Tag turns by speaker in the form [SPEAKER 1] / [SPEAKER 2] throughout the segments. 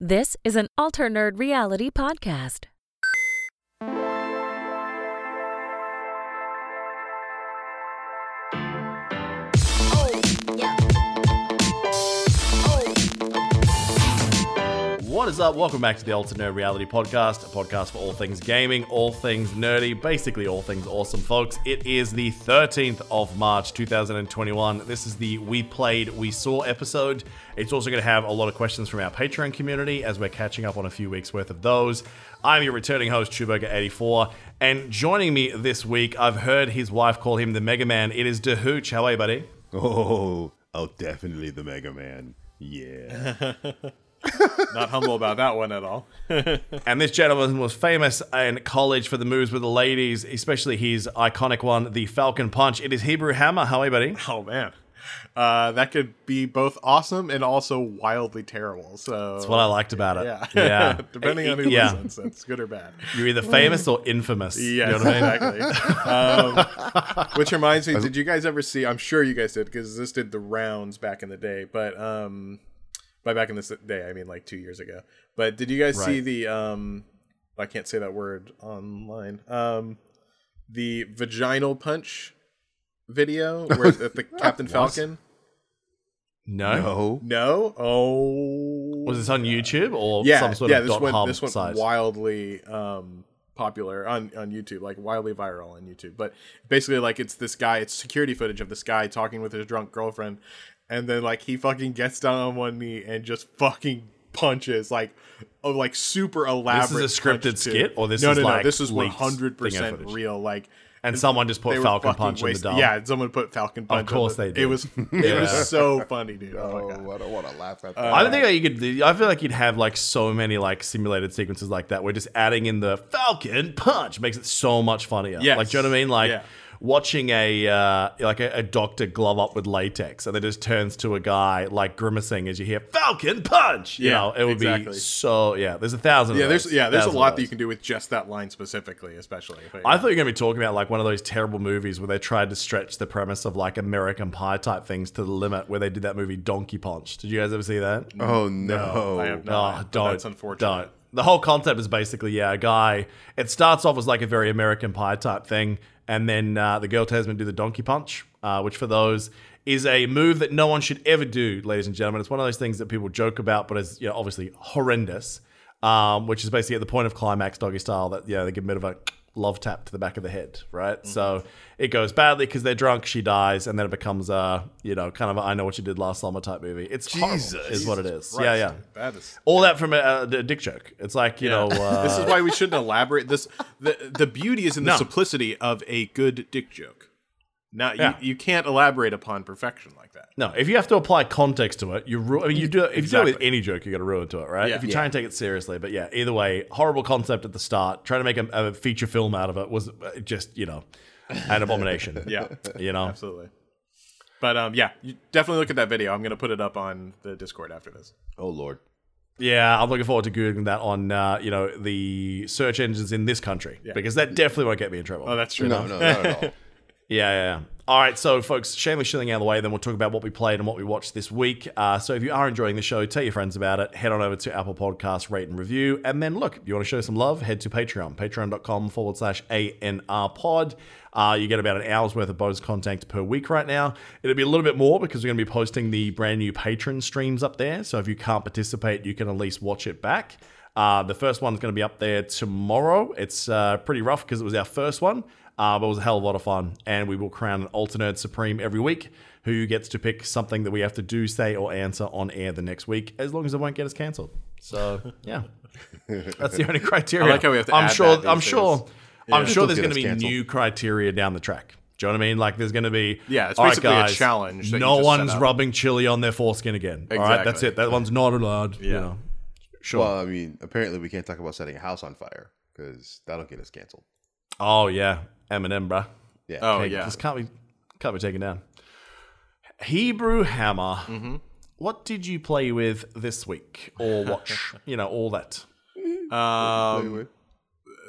[SPEAKER 1] This is an Alter Nerd Reality podcast.
[SPEAKER 2] What is up? Welcome back to the Nerd Reality Podcast, a podcast for all things gaming, all things nerdy, basically all things awesome, folks. It is the 13th of March 2021. This is the We Played, We Saw episode. It's also going to have a lot of questions from our Patreon community as we're catching up on a few weeks worth of those. I'm your returning host, Chewburger84, and joining me this week, I've heard his wife call him the Mega Man. It is Dahooch. How are you, buddy?
[SPEAKER 3] Oh, oh, oh definitely the Mega Man. Yeah.
[SPEAKER 4] Not humble about that one at all.
[SPEAKER 2] And this gentleman was famous in college for the moves with the ladies, especially his iconic one, the Falcon Punch. It is Hebrew Hammer. How are you, buddy?
[SPEAKER 4] oh man, uh, that could be both awesome and also wildly terrible. So
[SPEAKER 2] That's what I liked about it.
[SPEAKER 4] Yeah,
[SPEAKER 2] Yeah.
[SPEAKER 4] Depending on who
[SPEAKER 2] yeah.
[SPEAKER 4] listens, that's good or bad.
[SPEAKER 2] You're either famous or infamous. You know what I mean?
[SPEAKER 4] exactly. um, which reminds me, did you guys ever see? I'm sure you guys did because this did the rounds back in the day. But um, by back in this day, I mean like two years ago. But did you guys see the um? I can't say that word online. Um, the vaginal punch video where the Captain Falcon.
[SPEAKER 2] No.
[SPEAKER 3] No.
[SPEAKER 4] Oh.
[SPEAKER 2] Was this on YouTube or
[SPEAKER 4] yeah,
[SPEAKER 2] some sort
[SPEAKER 4] yeah,
[SPEAKER 2] of
[SPEAKER 4] this
[SPEAKER 2] dot
[SPEAKER 4] went this went
[SPEAKER 2] site?
[SPEAKER 4] wildly um, popular on on YouTube, like wildly viral on YouTube. But basically, like it's this guy, it's security footage of this guy talking with his drunk girlfriend, and then like he fucking gets down on one knee and just fucking punches like oh like super elaborate.
[SPEAKER 2] This is a scripted
[SPEAKER 4] punch, too.
[SPEAKER 2] skit, or this
[SPEAKER 4] no,
[SPEAKER 2] is
[SPEAKER 4] no, no,
[SPEAKER 2] like
[SPEAKER 4] This is one hundred percent real. Like
[SPEAKER 2] And someone just put Falcon
[SPEAKER 4] fucking
[SPEAKER 2] Punch in the
[SPEAKER 4] wasted-
[SPEAKER 2] dump.
[SPEAKER 4] Yeah, someone put Falcon Punch. on
[SPEAKER 2] course
[SPEAKER 4] the-
[SPEAKER 2] they did.
[SPEAKER 4] It was it
[SPEAKER 2] Yeah.
[SPEAKER 4] was so funny, dude. Oh, my oh, god.
[SPEAKER 3] Oh, I don't want to laugh at that.
[SPEAKER 2] Uh, I don't think that you could. I feel like you'd have like so many like simulated sequences like that. Where just adding in the Falcon Punch makes it so much funnier.
[SPEAKER 4] Yes.
[SPEAKER 2] Like, do you know what I mean? Like
[SPEAKER 4] Yeah.
[SPEAKER 2] Watching a uh, like a, a doctor glove up with latex, and then just turns to a guy like grimacing as you hear Falcon Punch. You
[SPEAKER 4] Yeah,
[SPEAKER 2] know, it would
[SPEAKER 4] exactly.
[SPEAKER 2] be so. Yeah, there's a thousand.
[SPEAKER 4] Yeah,
[SPEAKER 2] of
[SPEAKER 4] there's yeah, there's a
[SPEAKER 2] Thousand
[SPEAKER 4] lot that you can do with just that line specifically, especially. But,
[SPEAKER 2] I thought you were going to be talking about like one of those terrible movies where they tried to stretch the premise of like American Pie type things to the limit, where they did that movie Donkey Punch. Did you guys ever see that?
[SPEAKER 3] oh no.
[SPEAKER 4] I have
[SPEAKER 2] No,
[SPEAKER 4] not. but
[SPEAKER 2] don't.
[SPEAKER 4] That's unfortunate.
[SPEAKER 2] Don't. The whole concept is basically, yeah, a guy. It starts off as like a very American Pie type thing, and then uh, the girl to do the donkey punch, uh, which for those is a move that no one should ever do, ladies and gentlemen. It's one of those things that people joke about, but is you know, obviously horrendous. Um, which is basically at the point of climax, doggy style, that yeah, they give a bit of a love tap to the back of the head, right? So it goes badly because they're drunk, she dies, and then it becomes a you know kind of a, I know what you did last summer type movie. It's horrible,
[SPEAKER 3] Jesus.
[SPEAKER 2] is what it is.
[SPEAKER 4] Christ,
[SPEAKER 2] yeah, yeah.
[SPEAKER 4] That is.
[SPEAKER 2] All that from a, a dick joke. It's like you know. Uh,
[SPEAKER 4] this is why we shouldn't elaborate. This the the beauty is in the
[SPEAKER 2] No.
[SPEAKER 4] simplicity of a good dick joke. Now you,
[SPEAKER 2] Yeah.
[SPEAKER 4] you can't elaborate upon perfection like that.
[SPEAKER 2] no, if you have to apply context to it, you. Ru- I mean, you do. If you do it with any joke, you got to ruin to it, right?
[SPEAKER 4] Yeah.
[SPEAKER 2] If you try and take it seriously, but yeah, either way, horrible concept at the start. Trying to make a, a feature film out of it was uh, just you know an abomination.
[SPEAKER 4] Yeah,
[SPEAKER 2] you know.
[SPEAKER 4] absolutely. But um, yeah, you definitely look at that video. I'm gonna put it up on the Discord after this.
[SPEAKER 3] Oh lord.
[SPEAKER 2] Yeah, I'm looking forward to googling that on uh, you know the search engines in this country because that definitely won't get me in trouble.
[SPEAKER 4] Oh, that's true.
[SPEAKER 3] No, no, not at all.
[SPEAKER 2] Yeah, yeah. All right, so folks, shameless shilling out of the way, then we'll talk about what we played and what we watched this week. Uh, so if you are enjoying the show, tell your friends about it. Head on over to Apple Podcasts, rate and review. And then look, if you want to show some love, head to Patreon, patreon.com forward slash ANR pod. Uh, you get about an hour's worth of bonus content per week right now. It'll be a little bit more because we're going to be posting the brand new patron streams up there. So if you can't participate, you can at least watch it back. Uh, the first one's going to be up there tomorrow. It's uh, pretty rough because it was our first one, uh, but it was a hell of a lot of fun. And we will crown an alternate supreme every week who gets to pick something that we have to do, say, or answer on air the next week, as long as it won't get us cancelled. So yeah, that's the only criteria.
[SPEAKER 4] I like how we have to
[SPEAKER 2] I'm
[SPEAKER 4] add
[SPEAKER 2] sure.
[SPEAKER 4] that
[SPEAKER 2] I'm
[SPEAKER 4] days.
[SPEAKER 2] sure. I'm sure there's going to be
[SPEAKER 3] cancelled.
[SPEAKER 2] new criteria down the track. Do you know what I mean? Like there's going to be
[SPEAKER 4] Yeah, it's
[SPEAKER 2] "All right,
[SPEAKER 4] basically a
[SPEAKER 2] guys,
[SPEAKER 4] challenge that
[SPEAKER 2] No one's rubbing chili on their foreskin again. All right, that's it. That one's not allowed. You
[SPEAKER 4] Yeah.
[SPEAKER 2] know. Sure.
[SPEAKER 3] Well, I mean, apparently we can't talk about setting a house on fire because that'll get us canceled.
[SPEAKER 2] Oh yeah, Eminem, bruh.
[SPEAKER 3] Yeah.
[SPEAKER 4] Oh
[SPEAKER 2] Okay,
[SPEAKER 4] yeah.
[SPEAKER 2] This can't be can't be taken down. Hebrew Hammer.
[SPEAKER 4] Mm-hmm.
[SPEAKER 2] What did you play with this week or watch? you know, all that.
[SPEAKER 4] Um,
[SPEAKER 3] Wait, wait.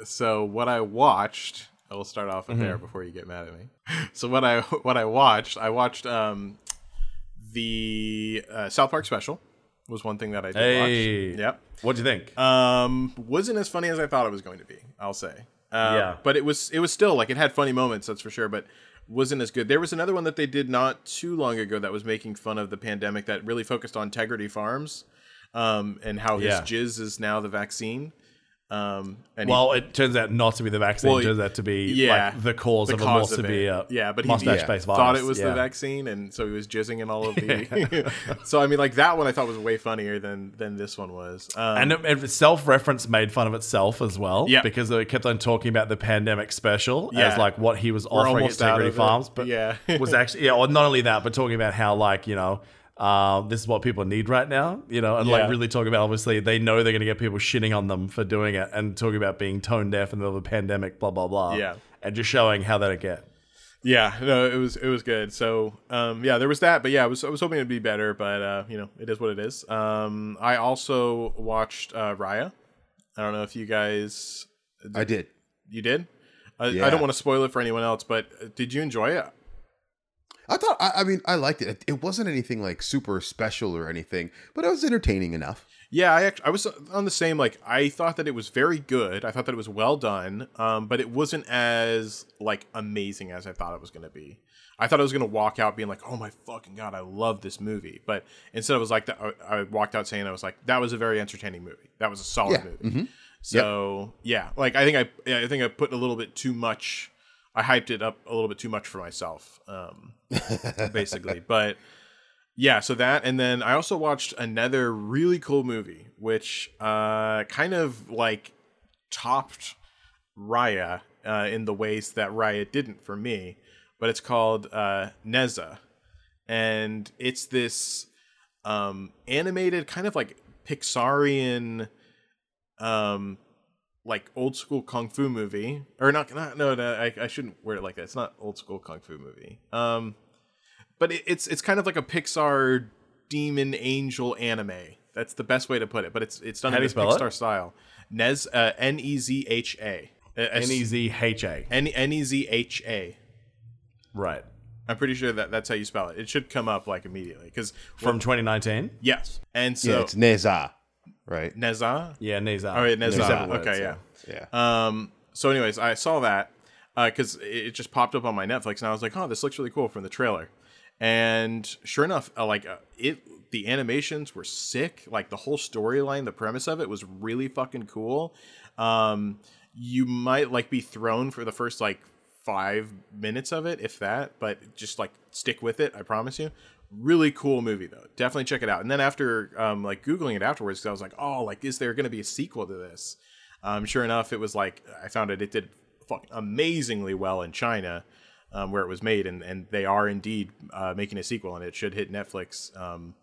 [SPEAKER 4] so what I watched, I will start off with
[SPEAKER 2] Mm-hmm.
[SPEAKER 4] there before you get mad at me. So what I what I watched, I watched um the uh, South Park special, was one thing that I did
[SPEAKER 2] Hey.
[SPEAKER 4] watch. Yep.
[SPEAKER 2] What do you think?
[SPEAKER 4] Um, wasn't as funny as I thought it was going to be. I'll say. Uh,
[SPEAKER 2] Yeah.
[SPEAKER 4] But it was. It was still like it had funny moments. That's for sure. But wasn't as good. There was another one that they did not too long ago that was making fun of the pandemic that really focused on Tegridy Farms, um, and how
[SPEAKER 2] Yeah.
[SPEAKER 4] his jizz is now the vaccine. Um, and he-
[SPEAKER 2] well, it turns out not to be the vaccine.
[SPEAKER 4] Well,
[SPEAKER 2] it turns out to be
[SPEAKER 4] yeah,
[SPEAKER 2] like the cause
[SPEAKER 4] the
[SPEAKER 2] of a more
[SPEAKER 4] of
[SPEAKER 2] severe
[SPEAKER 4] yeah, but he
[SPEAKER 2] mustache-based
[SPEAKER 4] yeah,
[SPEAKER 2] virus.
[SPEAKER 4] thought it was
[SPEAKER 2] Yeah.
[SPEAKER 4] the vaccine, and so he was jizzing in all of the. so I mean, like that one, I thought was way funnier than than this one was. Um,
[SPEAKER 2] And it, it self-reference made fun of itself as well.
[SPEAKER 4] Yeah.
[SPEAKER 2] Because they kept on talking about the pandemic special
[SPEAKER 4] Yeah.
[SPEAKER 2] as like what he was offering at
[SPEAKER 4] Tegridy it.
[SPEAKER 2] Farms. But
[SPEAKER 4] Yeah.
[SPEAKER 2] was actually yeah, or not only that, but talking about how like, you know, uh, this is what people need right now, you know, and
[SPEAKER 4] Yeah.
[SPEAKER 2] like really talking about obviously they know they're gonna get people shitting on them for doing it and talking about being tone deaf in the middle of a pandemic, blah blah blah.
[SPEAKER 4] Yeah.
[SPEAKER 2] And just showing how that'd get.
[SPEAKER 4] Yeah, no, it was it was good. So, um, yeah, there was that, but yeah, I was I was hoping it'd be better, but uh, you know, it is what it is. Um, I also watched uh, Raya. I don't know if you guys
[SPEAKER 3] I did.
[SPEAKER 4] you did. I, I don't want to spoil it for anyone else, but uh, did you enjoy it?
[SPEAKER 3] I thought. I, I mean, I liked it. It wasn't anything like super special or anything, but it was entertaining enough.
[SPEAKER 4] Yeah, I actually, I was on the same. Like, I thought that it was very good. I thought that it was well done, um, but it wasn't as like amazing as I thought it was going to be. I thought I was going to walk out being like, "Oh my fucking god, I love this movie," but instead, it was like that. I, I walked out saying, "I was like, that was a very entertaining movie. That was a solid
[SPEAKER 3] Yeah,
[SPEAKER 4] movie." So yeah, like I think I, I think I put a little bit too much. I hyped it up a little bit too much for myself, um, basically. But yeah, so that, and then I also watched another really cool movie, which uh, kind of like topped Raya uh, in the ways that Raya didn't for me. But it's called uh, Nezha, and it's this um, animated kind of like Pixarian, um, like old school kung fu movie, or not? not no, no, I, I shouldn't word it like that. It's not old school kung fu movie. Um, but it, it's it's kind of like a Pixar demon angel anime. That's the best way to put it. But it's it's done
[SPEAKER 2] How
[SPEAKER 4] in
[SPEAKER 2] do
[SPEAKER 4] this
[SPEAKER 2] spell it?
[SPEAKER 4] Pixar style. Nez uh, N E Z H A. Uh,
[SPEAKER 2] N E Z H A.
[SPEAKER 4] N N E Z H A.
[SPEAKER 2] Right.
[SPEAKER 4] I'm pretty sure that that's how you spell it. It should come up like immediately because
[SPEAKER 2] From 2019?
[SPEAKER 4] yes, and so
[SPEAKER 3] yeah, it's Nezha, right?
[SPEAKER 4] Nezha.
[SPEAKER 2] Yeah, Nezha.
[SPEAKER 4] Oh, yeah, Nezha.
[SPEAKER 2] Two separate
[SPEAKER 4] okay, yeah.
[SPEAKER 3] Yeah.
[SPEAKER 4] Um. So, anyways, I saw that because it just popped up on my Netflix, and I was like, "Oh, this looks really cool" from the trailer. And sure enough, uh, like uh, it, the animations were sick. Like the whole storyline, the premise of it was really fucking cool. Um, you might like be thrown for the first like five minutes of it, if that, but just like stick with it. I promise you. Really cool movie though. Definitely check it out. And then after um, like googling it afterwards, I was like, oh, like is there going to be a sequel to this? Um, sure enough, it was like I found it. It did amazingly well in China, um, where it was made, and and they are indeed uh, making a sequel, and it should hit Netflix. Um,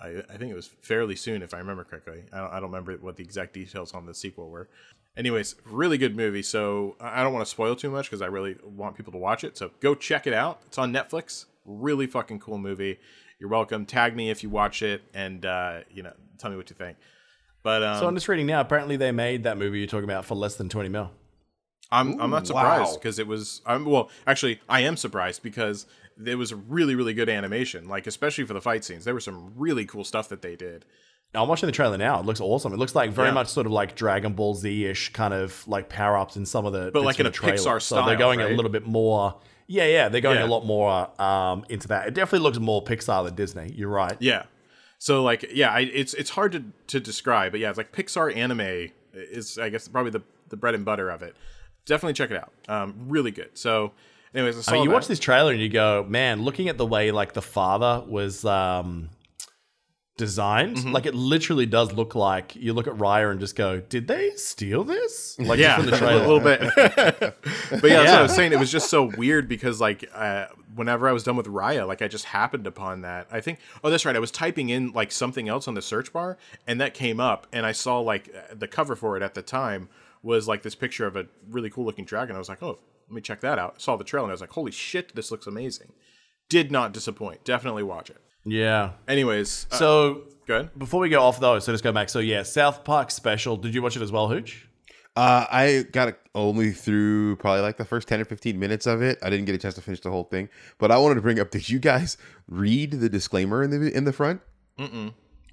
[SPEAKER 4] I, I think it was fairly soon, if I remember correctly. I don't, I don't remember what the exact details on the sequel were. Anyways, really good movie. So I don't want to spoil too much because I really want people to watch it. So go check it out. It's on Netflix. Really fucking cool movie. You're welcome. Tag me if you watch it, and uh, you know, tell me what you think. But um,
[SPEAKER 2] So I'm just reading now. Apparently, they made that movie you're talking about for less than 20 mil.
[SPEAKER 4] I'm I'm not
[SPEAKER 3] Ooh,
[SPEAKER 4] surprised
[SPEAKER 3] wow.
[SPEAKER 4] because it was I'm well actually I am surprised because it was a really really good animation like especially for the fight scenes there was some really cool stuff that they did Now
[SPEAKER 2] I'm watching the trailer now. It looks awesome. It looks like very
[SPEAKER 4] Yeah.
[SPEAKER 2] much sort of like Dragon Ball Z ish kind of like power ups in some of the.
[SPEAKER 4] But like in
[SPEAKER 2] the
[SPEAKER 4] a
[SPEAKER 2] trailer.
[SPEAKER 4] Pixar style,
[SPEAKER 2] So they're
[SPEAKER 4] style,
[SPEAKER 2] going a little bit more. Yeah, yeah, they're going
[SPEAKER 4] Yeah.
[SPEAKER 2] a lot more um, into that. It definitely looks more Pixar than Disney. You're right.
[SPEAKER 4] yeah so like yeah I, it's it's hard to to describe but yeah it's like Pixar anime is I guess probably the the bread and butter of it definitely check it out um really good so anyways I
[SPEAKER 2] mean, you
[SPEAKER 4] that.
[SPEAKER 2] watch this trailer and you go, man, looking at the way like the father was um, designed,
[SPEAKER 4] Mm-hmm.
[SPEAKER 2] like it literally does look like you look at Raya and just go, did they steal this? Like
[SPEAKER 4] yeah,
[SPEAKER 2] from the trailer.
[SPEAKER 4] a little bit. but yeah, that's what I was saying. It was just so weird because like uh, whenever I was done with Raya, like I just happened upon that. I think. Oh, that's right. I was typing in like something else on the search bar, and that came up, and I saw like uh, the cover for it at the time was like this picture of a really cool looking dragon. I was like, oh, let me check that out. Saw the trailer, and I was like, holy shit, this looks amazing. Did not disappoint. Definitely watch it.
[SPEAKER 2] Yeah.
[SPEAKER 4] Anyways, uh,
[SPEAKER 2] So
[SPEAKER 4] good.
[SPEAKER 2] before we go off though, so let's go back. So yeah, South Park special. Did you watch it as well, Hooch?
[SPEAKER 3] Uh, I got it only through probably like the first 10 or 15 minutes of it. I didn't get a chance to finish the whole thing. But I wanted to bring up did you guys read the disclaimer in the in the front?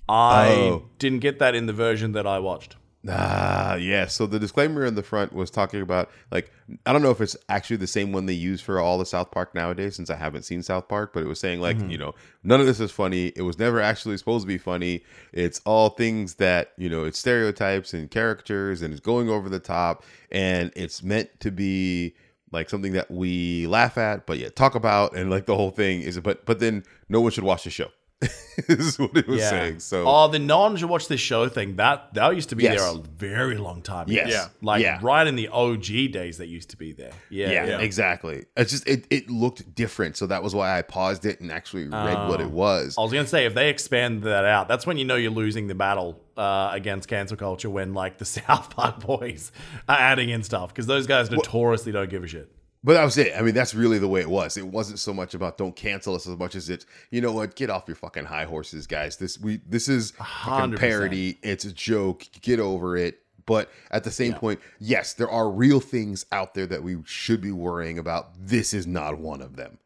[SPEAKER 2] I
[SPEAKER 3] Oh.
[SPEAKER 2] didn't get that in the version that I watched.
[SPEAKER 3] Ah, yeah. So the disclaimer in the front was talking about like I don't know if it's actually the same one they use for all the South Park nowadays, since I haven't seen South Park. But it was saying like you know none of this is funny. It was never actually supposed to be funny. It's all things that you know it's stereotypes and characters, and it's going over the top, and it's meant to be like something that we laugh at, but yet talk about, and like the whole thing is. But but then no one should watch the show. this is what it was saying. So
[SPEAKER 2] oh, the no one should watch this show thing. That that used to be
[SPEAKER 3] Yes.
[SPEAKER 2] there a very long time. ago.
[SPEAKER 3] Yes.
[SPEAKER 4] Yeah.
[SPEAKER 2] like
[SPEAKER 3] Yeah.
[SPEAKER 2] right in the OG days that used to be there. Yeah,
[SPEAKER 3] yeah,
[SPEAKER 4] Yeah.
[SPEAKER 3] exactly. It's just it, it looked different, so that was why I paused it and actually read what
[SPEAKER 2] Oh.
[SPEAKER 3] it was.
[SPEAKER 2] I was gonna say if they expand that out, that's when you know you're losing the battle uh, against cancel culture. When like the South Park boys are adding in stuff because those guys notoriously don't give a shit.
[SPEAKER 3] But that was it. I mean, that's really the way it was. It wasn't so much about don't cancel us as much as it's you know what, get off your fucking high horses, guys. This we this is fucking parody. It's a joke. Get over it. But at the same point, yes, there are real things out there that we should be worrying about. This is not one of them.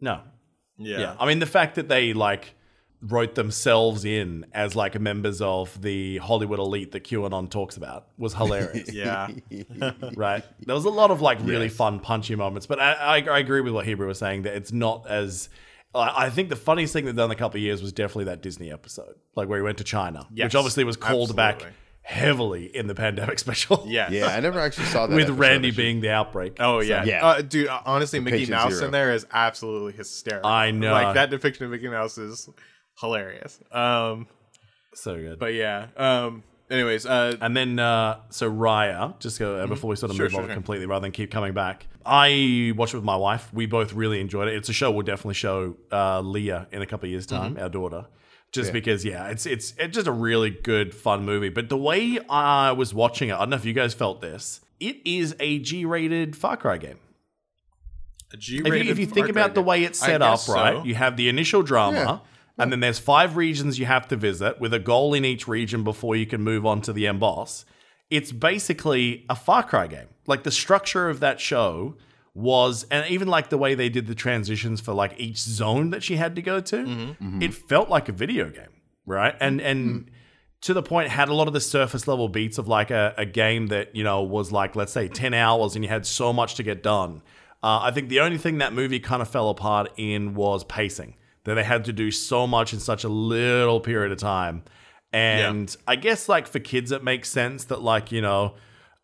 [SPEAKER 2] No,
[SPEAKER 4] Yeah.
[SPEAKER 2] yeah. I mean the fact that they like wrote themselves in as like members of the Hollywood elite that QAnon talks about was hilarious.
[SPEAKER 4] Yeah.
[SPEAKER 2] right? There was a lot of like really fun punchy moments, but I, I, I agree with what Hebrew was saying that it's not as. I I think the funniest thing they've done in a couple of years was definitely that Disney episode, like where he went to China,
[SPEAKER 4] Yes,
[SPEAKER 2] which obviously was called back heavily in the pandemic special.
[SPEAKER 4] Yeah,
[SPEAKER 3] Yeah, I never actually saw that
[SPEAKER 2] with
[SPEAKER 3] episode,
[SPEAKER 2] Randy
[SPEAKER 3] actually.
[SPEAKER 2] being the outbreak.
[SPEAKER 4] Oh yeah,
[SPEAKER 3] Yeah.
[SPEAKER 4] Uh, dude. uh, Honestly, Mickey Mouse
[SPEAKER 3] zero.
[SPEAKER 4] in there is absolutely hysterical.
[SPEAKER 2] I know.
[SPEAKER 4] Like that depiction of Mickey Mouse is hilarious. Um,
[SPEAKER 2] so good.
[SPEAKER 4] but yeah. Um, anyways, uh,
[SPEAKER 2] And then, uh, so Raya, just go, uh, before we sort of
[SPEAKER 4] Mm-hmm. Sure,
[SPEAKER 2] move
[SPEAKER 4] sure,
[SPEAKER 2] on
[SPEAKER 4] sure.
[SPEAKER 2] completely rather than keep coming back. I watched it with my wife. We both really enjoyed it. It's a show we'll definitely show uh, Leah in a couple of years' time,
[SPEAKER 4] Mm-hmm.
[SPEAKER 2] our daughter. Just because, yeah, it's it's it's just a really good, fun movie. But the way I was watching it, I don't know if you guys felt this. It is a G-rated Far Cry game.
[SPEAKER 4] a
[SPEAKER 2] If
[SPEAKER 4] G-rated
[SPEAKER 2] you, if you think about the way it's set up, right? You have the initial drama. And then there's five regions you have to visit with a goal in each region before you can move on to the end boss. It's basically a Far Cry game. Like the structure of that show was, and even like the way they did the transitions for like each zone that she had to go to,
[SPEAKER 4] Mm-hmm.
[SPEAKER 2] it felt like a video game, right? And and to the point had a lot of the surface level beats of like a, a game that you know was like let's say 10 hours and you had so much to get done uh, i think the only thing that movie kind of fell apart in was pacing that they had to do so much in such a little period of time and i guess like for kids it makes sense that like you know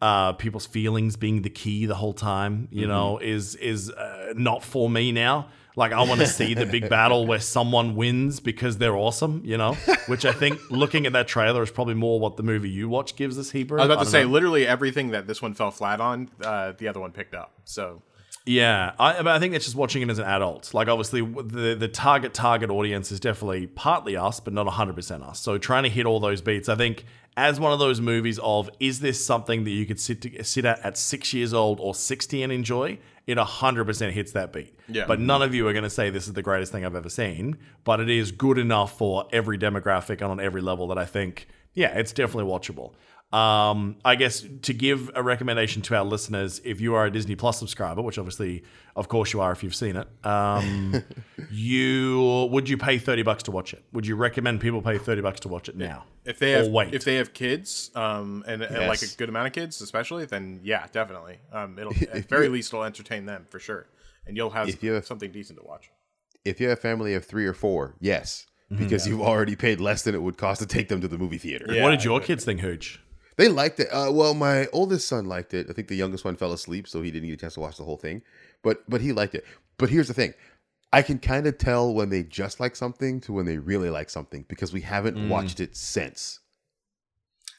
[SPEAKER 2] uh, people's feelings being the key the whole time, you know, is is uh, not for me now. Like I want to see the big battle where someone wins because they're awesome, you know. Which I think, looking at that trailer, is probably more what the movie you watch gives us. Hebrew.
[SPEAKER 4] I was about to say,
[SPEAKER 2] know.
[SPEAKER 4] literally everything that this one fell flat on, uh, the other one picked up. So
[SPEAKER 2] Yeah, I, I think it's just watching it as an adult. Like, obviously, the the target target audience is definitely partly us, but not hundred percent us. So trying to hit all those beats, I think, as one of those movies of is this something that you could sit to, sit at at six years old or sixty and enjoy? It hundred percent hits that beat.
[SPEAKER 4] Yeah.
[SPEAKER 2] But none of you are going to say this is the greatest thing I've ever seen. But it is good enough for every demographic and on every level that I think, yeah, it's definitely watchable. Um, I guess to give a recommendation to our listeners, if you are a Disney Plus subscriber, which obviously, of course, you are if you've seen it, um, you would you pay thirty bucks to watch it? Would you recommend people pay thirty bucks to watch it now?
[SPEAKER 4] if they have
[SPEAKER 2] wait.
[SPEAKER 4] if they have kids, um, and, and like a good amount of kids, especially, then yeah, definitely. Um, it'll at very least it'll entertain them for sure, and you'll have
[SPEAKER 3] If you have-
[SPEAKER 4] something decent to watch.
[SPEAKER 3] If you have a family of three or four, yes,
[SPEAKER 2] Mm-hmm.
[SPEAKER 3] because you've already paid less than it would cost to take them to the movie theater.
[SPEAKER 4] Yeah.
[SPEAKER 2] what did your kids think, Hooch?
[SPEAKER 3] They liked it. Uh, well, my oldest son liked it. I think the youngest one fell asleep, so he didn't get a chance to watch the whole thing. But but he liked it. But here's the thing. I can kind of tell when they just like something to when they really like something because we haven't
[SPEAKER 2] Mm.
[SPEAKER 3] watched it since.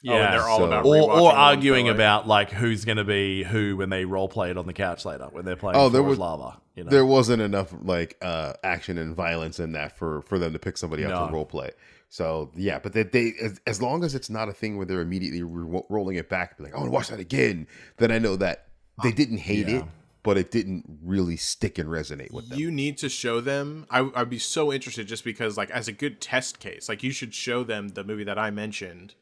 [SPEAKER 4] Oh, and they're all
[SPEAKER 3] so-
[SPEAKER 4] about
[SPEAKER 2] or, or arguing
[SPEAKER 4] for,
[SPEAKER 2] about like who's going to be who when they role play it on the couch later when they're playing
[SPEAKER 3] Oh,
[SPEAKER 2] oh,
[SPEAKER 3] there
[SPEAKER 2] there
[SPEAKER 3] was-
[SPEAKER 2] lava. You know?
[SPEAKER 3] There wasn't enough like uh, action and violence in that for for them to pick somebody out
[SPEAKER 2] No.
[SPEAKER 3] to role play. So yeah, but they, they as, as long as it's not a thing where they're immediately ro- rolling it back, be like, I want to watch that again. Then I know that they didn't hate
[SPEAKER 2] Yeah.
[SPEAKER 3] it, but it didn't really stick and resonate with them.
[SPEAKER 4] You need to show them. I, I'd be so interested just because, like, as a good test case, like, you should show them the movie that I mentioned.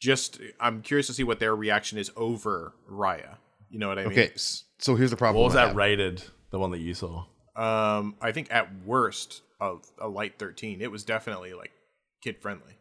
[SPEAKER 4] Just, I'm curious to see what their reaction is over Raya. You know what I mean?
[SPEAKER 3] Okay, so here's the problem.
[SPEAKER 2] what was
[SPEAKER 3] I
[SPEAKER 2] that
[SPEAKER 3] have.
[SPEAKER 2] rated? The one that you saw?
[SPEAKER 4] Um, I think at worst, a, a light 13. It was definitely like kid friendly.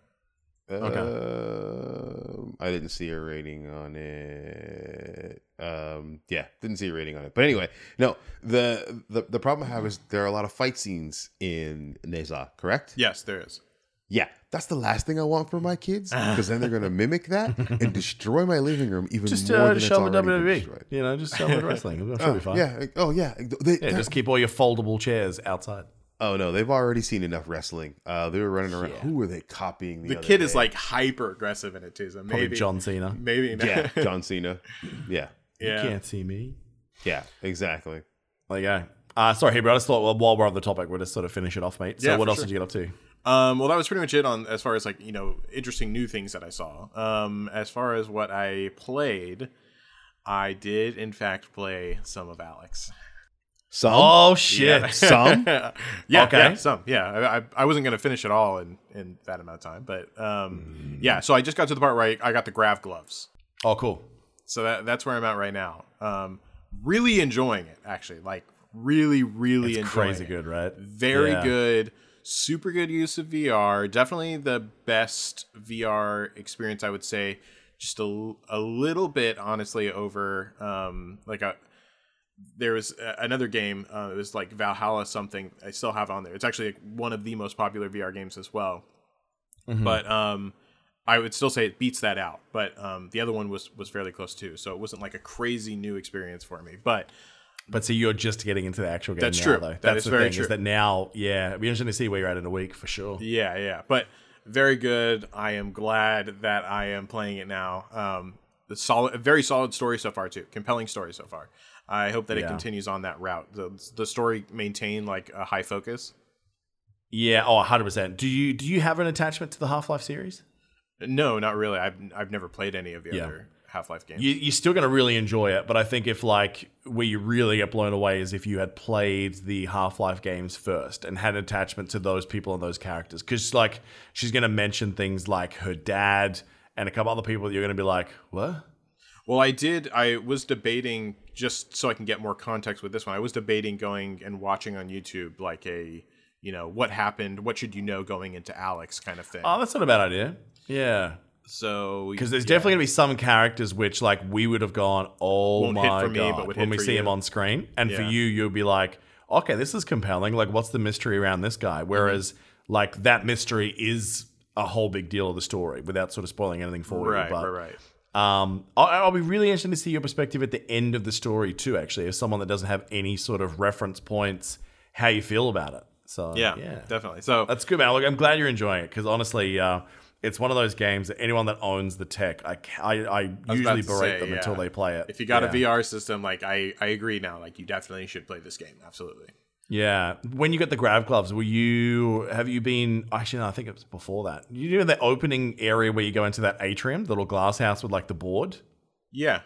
[SPEAKER 3] Um, I didn't see a rating on it. Um, yeah, didn't see a rating on it. But anyway, no. The the the problem I have is there are a lot of fight scenes in Nezha. Correct?
[SPEAKER 4] Yes, there is.
[SPEAKER 3] Yeah, that's the last thing I want for my kids because then they're gonna mimic that and destroy my living room even
[SPEAKER 2] Just
[SPEAKER 3] more
[SPEAKER 2] uh,
[SPEAKER 3] than it's
[SPEAKER 2] show them
[SPEAKER 3] already been
[SPEAKER 2] WWE.
[SPEAKER 3] destroyed.
[SPEAKER 2] You know, just show them wrestling. I'm sure it'll be fine.
[SPEAKER 3] Yeah. Oh yeah. They,
[SPEAKER 2] Yeah, just keep all your foldable chairs outside.
[SPEAKER 3] Oh no, they've already seen enough wrestling. Uh, they were running around.
[SPEAKER 2] Yeah.
[SPEAKER 3] Who were they copying? The,
[SPEAKER 4] The
[SPEAKER 3] other
[SPEAKER 4] kid is like hyper aggressive in it too. So
[SPEAKER 2] Probably
[SPEAKER 4] maybe
[SPEAKER 2] John Cena.
[SPEAKER 4] Maybe not.
[SPEAKER 3] yeah, John Cena. Yeah,
[SPEAKER 4] yeah.
[SPEAKER 2] You can't see me.
[SPEAKER 3] yeah, exactly.
[SPEAKER 2] There you go. Uh, sorry, Hebrew. I just thought well, while we're on the topic, we'll just sort of finish it off, mate. So,
[SPEAKER 4] Yeah,
[SPEAKER 2] what else
[SPEAKER 4] sure.
[SPEAKER 2] did you get up to?
[SPEAKER 4] Um, well, that was pretty much it on as far as like you know interesting new things that I saw. Um, as far as what I played, I did in fact play some of Alyx.
[SPEAKER 3] Some.
[SPEAKER 2] Oh shit!
[SPEAKER 4] Yeah.
[SPEAKER 3] Some?
[SPEAKER 4] yeah,
[SPEAKER 2] Okay.
[SPEAKER 4] yeah, some, yeah. I, I, wasn't gonna finish it all in in that amount of time, but um, yeah. So I just got to the part where I, I got the grav gloves.
[SPEAKER 2] Oh, cool.
[SPEAKER 4] So that that's where I'm at right now. Um, really enjoying it, actually. Like really, really
[SPEAKER 2] It's
[SPEAKER 4] enjoying
[SPEAKER 2] crazy
[SPEAKER 4] it.
[SPEAKER 2] good, right?
[SPEAKER 4] Very
[SPEAKER 2] Yeah.
[SPEAKER 4] good. Super good use of VR. Definitely the best VR experience, I would say. Just a, a little bit, honestly, over um, like a. There was another game. Uh, it was like Valhalla something. I still have on there. It's actually one of the most popular VR games as well. But um, I would still say it beats that out. But um, the other one was was fairly close too. So it wasn't like a crazy new experience for me. But
[SPEAKER 2] But see, you're just getting into the actual game
[SPEAKER 4] That's
[SPEAKER 2] now,
[SPEAKER 4] true.
[SPEAKER 2] though.
[SPEAKER 4] That
[SPEAKER 2] That's the
[SPEAKER 4] very
[SPEAKER 2] thing,
[SPEAKER 4] true.
[SPEAKER 2] Is that now? Yeah, it'd be interesting to see where you're at in a week for sure.
[SPEAKER 4] Yeah, yeah. But very good. I am glad that I am playing it now. Um, the solid, very solid story so far too. Compelling story so far. I hope that it continues on that route. The the story maintain like a high focus.
[SPEAKER 2] Yeah. Oh, 100. percent Do you do you have an attachment to the Half Life series?
[SPEAKER 4] No, not really. I've I've never played any of the
[SPEAKER 2] Yeah.
[SPEAKER 4] other Half Life games.
[SPEAKER 2] You, you're still going to really enjoy it, but I think if like where you really get blown away is if you had played the Half Life games first and had an attachment to those people and those characters, because like she's going to mention things like her dad and a couple other people that you're going to be like, what?
[SPEAKER 4] Well, I did. I was debating just so I can get more context with this one. I was debating going and watching on YouTube like a you know what happened, what should you know going into Alyx kind of thing.
[SPEAKER 2] Oh, that's not a bad idea. Yeah.
[SPEAKER 4] so
[SPEAKER 2] Because there's
[SPEAKER 4] yeah.
[SPEAKER 2] definitely going to be some characters which, like, we would have gone, oh
[SPEAKER 4] Won't
[SPEAKER 2] my
[SPEAKER 4] me,
[SPEAKER 2] god, when we see him on screen, and for you, you'll be like, okay, this is compelling. Like, what's the mystery around this
[SPEAKER 4] Mm-hmm.
[SPEAKER 2] guy? Whereas, like, that mystery is a whole big deal of the story, without sort of spoiling anything for
[SPEAKER 4] right,
[SPEAKER 2] you. But,
[SPEAKER 4] right, right.
[SPEAKER 2] Um, I'll, I'll be really interested to see your perspective at the end of the story too. Actually, as someone that doesn't have any sort of reference points, how you feel about it. So
[SPEAKER 4] Yeah,
[SPEAKER 2] yeah,
[SPEAKER 4] definitely. So
[SPEAKER 2] that's good, man. Look, I'm glad you're enjoying it because honestly, uh, it's one of those games that anyone that owns the tech, I, ca- I, I usually berate
[SPEAKER 4] say,
[SPEAKER 2] them
[SPEAKER 4] yeah.
[SPEAKER 2] until they play it.
[SPEAKER 4] if you got
[SPEAKER 2] yeah.
[SPEAKER 4] a VR system, like I, I agree now. Like you definitely should play this game. Absolutely.
[SPEAKER 2] Yeah. When you got the grab gloves, were you? Have you been? Actually, no. I think it was before that. You know the opening area where you go into that atrium, the little glass house with like the board.
[SPEAKER 4] Yeah.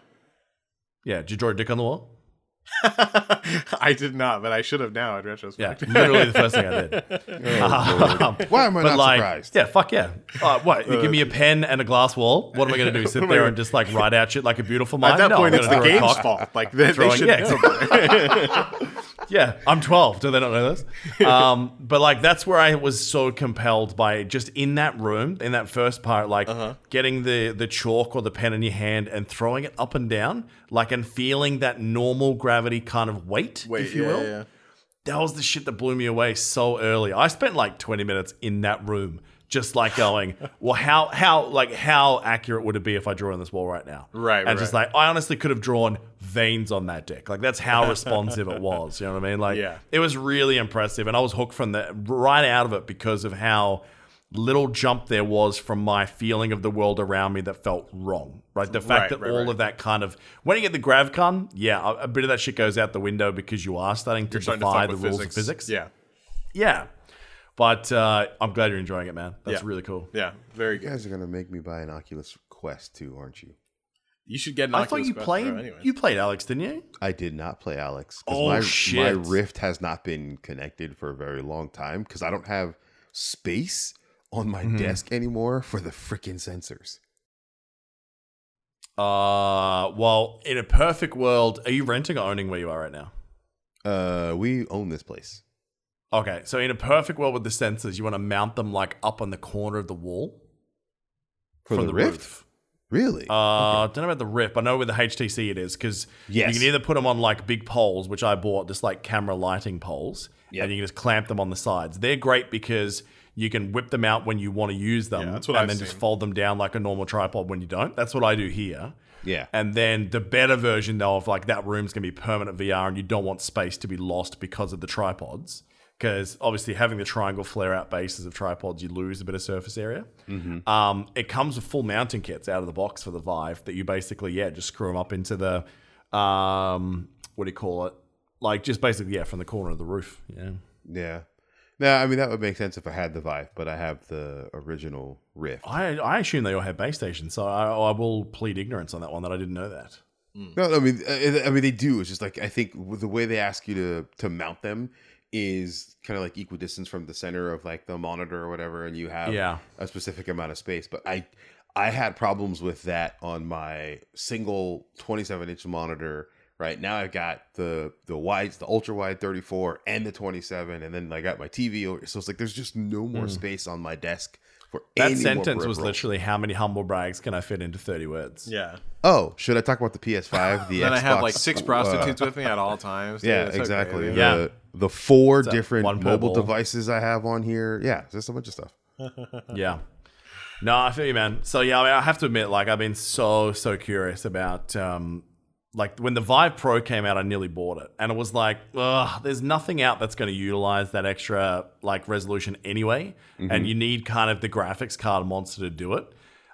[SPEAKER 2] Yeah. Did you draw a dick on the wall?
[SPEAKER 4] I did not, but I should have now in
[SPEAKER 2] Yeah,
[SPEAKER 4] retrospect.
[SPEAKER 2] literally the first thing I did. Um,
[SPEAKER 3] Why am I
[SPEAKER 2] but
[SPEAKER 3] not
[SPEAKER 2] like,
[SPEAKER 3] surprised?
[SPEAKER 2] yeah, fuck yeah. Uh, what? You give me a pen and a glass wall. What am I going to do? Sit there and just like write out shit like a beautiful mind?
[SPEAKER 4] At that
[SPEAKER 2] no,
[SPEAKER 4] point, it's the game's fault. Like they, they
[SPEAKER 2] Throwing-
[SPEAKER 4] should
[SPEAKER 2] yeah,
[SPEAKER 4] know.
[SPEAKER 2] Yeah, I'm 12. Do they not know this? Um, but like that's where I was so compelled by just in that room, in that first part, like
[SPEAKER 4] Uh-huh.
[SPEAKER 2] getting the the chalk or the pen in your hand and throwing it up and down, like and feeling that normal gravity kind of weight,
[SPEAKER 4] Wait,
[SPEAKER 2] if you
[SPEAKER 4] yeah,
[SPEAKER 2] will.
[SPEAKER 4] yeah.
[SPEAKER 2] that was the shit that blew me away so early. I spent like 20 minutes in that room just like going, well, how how like how accurate would it be if I draw on this wall right now?
[SPEAKER 4] Right,
[SPEAKER 2] And
[SPEAKER 4] right,
[SPEAKER 2] just like I honestly could have drawn veins on that dick. Like that's how responsive it was. You know what I mean? Like
[SPEAKER 4] Yeah.
[SPEAKER 2] it was really impressive, and I was hooked from the right out of it because of how little jump there was from my feeling of the world around me that felt wrong. Right, the fact
[SPEAKER 4] Right,
[SPEAKER 2] that
[SPEAKER 4] right,
[SPEAKER 2] all of that kind of when you get the grav con, yeah, a, a bit of that shit goes out the window because you are starting to
[SPEAKER 4] You're starting to
[SPEAKER 2] defy the rules
[SPEAKER 4] physics.
[SPEAKER 2] of physics.
[SPEAKER 4] Yeah.
[SPEAKER 2] Yeah. But uh, I'm glad you're enjoying it, man. That's
[SPEAKER 4] Yeah.
[SPEAKER 2] really cool.
[SPEAKER 4] Yeah. Very
[SPEAKER 3] You
[SPEAKER 4] good.
[SPEAKER 3] guys are gonna make me buy an Oculus Quest too, aren't you?
[SPEAKER 4] You should get an
[SPEAKER 2] I thought
[SPEAKER 4] Oculus
[SPEAKER 2] you
[SPEAKER 4] Quest
[SPEAKER 2] played
[SPEAKER 4] Pro
[SPEAKER 2] you played Alyx, didn't you?
[SPEAKER 3] I did not play Alyx. 'cause
[SPEAKER 2] Oh,
[SPEAKER 3] my,
[SPEAKER 2] shit.
[SPEAKER 3] My Rift has not been connected for a very long time because I don't have space on my
[SPEAKER 2] Mm-hmm.
[SPEAKER 3] desk anymore for the freaking sensors.
[SPEAKER 2] Uh, well, in a perfect world, are you renting or owning where you are right now?
[SPEAKER 3] Uh, we own this place.
[SPEAKER 2] Okay, so in a perfect world with the sensors, you want to mount them like up on the corner of the wall.
[SPEAKER 3] For
[SPEAKER 2] from
[SPEAKER 3] the
[SPEAKER 2] the,
[SPEAKER 3] Rift?
[SPEAKER 2] roof.
[SPEAKER 3] Really?
[SPEAKER 2] Uh, I don't know about the Rift. I know with the HTC it is because
[SPEAKER 3] Yes.
[SPEAKER 2] you can either put them on like big poles, which I bought, just like camera lighting poles,
[SPEAKER 3] Yep.
[SPEAKER 2] and you can just clamp them on the sides. They're great because you can whip them out when you want to use them,
[SPEAKER 4] Yeah, that's what
[SPEAKER 2] and
[SPEAKER 4] I've
[SPEAKER 2] then just fold them down like a normal tripod when you don't. That's what I do here.
[SPEAKER 3] yeah.
[SPEAKER 2] And then the better version though of like that room's gonna be permanent VR and you don't want space to be lost because of the tripods. Because obviously having the triangle flare out bases of tripods, you lose a bit of surface area. Um, it comes with full mounting kits out of the box for the Vive that you basically, yeah, just screw them up into the um, what do you call it? Like just basically, yeah, from the corner of the roof. Yeah.
[SPEAKER 3] yeah. No, I mean that would make sense if I had the Vive, but I have the original Rift.
[SPEAKER 2] I, I assume they all have base stations, so I, I will plead ignorance on that one that I didn't know that.
[SPEAKER 3] No, I mean, uh, I mean they do. It's just like I think the way they ask you to to mount them is kind of like equidistance from the center of like the monitor or whatever, and you have
[SPEAKER 2] Yeah.
[SPEAKER 3] a specific amount of space. But I I had problems with that on my single 27 inch monitor. Right now, I've got the the wides, the ultra wide 34, and the 27, and then I got my TV over. So it's like there's just no more space on my desk for.
[SPEAKER 2] That
[SPEAKER 3] any
[SPEAKER 2] sentence was literally how many humble brags can I fit into 30 words?
[SPEAKER 4] Yeah.
[SPEAKER 3] Oh, should I talk about the PS5? The
[SPEAKER 4] Then I have like six
[SPEAKER 3] uh,
[SPEAKER 4] prostitutes with me at all times. dude.
[SPEAKER 3] Yeah,
[SPEAKER 4] It's so
[SPEAKER 3] exactly.
[SPEAKER 4] crazy.
[SPEAKER 2] Yeah.
[SPEAKER 3] The, the four
[SPEAKER 2] a
[SPEAKER 3] different mobile devices I have on here. Yeah, just a bunch of stuff.
[SPEAKER 2] Yeah. No, I feel you, man. So yeah, I, mean, I have to admit, like, I've been so so curious about, um, like, when the Vive Pro came out, I nearly bought it, and it was like, ugh, there's nothing out that's going to utilize that extra like resolution anyway, and you need kind of the graphics card monster to do it.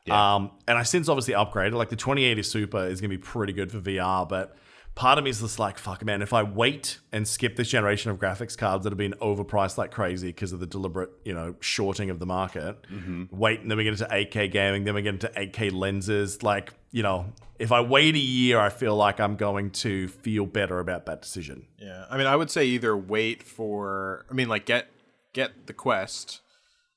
[SPEAKER 2] Um, and I since obviously upgraded. Like the 2080 Super is going to be pretty good for VR, but part of me is just like, fuck, man, if I wait and skip this generation of graphics cards that have been overpriced like crazy because of the deliberate, you know, shorting of the market, wait, and then we get into 8K gaming, then we get into 8K lenses. Like, you know, if I wait a year, I feel like I'm going to feel better about that decision.
[SPEAKER 4] Yeah, I mean, I would say either wait for, I mean, like get get the Quest,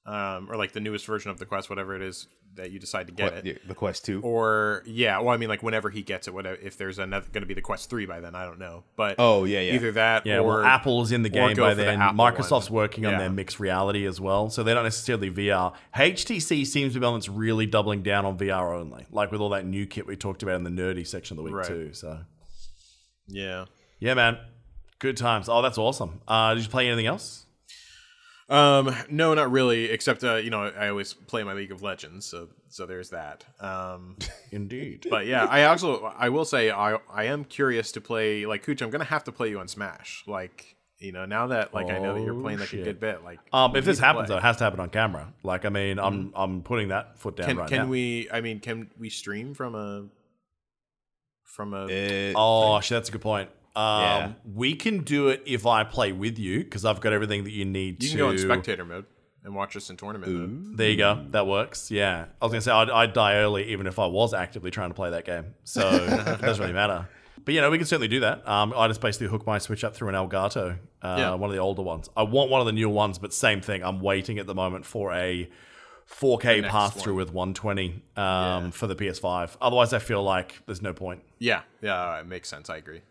[SPEAKER 4] um, or like the newest version of the Quest, whatever it is that you decide to get
[SPEAKER 3] What,
[SPEAKER 4] it,
[SPEAKER 3] the, the Quest 2.
[SPEAKER 4] or yeah, well, I mean, like whenever he gets it, whatever. If there's another going to be the Quest three by then, I don't know, but
[SPEAKER 3] Oh, yeah, yeah.
[SPEAKER 4] either that
[SPEAKER 2] Yeah,
[SPEAKER 4] or
[SPEAKER 2] well, Apple's in the game by
[SPEAKER 4] for the
[SPEAKER 2] then. Microsoft's
[SPEAKER 4] one.
[SPEAKER 2] working on
[SPEAKER 4] Yeah.
[SPEAKER 2] their mixed reality as well, so they're not necessarily VR. HTC seems to be one that's really doubling down on VR only, like with all that new kit we talked about in the nerdy section of the week
[SPEAKER 4] Right.
[SPEAKER 2] too. So
[SPEAKER 4] yeah.
[SPEAKER 2] yeah, man, good times. Oh, that's awesome. Uh, did you play anything else?
[SPEAKER 4] Um, no, not really. Except uh, you know, I always play my League of Legends, so so there's that. Um,
[SPEAKER 2] Indeed.
[SPEAKER 4] but yeah, I also I will say I I am curious to play like Cooch. I'm gonna have to play you on Smash. Like you know, now that like I know that you're
[SPEAKER 2] Oh,
[SPEAKER 4] playing like a good bit. Like
[SPEAKER 2] Um, if this happens,
[SPEAKER 4] play.
[SPEAKER 2] though, it has to happen on camera. Like, I mean, I'm I'm putting that foot down
[SPEAKER 4] can
[SPEAKER 2] right
[SPEAKER 4] can
[SPEAKER 2] now.
[SPEAKER 4] Can we? I mean, can we stream from a from a?
[SPEAKER 3] It-
[SPEAKER 2] Oh, shit, that's a good point. Um,
[SPEAKER 3] Yeah.
[SPEAKER 2] we can do it if I play with you because I've got everything that you need. To.
[SPEAKER 4] You
[SPEAKER 2] to...
[SPEAKER 4] can go in spectator mode and watch us in tournament mode.
[SPEAKER 2] There you go. That works. Yeah. I was going to say, I'd, I'd die early even if I was actively trying to play that game. So it doesn't really matter. But, you know, we can certainly do that. Um, I just basically hook my Switch up through an Elgato, uh,
[SPEAKER 4] Yeah.
[SPEAKER 2] one of the older ones. I want one of the newer ones, but same thing. I'm waiting at the moment for a 4K pass through with 120 um, for the PS5. Otherwise, I feel like there's no point.
[SPEAKER 4] Yeah, yeah, it makes sense. I agree.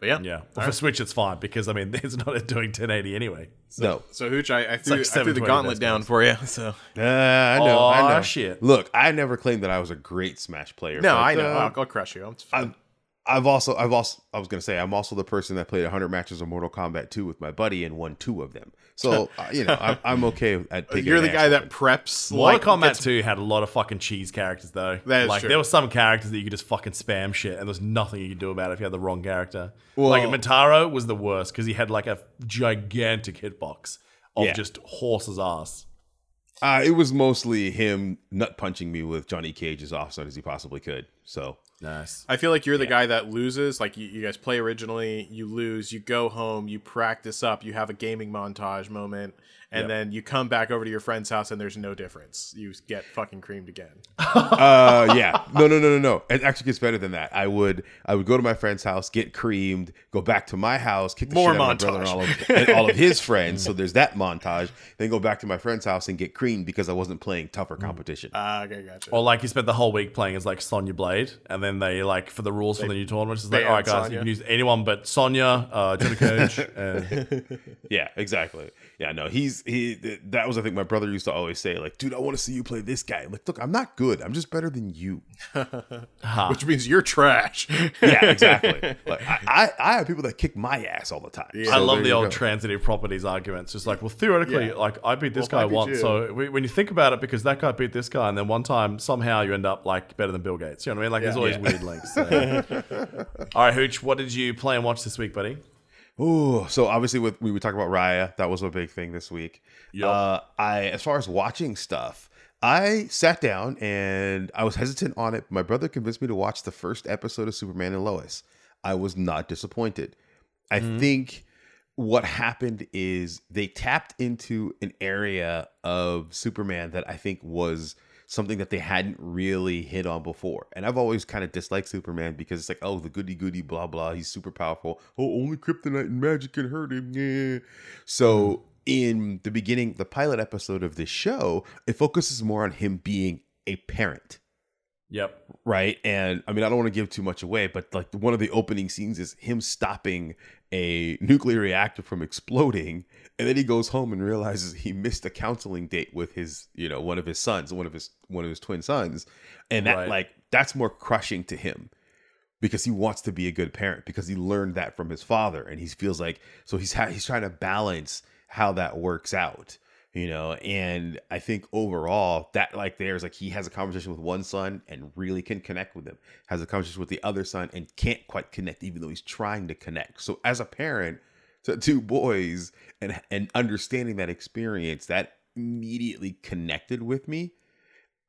[SPEAKER 4] But yeah,
[SPEAKER 2] Yeah. Well, for Switch, it's fine because, I mean, it's not doing 1080 anyway.
[SPEAKER 3] no.
[SPEAKER 4] So Hooch, I, I threw,
[SPEAKER 2] like
[SPEAKER 4] I threw the gauntlet down for you. So
[SPEAKER 3] Uh, I know. I know.
[SPEAKER 2] shit.
[SPEAKER 3] Look, I never claimed that I was a great Smash player.
[SPEAKER 4] no,
[SPEAKER 3] but,
[SPEAKER 4] I know.
[SPEAKER 3] uh,
[SPEAKER 4] I'll, I'll crush you. It's fun.
[SPEAKER 3] I've also, I've also, I was gonna say, I'm also the person that played 100 matches of Mortal Kombat 2 with my buddy and won two of them. So uh, you know, I'm, I'm okay at taking.
[SPEAKER 4] You're the guy that
[SPEAKER 3] whooping.
[SPEAKER 4] preps.
[SPEAKER 2] Mortal
[SPEAKER 4] like,
[SPEAKER 2] Kombat
[SPEAKER 4] gets-
[SPEAKER 2] 2 had a lot of fucking cheese characters though.
[SPEAKER 4] That is
[SPEAKER 2] like
[SPEAKER 4] true.
[SPEAKER 2] there were some characters that you could just fucking spam shit, and there's nothing you could do about it if you had the wrong character.
[SPEAKER 3] Well-
[SPEAKER 2] like Motaro was the worst because he had like a gigantic hitbox of
[SPEAKER 3] Yeah.
[SPEAKER 2] just horse's ass.
[SPEAKER 3] Uh, it was mostly him nut punching me with Johnny Cage as often as he possibly could. So
[SPEAKER 2] Nice.
[SPEAKER 4] I feel like you're the guy that loses. Like you, you guys play originally, you lose, you go home, you practice up, you have a gaming montage moment, and then you come back over to your friend's house and there's no difference. You get fucking creamed again.
[SPEAKER 3] uh yeah no no no no no it actually gets better than that i would i would go to my friend's house get creamed go back to my house kick the
[SPEAKER 4] More
[SPEAKER 3] shit out of my brother and all, of, and all of his friends so there's that montage then go back to my friend's house and get creamed because i wasn't playing tougher competition
[SPEAKER 4] Ah, okay, gotcha.
[SPEAKER 2] Or like you spent the whole week playing as like Sonya Blade, and then they like for the rules for the new tournament, it's like, all right, guys,
[SPEAKER 4] Sonya.
[SPEAKER 2] you can use anyone but Sonya, uh, Johnny Cage, and
[SPEAKER 3] Yeah, exactly. Yeah, no, he's he. That was I think my brother used to always say like, "Dude, I want to see you play this guy." I'm like, look, I'm not good. I'm just better than you.
[SPEAKER 4] which means you're trash.
[SPEAKER 3] Yeah, exactly. like, I, I I have people that kick my ass all the time.
[SPEAKER 2] I
[SPEAKER 3] So
[SPEAKER 2] love the old
[SPEAKER 3] go.
[SPEAKER 2] transitive properties arguments. Just like, well, theoretically,
[SPEAKER 4] Yeah.
[SPEAKER 2] like I beat this
[SPEAKER 4] Well, I
[SPEAKER 2] guy
[SPEAKER 4] beat
[SPEAKER 2] once,
[SPEAKER 4] you-
[SPEAKER 2] so we- when you think about it, because that guy beat this guy, and then one time somehow you end up like better than Bill Gates. You know what I mean? Like, there's always
[SPEAKER 3] Yeah.
[SPEAKER 2] weird links. so. All right, Hooch, what did you play and watch this week, buddy?
[SPEAKER 3] Ooh, so obviously with we would talk about Raya, that was a big thing this week.
[SPEAKER 2] Yup.
[SPEAKER 3] Uh, I as far as watching stuff, I sat down and I was hesitant on it. My brother convinced me to watch the first episode of Superman and Lois. I was not disappointed. I think what happened is they tapped into an area of Superman that I think was something that they hadn't really hit on before. And I've always kind of disliked Superman because it's like, oh, the goody goody, blah, blah. He's super powerful. Oh, only kryptonite and magic can hurt him. Yeah. So hmm. in the beginning, the pilot episode of this show, it focuses more on him being a parent
[SPEAKER 2] Yep.
[SPEAKER 3] right and i mean i don't want to give too much away but like one of the opening scenes is him stopping a nuclear reactor from exploding and then he goes home and realizes he missed a counseling date with his you know one of his sons one of his one of his twin sons. And that
[SPEAKER 2] Right.
[SPEAKER 3] like that's more crushing to him because he wants to be a good parent because he learned that from his father. And he feels like so he's ha- he's trying to balance how that works out you know and i think overall that like there's like he has a conversation with one son and really can connect with him has a conversation with the other son and can't quite connect even though he's trying to connect. So as a parent to two boys and and understanding that experience that immediately connected with me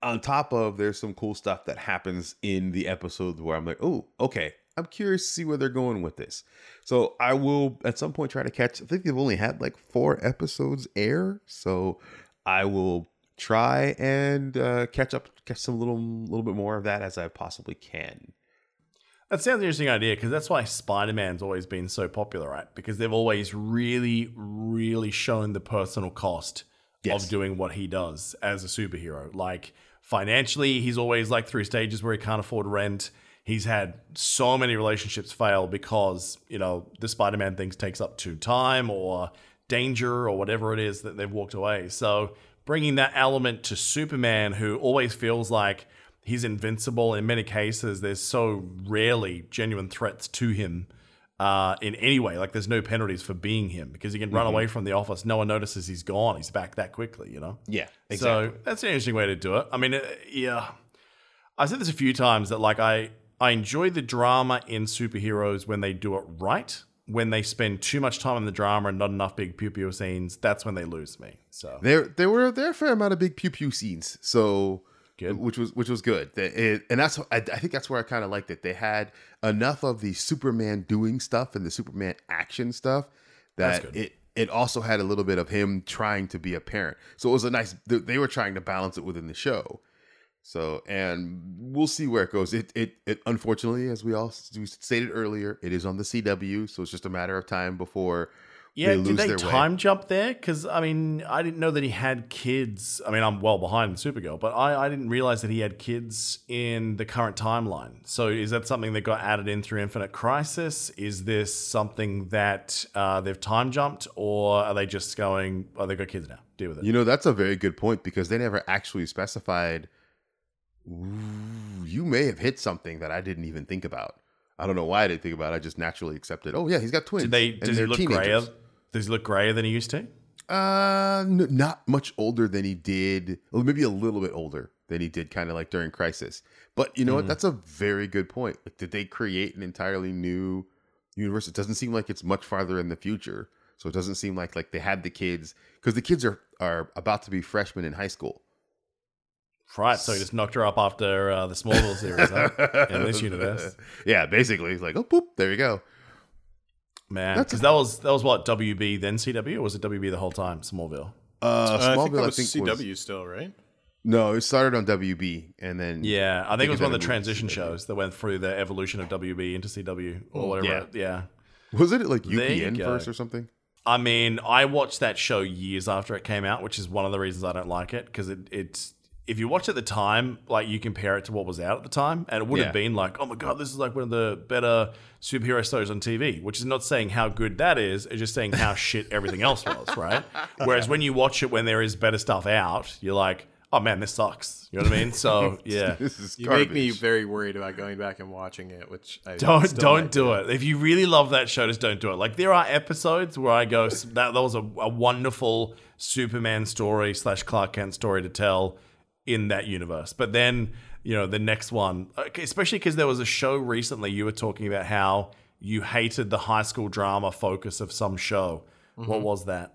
[SPEAKER 3] on top of there's some cool stuff that happens in the episode where I'm like, oh, okay, I'm curious to see where they're going with this. So I will at some point try to catch. I think they've only had like four episodes air, so I will try and uh, catch up, catch some little little bit more of that as I possibly can.
[SPEAKER 2] That sounds an interesting idea because that's why Spider Man's always been so popular, right? Because they've always really, really shown the personal cost
[SPEAKER 3] Yes.
[SPEAKER 2] of doing what he does as a superhero. Like financially, he's always like through stages where he can't afford rent. He's had so many relationships fail because, you know, the Spider Man things takes up too time or danger or whatever it is that they've walked away. So bringing that element to Superman, who always feels like he's invincible in many cases, there's so rarely genuine threats to him uh, in any way. Like there's no penalties for being him because he can run away from the office. No one notices he's gone. He's back that quickly, you know?
[SPEAKER 3] Yeah,
[SPEAKER 2] So that's an interesting way to do it. I mean, uh, yeah, I've said this a few times that like I I enjoy the drama in superheroes when they do it right. When they spend too much time in the drama and not enough big pew pew scenes, that's when they lose me. So
[SPEAKER 3] There, there were there were a fair amount of big pew pew scenes, so
[SPEAKER 2] Good.
[SPEAKER 3] which was which was good. It- and that's I, think that's where I kind of liked it. They had enough of the Superman doing stuff and the Superman action stuff
[SPEAKER 2] That's
[SPEAKER 3] that
[SPEAKER 2] good.
[SPEAKER 3] it it also had a little bit of him trying to be a parent. So it was a nice. They were trying to balance it within the show. So and we'll see where it goes. It it it unfortunately, as we all we stated earlier, it is on the CW, so it's just a matter of time before
[SPEAKER 2] Yeah,
[SPEAKER 3] they
[SPEAKER 2] did they
[SPEAKER 3] their way.
[SPEAKER 2] time jump there? Because I mean, I didn't know that he had kids. I mean, I'm well behind Supergirl, but I, I didn't realize that he had kids in the current timeline. So is that something that got added in through Infinite Crisis? Is this something that uh, they've time jumped, or are they just going? Oh, they got kids now. Deal with it.
[SPEAKER 3] You know, that's a very good point because they never actually specified. Ooh, you may have hit something that I didn't even think about. I don't know why I didn't think about it. I just naturally accepted. Oh yeah, he's got twins.
[SPEAKER 2] Did they? Does he look grayer? Does he look grayer than he used to?
[SPEAKER 3] Uh, n- not much older than he did. Well, maybe a little bit older than he did, kind of like during Crisis. But you know
[SPEAKER 2] Mm-hmm.
[SPEAKER 3] what? That's a very good point. Like, did they create an entirely new universe? It doesn't seem like it's much farther in the future. So it doesn't seem like like they had the kids because the kids are are about to be freshmen in high school.
[SPEAKER 2] Right. So he just knocked her up after uh, the Smallville series huh? in this universe.
[SPEAKER 3] Yeah, basically, it's like, oh, poop, there you go.
[SPEAKER 2] Man, because that was that was what WB then CW, or was it WB the whole time? Smallville.
[SPEAKER 3] Uh,
[SPEAKER 4] Uh, I think
[SPEAKER 3] Smallville,
[SPEAKER 4] that
[SPEAKER 3] I
[SPEAKER 4] was
[SPEAKER 3] think,
[SPEAKER 4] CW
[SPEAKER 3] was
[SPEAKER 4] still, right?
[SPEAKER 3] no, it started on WB and then
[SPEAKER 2] Yeah, I think it was one of the transition shows that went through the evolution of WB into CW or whatever.
[SPEAKER 3] yeah.
[SPEAKER 2] Yeah.
[SPEAKER 3] was it like
[SPEAKER 2] There you
[SPEAKER 3] UPN first or something?
[SPEAKER 2] I mean, I watched that show years after it came out, which is one of the reasons I don't like it because it it's if you watch at the time, like you compare it to what was out at the time, and it would
[SPEAKER 3] Yeah.
[SPEAKER 2] have been like, oh my god, this is like one of the better superhero stories on TV. Which is not saying how good that is; it's just saying how shit everything else was, right? Whereas when you watch it when there is better stuff out, you're like, oh man, this sucks. You know what I mean? So yeah.
[SPEAKER 3] This is
[SPEAKER 4] You
[SPEAKER 3] garbage.
[SPEAKER 4] make me very worried about going back and watching it, which I
[SPEAKER 2] Don't don't
[SPEAKER 4] might
[SPEAKER 2] do it. If you really love that show, just don't do it. Like there are episodes where I go, that that was a, a wonderful Superman story slash Clark Kent story to tell in that universe. But then you know the next one, uh, especially because there was a show recently you were talking about how you hated the high school drama focus of some show. What mm-hmm. was that?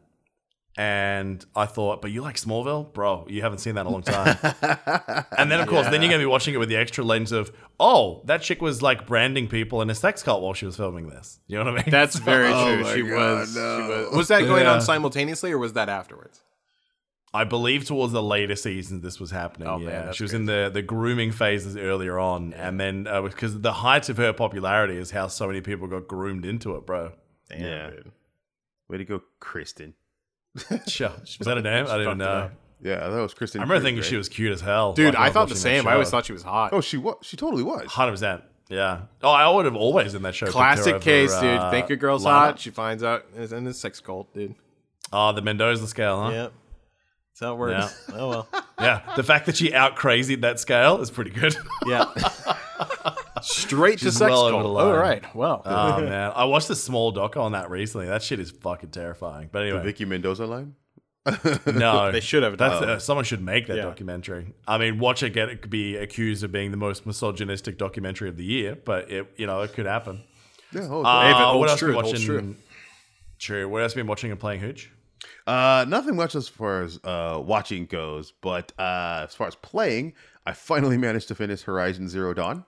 [SPEAKER 2] And I thought, but you like Smallville, bro? You haven't seen that in a long time. and then, of course, then you're gonna be watching it with the extra lens of, oh, that chick was like branding people in a sex cult while she was filming this. You know what I mean?
[SPEAKER 4] That's very
[SPEAKER 3] Oh
[SPEAKER 4] true.
[SPEAKER 3] my
[SPEAKER 4] she,
[SPEAKER 3] God,
[SPEAKER 4] was,
[SPEAKER 3] no.
[SPEAKER 4] she was. Was that going
[SPEAKER 2] Yeah.
[SPEAKER 4] on simultaneously, or was that afterwards?
[SPEAKER 2] I believe towards the later seasons this was happening.
[SPEAKER 4] Oh,
[SPEAKER 2] yeah,
[SPEAKER 4] man,
[SPEAKER 2] she was in the the grooming phases earlier on, and then uh, because the height of her popularity is how so many people got groomed into it, bro.
[SPEAKER 4] Damn,
[SPEAKER 3] Yeah.
[SPEAKER 4] dude.
[SPEAKER 3] Way to go, Kristen.
[SPEAKER 2] Sure, was that a name? I didn't
[SPEAKER 4] fucked it
[SPEAKER 2] know.
[SPEAKER 4] up.
[SPEAKER 3] Yeah, that was Kristen.
[SPEAKER 2] I remember thinking
[SPEAKER 3] right?
[SPEAKER 2] she was cute as hell,
[SPEAKER 4] Dude,
[SPEAKER 2] like, when
[SPEAKER 4] I thought the same. I always thought she was hot.
[SPEAKER 3] Oh, she was. She totally was.
[SPEAKER 2] Hundred percent. Yeah. Oh, I would have always in that show. picked her
[SPEAKER 4] Classic
[SPEAKER 2] over,
[SPEAKER 4] case, dude.
[SPEAKER 2] uh,
[SPEAKER 4] Think your girl's
[SPEAKER 2] Lana.
[SPEAKER 4] hot. She finds out it's in the sex cult, dude.
[SPEAKER 2] Oh, the Mendoza scale, huh?
[SPEAKER 4] Yep. That's how it works. Oh well.
[SPEAKER 2] Yeah. The fact that she out crazied that scale is pretty good.
[SPEAKER 4] Yeah. Straight to sex
[SPEAKER 2] well over
[SPEAKER 4] cult.
[SPEAKER 2] the
[SPEAKER 4] All
[SPEAKER 2] line.
[SPEAKER 4] right. Well.
[SPEAKER 2] oh man, I watched a small doc on that recently. That shit is fucking terrifying. But
[SPEAKER 3] The
[SPEAKER 2] anyway,
[SPEAKER 3] Vicky Mendoza line.
[SPEAKER 2] no,
[SPEAKER 4] They should have
[SPEAKER 2] That's uh, someone should make that
[SPEAKER 4] Yeah.
[SPEAKER 2] documentary. I mean, watch it get be accused of being the most misogynistic documentary of the year, but it you know it could happen.
[SPEAKER 3] Yeah. Oh,
[SPEAKER 2] Uh,
[SPEAKER 4] if
[SPEAKER 2] what
[SPEAKER 4] holds
[SPEAKER 2] else
[SPEAKER 4] true,
[SPEAKER 2] been
[SPEAKER 4] it holds
[SPEAKER 2] watching? True. What else been watching and playing Hooch?
[SPEAKER 3] Uh, nothing much as far as uh, watching goes, but uh, as far as playing, I finally managed to finish Horizon Zero Dawn.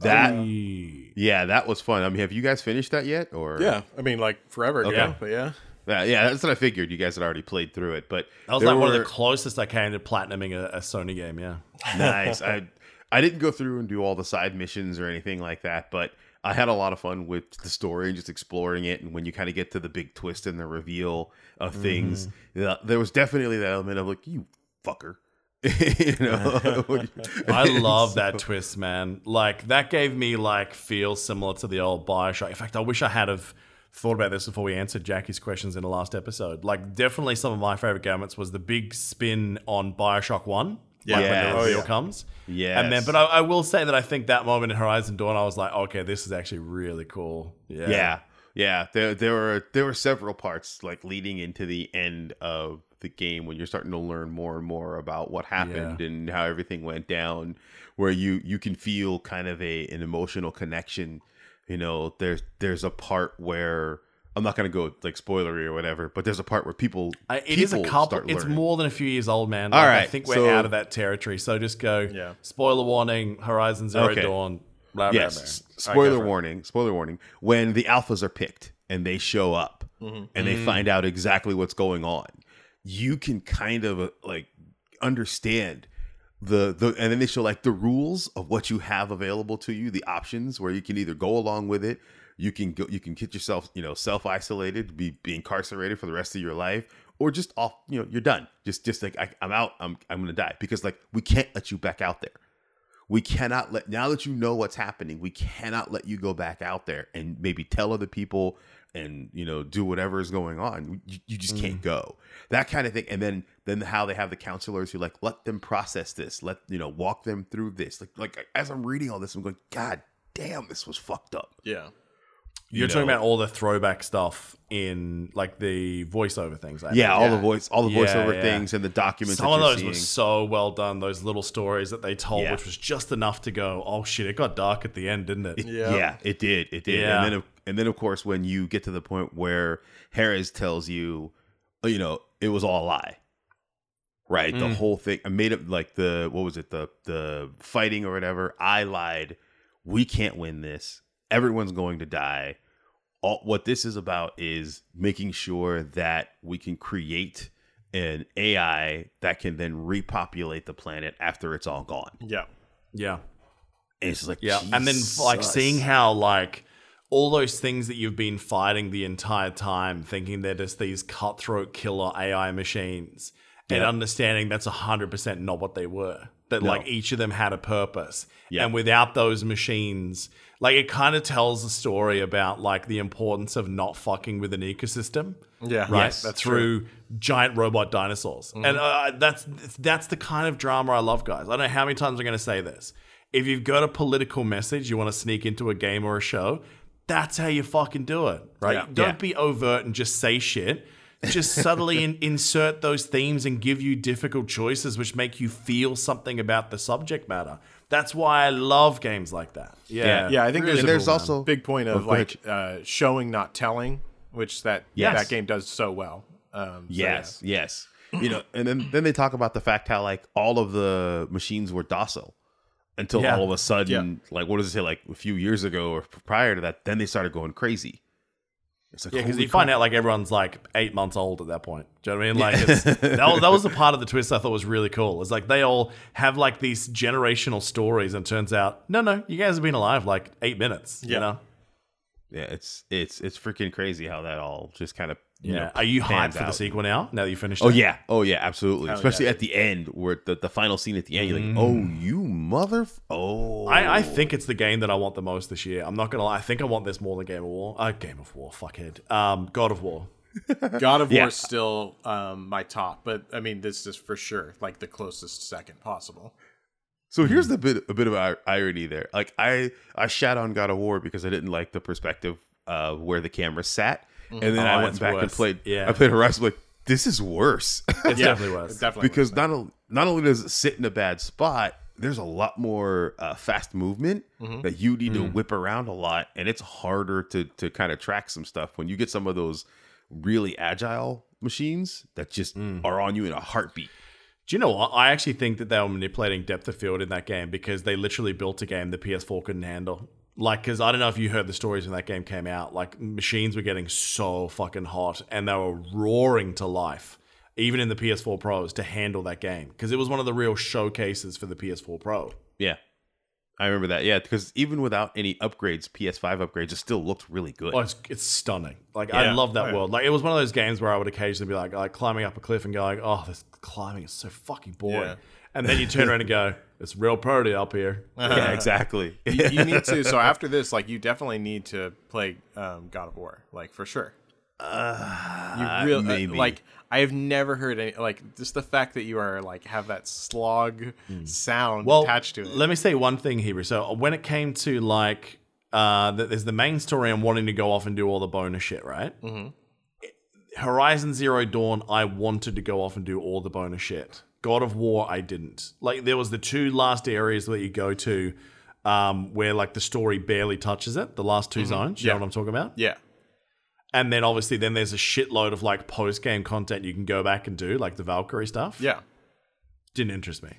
[SPEAKER 3] That
[SPEAKER 2] Hey.
[SPEAKER 3] yeah, that was fun. I mean, have you guys finished that yet? Or
[SPEAKER 4] yeah. I mean, like forever ago.
[SPEAKER 2] Okay.
[SPEAKER 4] But yeah.
[SPEAKER 3] yeah, yeah, that's what I figured. You guys had already played through it, but
[SPEAKER 2] That was
[SPEAKER 3] there
[SPEAKER 2] like one of the closest I came to platinuming a, a Sony game. Yeah.
[SPEAKER 3] nice. I I didn't go through and do all the side missions or anything like that, but I had a lot of fun with the story and just exploring it. And when you kind of get to the big twist and the reveal of things, mm-hmm. yeah, there was definitely that element of like, you fucker. you know,
[SPEAKER 2] I love that twist, man. Like that gave me like feel similar to the old Bioshock. In fact, I wish I had have thought about this before we answered Jackie's questions in the last episode. Like definitely some of my favorite elements was the big spin on Bioshock One. Like when
[SPEAKER 3] Yes.
[SPEAKER 2] the
[SPEAKER 3] Oh,
[SPEAKER 2] reveal
[SPEAKER 3] yeah.
[SPEAKER 2] comes.
[SPEAKER 3] Yes.
[SPEAKER 2] And then but I, I will say that I think that moment in Horizon Dawn, I was like, okay, this is actually really cool. Yeah.
[SPEAKER 3] Yeah, yeah. There, there were there were several parts like leading into the end of the game when you're starting to learn more and more about what happened
[SPEAKER 2] Yeah.
[SPEAKER 3] and how everything went down, where you you can feel kind of a an emotional connection. You know, there's there's a part where I'm not gonna go like spoilery or whatever, but there's a part where people
[SPEAKER 2] I, it is a
[SPEAKER 3] people
[SPEAKER 2] couple.
[SPEAKER 3] start
[SPEAKER 2] It's more than a few years old, man.
[SPEAKER 3] All
[SPEAKER 2] Like, I think we're
[SPEAKER 3] so-
[SPEAKER 2] out of that territory. So just go.
[SPEAKER 4] Yeah.
[SPEAKER 2] Spoiler warning: Horizon Zero
[SPEAKER 3] Okay.
[SPEAKER 2] Dawn. Blah, blah,
[SPEAKER 3] yes.
[SPEAKER 2] blah.
[SPEAKER 3] s-
[SPEAKER 2] All right, go
[SPEAKER 3] Spoiler
[SPEAKER 2] for it.
[SPEAKER 3] warning. Spoiler warning. When the alphas are picked and they show up and
[SPEAKER 2] Mm.
[SPEAKER 3] they find out exactly what's going on, you can kind of uh, like understand the the and then they show like the rules of what you have available to you, the options where you can either go along with it, you can go you can get yourself, you know, self-isolated, be be incarcerated for the rest of your life or just off, you know, you're done. Just just like I, I'm out, I'm I'm to die. Because like we can't let you back out there. We cannot let now that you know what's happening we cannot let you go back out there and maybe tell other people and you know do whatever is going on. You, you just can't mm. go. That kind of thing. And then then how they have the counselors who like let them process this let you know walk them through this. Like like as i'm reading all this i'm going god damn this was fucked up.
[SPEAKER 4] Yeah.
[SPEAKER 2] You're
[SPEAKER 3] you
[SPEAKER 2] talking about all the throwback stuff in like the voiceover things. I
[SPEAKER 3] yeah
[SPEAKER 2] think.
[SPEAKER 3] all the voice all the voiceover
[SPEAKER 2] yeah.
[SPEAKER 3] things and the documents
[SPEAKER 2] Some
[SPEAKER 3] that
[SPEAKER 2] of
[SPEAKER 3] you're
[SPEAKER 2] those
[SPEAKER 3] seeing.
[SPEAKER 2] were so well done. Those little stories that they told,
[SPEAKER 3] Yeah.
[SPEAKER 2] which was just enough to go, oh shit, it got dark at the end, didn't it?
[SPEAKER 3] It-
[SPEAKER 4] Yeah.
[SPEAKER 3] yeah, it did. It did.
[SPEAKER 2] Yeah.
[SPEAKER 3] And then, of- and then of course, when you get to the point where Herres tells you, oh, you know, it was all a lie, right? The
[SPEAKER 2] Mm.
[SPEAKER 3] whole thing. I made it like the what was it? The the fighting or whatever. I lied. We can't win this. Everyone's going to die. All, what this is about is making sure that we can create an AI that can then repopulate the planet after it's all gone.
[SPEAKER 4] Yeah.
[SPEAKER 2] yeah.
[SPEAKER 3] And it's like
[SPEAKER 2] Yeah, and then like seeing how like all those things that you've been fighting the entire time, thinking they're just these cutthroat killer AI machines, and understanding that's 100% not what they were. That
[SPEAKER 3] No.
[SPEAKER 2] like each of them had a purpose.
[SPEAKER 3] Yeah.
[SPEAKER 2] And without those machines, like it kind of tells a story about like the importance of not fucking with an ecosystem.
[SPEAKER 4] Yeah,
[SPEAKER 2] Right.
[SPEAKER 3] Yes.
[SPEAKER 4] that's
[SPEAKER 2] through giant robot dinosaurs. And uh, that's that's the kind of drama I love, guys. I don't know how many times I'm going to say this. If you've got a political message you want to sneak into a game or a show, that's how you fucking do it, right?
[SPEAKER 4] Yeah.
[SPEAKER 2] Don't
[SPEAKER 3] Yeah.
[SPEAKER 2] be overt and just say shit. Just subtly in, insert those themes and give you difficult choices which make you feel something about the subject matter. That's why I love games like that. Yeah.
[SPEAKER 4] Yeah, I think there's
[SPEAKER 3] there's also
[SPEAKER 4] big point of
[SPEAKER 3] go ahead.
[SPEAKER 4] like uh, showing not telling, which that
[SPEAKER 3] Yes.
[SPEAKER 4] that game does so well. Um, so
[SPEAKER 3] Yes, yes. You know, and then then they talk about the fact how like all of the machines were docile until
[SPEAKER 2] Yeah.
[SPEAKER 3] all of a sudden, like what does it say, like a few years ago or prior to that, then they started going crazy. It's like
[SPEAKER 2] Yeah, because you find out like everyone's like eight months old at that point. Do you know what I mean? Like it's, that, was, that was the part of the twist I thought was really cool. It's like they all have like these generational stories, and it turns out no, no, you guys have been alive like eight minutes. You
[SPEAKER 4] Yeah.
[SPEAKER 2] know?
[SPEAKER 3] Yeah, it's it's it's freaking crazy how that all just kind of you
[SPEAKER 2] Yeah.
[SPEAKER 3] know,
[SPEAKER 2] Are you hyped
[SPEAKER 3] pans
[SPEAKER 2] for the sequel now? Now that you finished?
[SPEAKER 3] Oh
[SPEAKER 2] it?
[SPEAKER 3] yeah, oh yeah, absolutely.
[SPEAKER 4] Hell
[SPEAKER 3] Especially
[SPEAKER 4] yeah.
[SPEAKER 3] at the end, where the, the final scene at the end, you're like, oh, you mother, f- oh,
[SPEAKER 2] I, I think it's the game that I want the most this year. I'm not gonna lie. I think I want this more than Game of War. Uh, Game of War, fuckhead. Um, God of War.
[SPEAKER 4] God of
[SPEAKER 3] Yeah.
[SPEAKER 4] War is still um, my top, but I mean this is for sure like the closest second possible.
[SPEAKER 3] So here's the bit a bit of irony there. Like I I shat on God of War because I didn't like the perspective of where the camera sat, and then
[SPEAKER 2] Oh,
[SPEAKER 3] I went
[SPEAKER 2] it's
[SPEAKER 3] back and played.
[SPEAKER 2] Yeah.
[SPEAKER 3] I played Horizon. Like this is worse
[SPEAKER 2] It's definitely worse.
[SPEAKER 4] It definitely
[SPEAKER 3] because
[SPEAKER 4] was.
[SPEAKER 3] not only not only does it sit in a bad spot, there's a lot more uh, fast movement
[SPEAKER 4] Mm-hmm.
[SPEAKER 3] that you need
[SPEAKER 2] Mm.
[SPEAKER 3] to whip around a lot, and it's harder to to kind of track some stuff when you get some of those really agile machines that just
[SPEAKER 2] Mm.
[SPEAKER 3] are on you in a heartbeat.
[SPEAKER 2] Do you know what? I actually think that they were manipulating depth of field in that game because they literally built a game the PS4 couldn't handle. Like, because I don't know if you heard the stories when that game came out. Like, machines were getting so fucking hot and they were roaring to life, even in the PS4 Pros, to handle that game because it was one of the real showcases for the PS4 Pro.
[SPEAKER 3] Yeah. I remember that. Yeah, because even without any upgrades, PS5 upgrades, it still looked really good.
[SPEAKER 2] Oh, it's, it's stunning. Like, I love that
[SPEAKER 4] Oh, yeah.
[SPEAKER 2] world. Like, it was one of those games where I would occasionally be like, like climbing up a cliff and going, oh, this climbing is so fucking boring.
[SPEAKER 4] Yeah.
[SPEAKER 2] And then you turn around and go, it's real pretty up here.
[SPEAKER 3] yeah, exactly.
[SPEAKER 4] you, you need to. So after this, like you definitely need to play um, God of War, like for sure.
[SPEAKER 3] Uh,
[SPEAKER 4] you really
[SPEAKER 3] maybe.
[SPEAKER 4] like. I have never heard any like just the fact that you are like have that slog sound
[SPEAKER 2] well,
[SPEAKER 4] attached to it.
[SPEAKER 2] Let me say one thing, Hebrew. So when it came to like, uh, th- there's the main story and wanting to go off and do all the bonus shit, right? Mm-hmm. Horizon Zero Dawn, I wanted to go off and do all the bonus shit. God of War, I didn't. Like there was the two last areas that you go to, um, where like the story barely touches it. The last 2 zones. You
[SPEAKER 4] Yeah.
[SPEAKER 2] know what I'm talking about?
[SPEAKER 4] yeah,
[SPEAKER 2] And then obviously, then there's a shitload of like post game content you can go back and do, like the Valkyrie stuff.
[SPEAKER 4] yeah,
[SPEAKER 2] didn't interest me.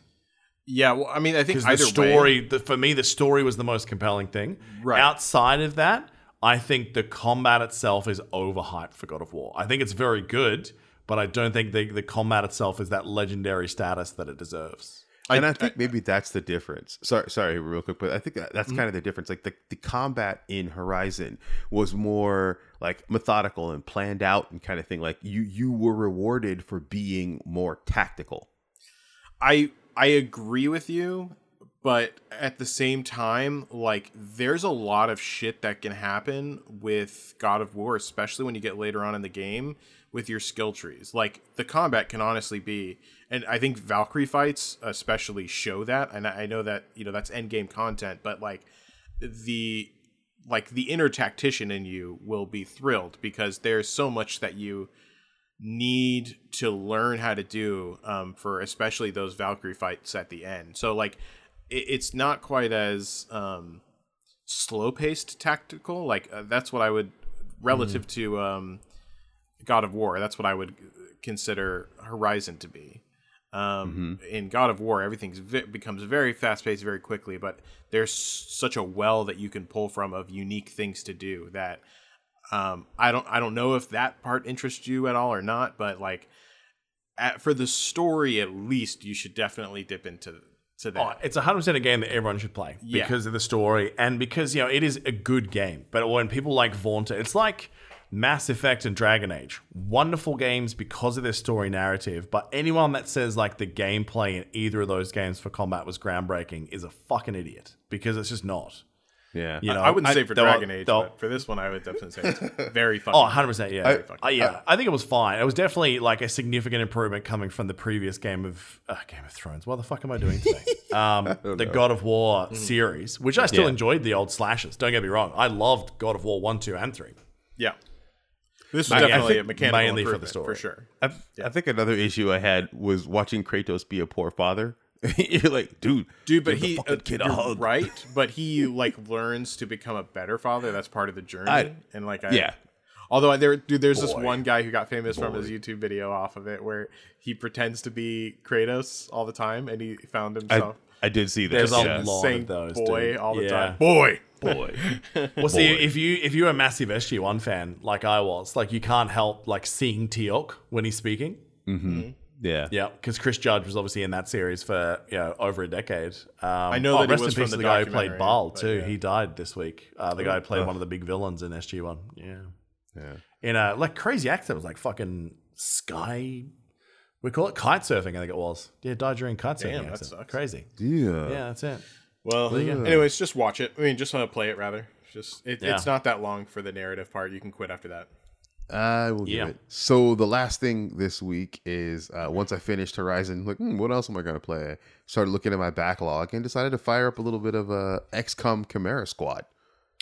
[SPEAKER 4] yeah. Well, I mean, I think either
[SPEAKER 2] the story
[SPEAKER 4] way,
[SPEAKER 2] the, for me the story was the most compelling thing
[SPEAKER 4] Right.
[SPEAKER 2] outside of that i think the combat itself is overhyped for god of war i think it's very good but i don't think the, the combat itself is that legendary status that it deserves
[SPEAKER 3] and I, think maybe that's the difference. Sorry, sorry, real quick, but I think that, that's mm-hmm. kind of the difference. Like the, the combat in Horizon was more like methodical and planned out and kind of thing. Like you you were rewarded for being more tactical.
[SPEAKER 4] I I agree with you, but at the same time, like there's a lot of shit that can happen with God of War, especially when you get later on in the game with your skill trees. Like the combat can honestly be, and I think Valkyrie fights especially show that. And I know that you know that's end game content, but like the like the inner tactician in you will be thrilled because there's so much that you need to learn how to do um, for especially those Valkyrie fights at the end. So like it, it's not quite as um, slow paced tactical. Like uh, that's what I would relative to um, God of War. That's what I would consider Horizon to be. Um, In God of War, everything vi- becomes very fast paced very quickly, but there's such a well that you can pull from of unique things to do that um, I don't I don't know if that part interests you at all or not, but like at, for the story at least, you should definitely dip into to that.
[SPEAKER 2] Oh, it's 100% a game that everyone should play
[SPEAKER 4] Yeah.
[SPEAKER 2] because of the story and because, you know, it is a good game. But when people like vaunt it, it's like Mass Effect and Dragon Age, wonderful games because of their story narrative. But anyone that says like the gameplay in either of those games for combat was groundbreaking is a fucking idiot because it's just not.
[SPEAKER 3] Yeah.
[SPEAKER 2] You know,
[SPEAKER 4] I wouldn't say for
[SPEAKER 2] they'll-
[SPEAKER 4] Dragon Age, but for this one, I would definitely say it's very fucking.
[SPEAKER 2] Oh, 100%. Yeah.
[SPEAKER 3] I-
[SPEAKER 2] Uh, yeah. I think it was fine. It was definitely like a significant improvement coming from the previous game of uh, Game of Thrones. What the fuck am I doing today? um, the God of War series, which I still
[SPEAKER 3] Yeah.
[SPEAKER 2] enjoyed the old slashes. Don't get me wrong. I loved God of War 1, 2, and 3.
[SPEAKER 4] yeah. This is
[SPEAKER 2] yeah,
[SPEAKER 4] definitely a mechanical
[SPEAKER 2] mainly for the story.
[SPEAKER 4] for sure.
[SPEAKER 3] I, I think another issue I had was watching Kratos be a poor father. You're like, dude,
[SPEAKER 4] Dude, but he uh,
[SPEAKER 3] kid a hug.
[SPEAKER 4] right, but he like learns to become a better father. That's part of the journey,
[SPEAKER 3] I-
[SPEAKER 4] and like I,
[SPEAKER 3] Yeah.
[SPEAKER 4] Although there, dude, there's this one guy who got famous from his YouTube video off of it, where he pretends to be Kratos all the time, and he found himself
[SPEAKER 3] I did see that.
[SPEAKER 2] There's a
[SPEAKER 3] yeah.
[SPEAKER 2] lot
[SPEAKER 4] saying
[SPEAKER 2] of those,
[SPEAKER 4] "boy"
[SPEAKER 2] dude.
[SPEAKER 4] all the
[SPEAKER 2] Yeah.
[SPEAKER 4] time. Boy,
[SPEAKER 3] boy.
[SPEAKER 2] Well, see,
[SPEAKER 3] Boy.
[SPEAKER 2] if you if you're a massive SG1 fan like I was, like you can't help like seeing Teal'c when he's speaking.
[SPEAKER 3] Yeah.
[SPEAKER 2] Yeah, because Chris Judge was obviously in that series for you know over a decade. Um, I
[SPEAKER 4] know that he
[SPEAKER 2] rest
[SPEAKER 4] was
[SPEAKER 2] in
[SPEAKER 4] from
[SPEAKER 2] peace
[SPEAKER 4] the
[SPEAKER 2] to the guy who played
[SPEAKER 4] documentary,
[SPEAKER 2] Baal too.
[SPEAKER 4] yeah.
[SPEAKER 2] He died this week. Uh, the guy who played one of the big villains in SG1. Yeah,
[SPEAKER 3] Yeah.
[SPEAKER 2] in a like crazy accent. It was like fucking sky. We call it kite surfing. I think it was. Yeah, died during kite surfing.
[SPEAKER 4] Damn, that
[SPEAKER 2] accent.
[SPEAKER 4] sucks.
[SPEAKER 2] Crazy.
[SPEAKER 3] Yeah.
[SPEAKER 2] Yeah, that's it.
[SPEAKER 4] Well,
[SPEAKER 2] you go.
[SPEAKER 4] anyways, just watch it. I mean, just want to play it rather. Just it,
[SPEAKER 2] Yeah.
[SPEAKER 4] it's not that long for the narrative part. You can quit after that.
[SPEAKER 3] I will give
[SPEAKER 2] Yeah.
[SPEAKER 3] it. So the last thing this week is uh, once I finished Horizon, like, hmm, what else am I going to play? Started looking at my backlog and decided to fire up a little bit of uh, XCOM Chimera Squad.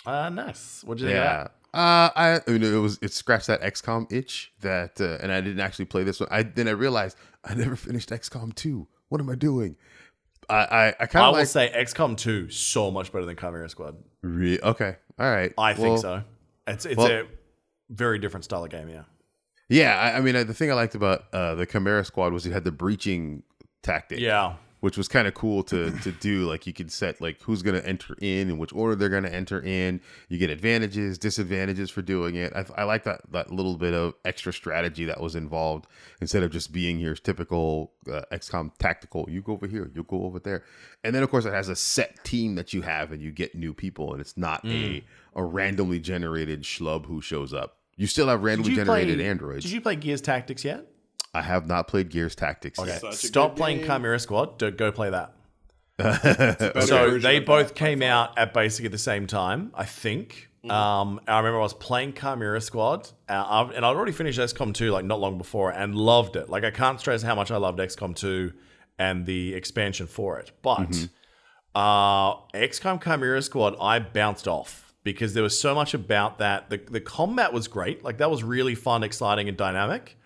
[SPEAKER 2] Uh, nice. What did you think?
[SPEAKER 3] Yeah. Uh, I, I mean, it was it scratched that XCOM itch that, uh, and I didn't actually play this one. I then I realized I never finished XCOM two. What am I doing? I I, I kind
[SPEAKER 2] I
[SPEAKER 3] of
[SPEAKER 2] will say XCOM 2 so much better than Chimera Squad.
[SPEAKER 3] Re- okay, all right.
[SPEAKER 2] I think so. It's it's
[SPEAKER 3] well-
[SPEAKER 2] a very different style of game. Yeah.
[SPEAKER 3] Yeah, I, I mean, the thing I liked about uh, the Chimera Squad was it had the breaching tactic.
[SPEAKER 2] Yeah.
[SPEAKER 3] Which was kind of cool to to do. Like you could set like who's going to enter in and which order they're going to enter in. You get advantages, disadvantages for doing it. I, I like that that little bit of extra strategy that was involved instead of just being your typical uh, XCOM tactical. You go over here, you go over there, and then of course it has a set team that you have, and you get new people, and it's not a a randomly generated schlub who shows up. You still have randomly generated androids.
[SPEAKER 2] Did you play Gears Tactics yet?
[SPEAKER 3] I have not played Gears Tactics.
[SPEAKER 2] Okay.
[SPEAKER 3] yet.
[SPEAKER 4] Such a
[SPEAKER 2] Stop playing
[SPEAKER 4] game.
[SPEAKER 2] Chimera Squad. Do, go play that. So they both
[SPEAKER 4] that,
[SPEAKER 2] came out at basically the same time, I think. Um, I remember I was playing Chimera Squad, uh, and I'd already finished XCOM 2 like not long before, and loved it. Like I can't stress how much I loved XCOM 2 and the expansion for it. But uh, XCOM Chimera Squad, I bounced off because there was so much about that. The the combat was great, like that was really fun, exciting, and dynamic.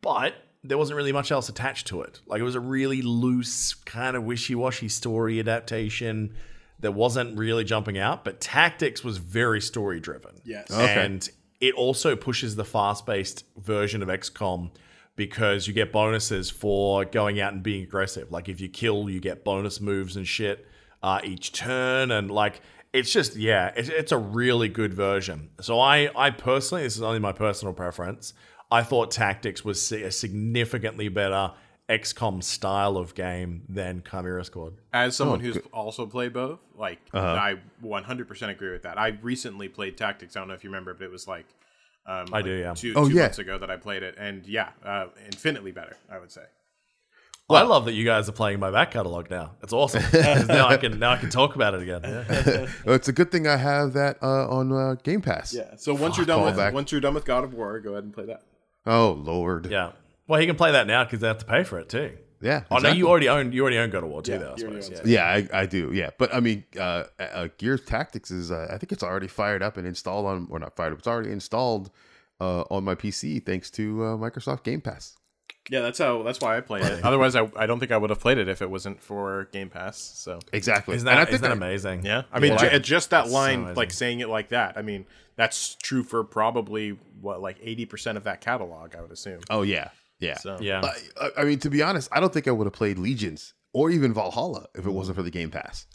[SPEAKER 2] But there wasn't really much else attached to it. Like it was a really loose, kind of wishy washy story adaptation that wasn't really jumping out. But tactics was very story driven.
[SPEAKER 4] Yes.
[SPEAKER 3] Okay.
[SPEAKER 2] And it also pushes the fast paced version of XCOM because you get bonuses for going out and being aggressive. Like if you kill, you get bonus moves and shit uh, each turn. And like, it's just, yeah, it's, it's a really good version. So I, I personally, this is only my personal preference, I thought Tactics was a significantly better XCOM style of game than Chimera Squad.
[SPEAKER 4] As someone
[SPEAKER 3] Oh,
[SPEAKER 4] who's also played both, like
[SPEAKER 3] Uh-huh.
[SPEAKER 4] I 100% agree with that. I recently played Tactics. I don't know if you remember, but it was like um,
[SPEAKER 2] I
[SPEAKER 4] like
[SPEAKER 2] do, yeah.
[SPEAKER 4] two,
[SPEAKER 3] Oh,
[SPEAKER 4] two
[SPEAKER 3] yeah.
[SPEAKER 4] months ago that I played it, and yeah, uh, infinitely better. I would say.
[SPEAKER 2] I love that you guys are playing my back catalog now. It's awesome. now I can now I can talk about it again. Yeah.
[SPEAKER 3] Well, it's a good thing I have that uh, on uh, Game Pass. Yeah.
[SPEAKER 4] So once you're done with
[SPEAKER 3] Callback.
[SPEAKER 4] once you're done with God of War, go ahead and play that.
[SPEAKER 3] Oh Lord.
[SPEAKER 2] Yeah. Well, he can play that now because they have to pay for it too.
[SPEAKER 3] Yeah.
[SPEAKER 2] Oh no, you already own you already own God of War too,
[SPEAKER 4] Yeah,
[SPEAKER 2] though. I suppose.
[SPEAKER 4] own
[SPEAKER 2] Yeah.
[SPEAKER 3] Yeah, I, I do. Yeah, but I mean, uh, uh, Gears Tactics is uh, I think it's already fired up and installed on, or not fired up. It's already installed uh, on my PC thanks to uh, Microsoft Game Pass.
[SPEAKER 4] Yeah, that's how. That's why I played it. Otherwise, I, I don't think I would have played it if it wasn't for Game Pass. So
[SPEAKER 3] Exactly.
[SPEAKER 2] Isn't
[SPEAKER 3] And
[SPEAKER 2] that,
[SPEAKER 3] I think
[SPEAKER 2] isn't that amazing?
[SPEAKER 4] yeah, I mean,
[SPEAKER 2] Yeah.
[SPEAKER 4] ju- just that
[SPEAKER 2] so
[SPEAKER 4] line,
[SPEAKER 2] amazing.
[SPEAKER 4] like saying it like that. I mean, that's true for probably what like eighty percent of that catalog. I would assume.
[SPEAKER 3] Oh yeah, yeah,
[SPEAKER 4] So
[SPEAKER 2] Yeah.
[SPEAKER 3] I, I mean, to be honest, I don't think I would have played Legions or even Valhalla if it wasn't for the Game Pass.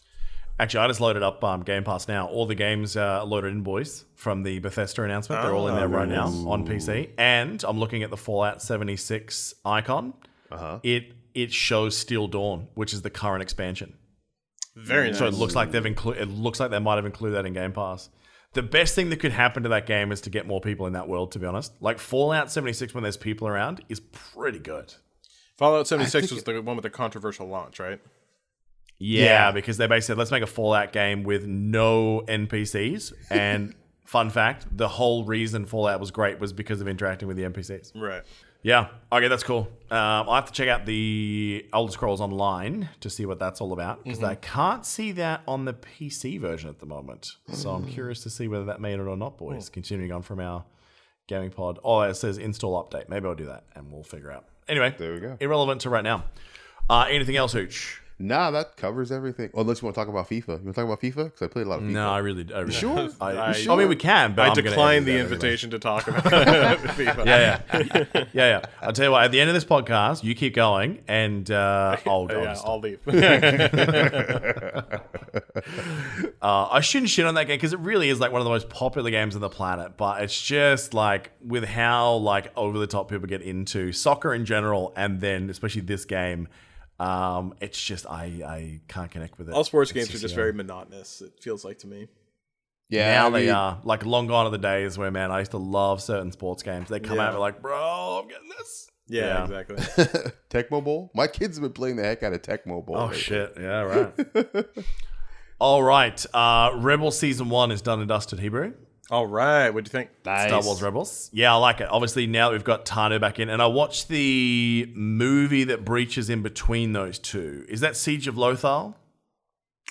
[SPEAKER 2] Actually, I just loaded up um, Game Pass now. All the games uh, are loaded in, boys, from the Bethesda announcement. They're all in there right now on PC. And I'm looking at the Fallout 76 icon.
[SPEAKER 3] Uh-huh.
[SPEAKER 2] It it shows Steel Dawn, which is the current expansion.
[SPEAKER 4] very nice.
[SPEAKER 2] So it looks like they've included. It looks like they might have included that in Game Pass. The best thing that could happen to that game is to get more people in that world. To be honest, like Fallout 76 when there's people around is pretty good.
[SPEAKER 4] Fallout 76 was the one with the controversial launch, right?
[SPEAKER 2] Yeah,
[SPEAKER 3] Yeah.
[SPEAKER 2] because they basically said, let's make a Fallout game with no NPCs. And fun fact, the whole reason Fallout was great was because of interacting with the NPCs.
[SPEAKER 4] Right.
[SPEAKER 2] Yeah, okay, that's cool. Um, I have to check out the Elder Scrolls Online to see what that's all about because I can't see that on the PC version at the moment. So I'm curious to see whether that made it or not, boys. Continuing on from our gaming pod. Oh, it says install update. Maybe I'll do that and we'll figure out. Anyway,
[SPEAKER 3] There we go.
[SPEAKER 2] irrelevant to right now. Uh, anything else, Hooch?
[SPEAKER 3] Nah, that covers everything. Well, unless you want to talk about FIFA. You want to talk about FIFA? Because I played a lot of FIFA.
[SPEAKER 2] No, I really, I really
[SPEAKER 3] sure?
[SPEAKER 2] I,
[SPEAKER 4] I-
[SPEAKER 2] I mean, we can, but
[SPEAKER 4] I
[SPEAKER 2] I'm gonna
[SPEAKER 4] decline
[SPEAKER 2] edit
[SPEAKER 4] the
[SPEAKER 2] that anyway.
[SPEAKER 4] invitation to talk about FIFA.
[SPEAKER 2] Yeah, yeah, yeah, yeah. I'll tell you what. At the end of this podcast, you keep going, and uh, I'll go.
[SPEAKER 4] yeah, I'll leave.
[SPEAKER 2] Uh, I shouldn't shit on that game because it really is like one of the most popular games on the planet. But it's just like with how like over the top people get into soccer in general, and then especially this game, um, it's just I I can't connect with it.
[SPEAKER 4] All sports
[SPEAKER 2] It's
[SPEAKER 4] games are just
[SPEAKER 2] yeah.
[SPEAKER 4] very monotonous. It feels like to me.
[SPEAKER 3] Yeah,
[SPEAKER 2] now
[SPEAKER 3] I
[SPEAKER 2] they are like long gone are the days where man I used to love certain sports games. They come
[SPEAKER 4] Yeah.
[SPEAKER 2] out and like, bro, I'm getting this.
[SPEAKER 4] Yeah,
[SPEAKER 2] Yeah.
[SPEAKER 4] exactly.
[SPEAKER 3] Tecmo Bowl. My kids have been playing the heck out of Tecmo Bowl.
[SPEAKER 2] Oh
[SPEAKER 3] lately.
[SPEAKER 2] shit! Yeah, right. All right. Uh, Rebel season one is done and dusted. Hebrew.
[SPEAKER 4] All right. What do you think?
[SPEAKER 2] Star Wars Rebels. Yeah, I like it. Obviously, now that we've got Tano back in, and I watched the movie that breaches in between those two. Is that Siege of Lothal,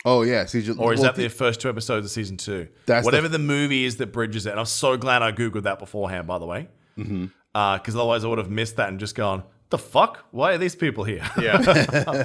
[SPEAKER 3] Oh yeah, Siege of-
[SPEAKER 2] or is
[SPEAKER 3] well,
[SPEAKER 2] that the first two episodes of season two?
[SPEAKER 3] That's
[SPEAKER 2] Whatever the, movie is that bridges it. And I'm so glad I googled that beforehand. By the way, because mm-hmm. otherwise I would have missed that and just gone, "The fuck? Why are these people here?"
[SPEAKER 4] Yeah.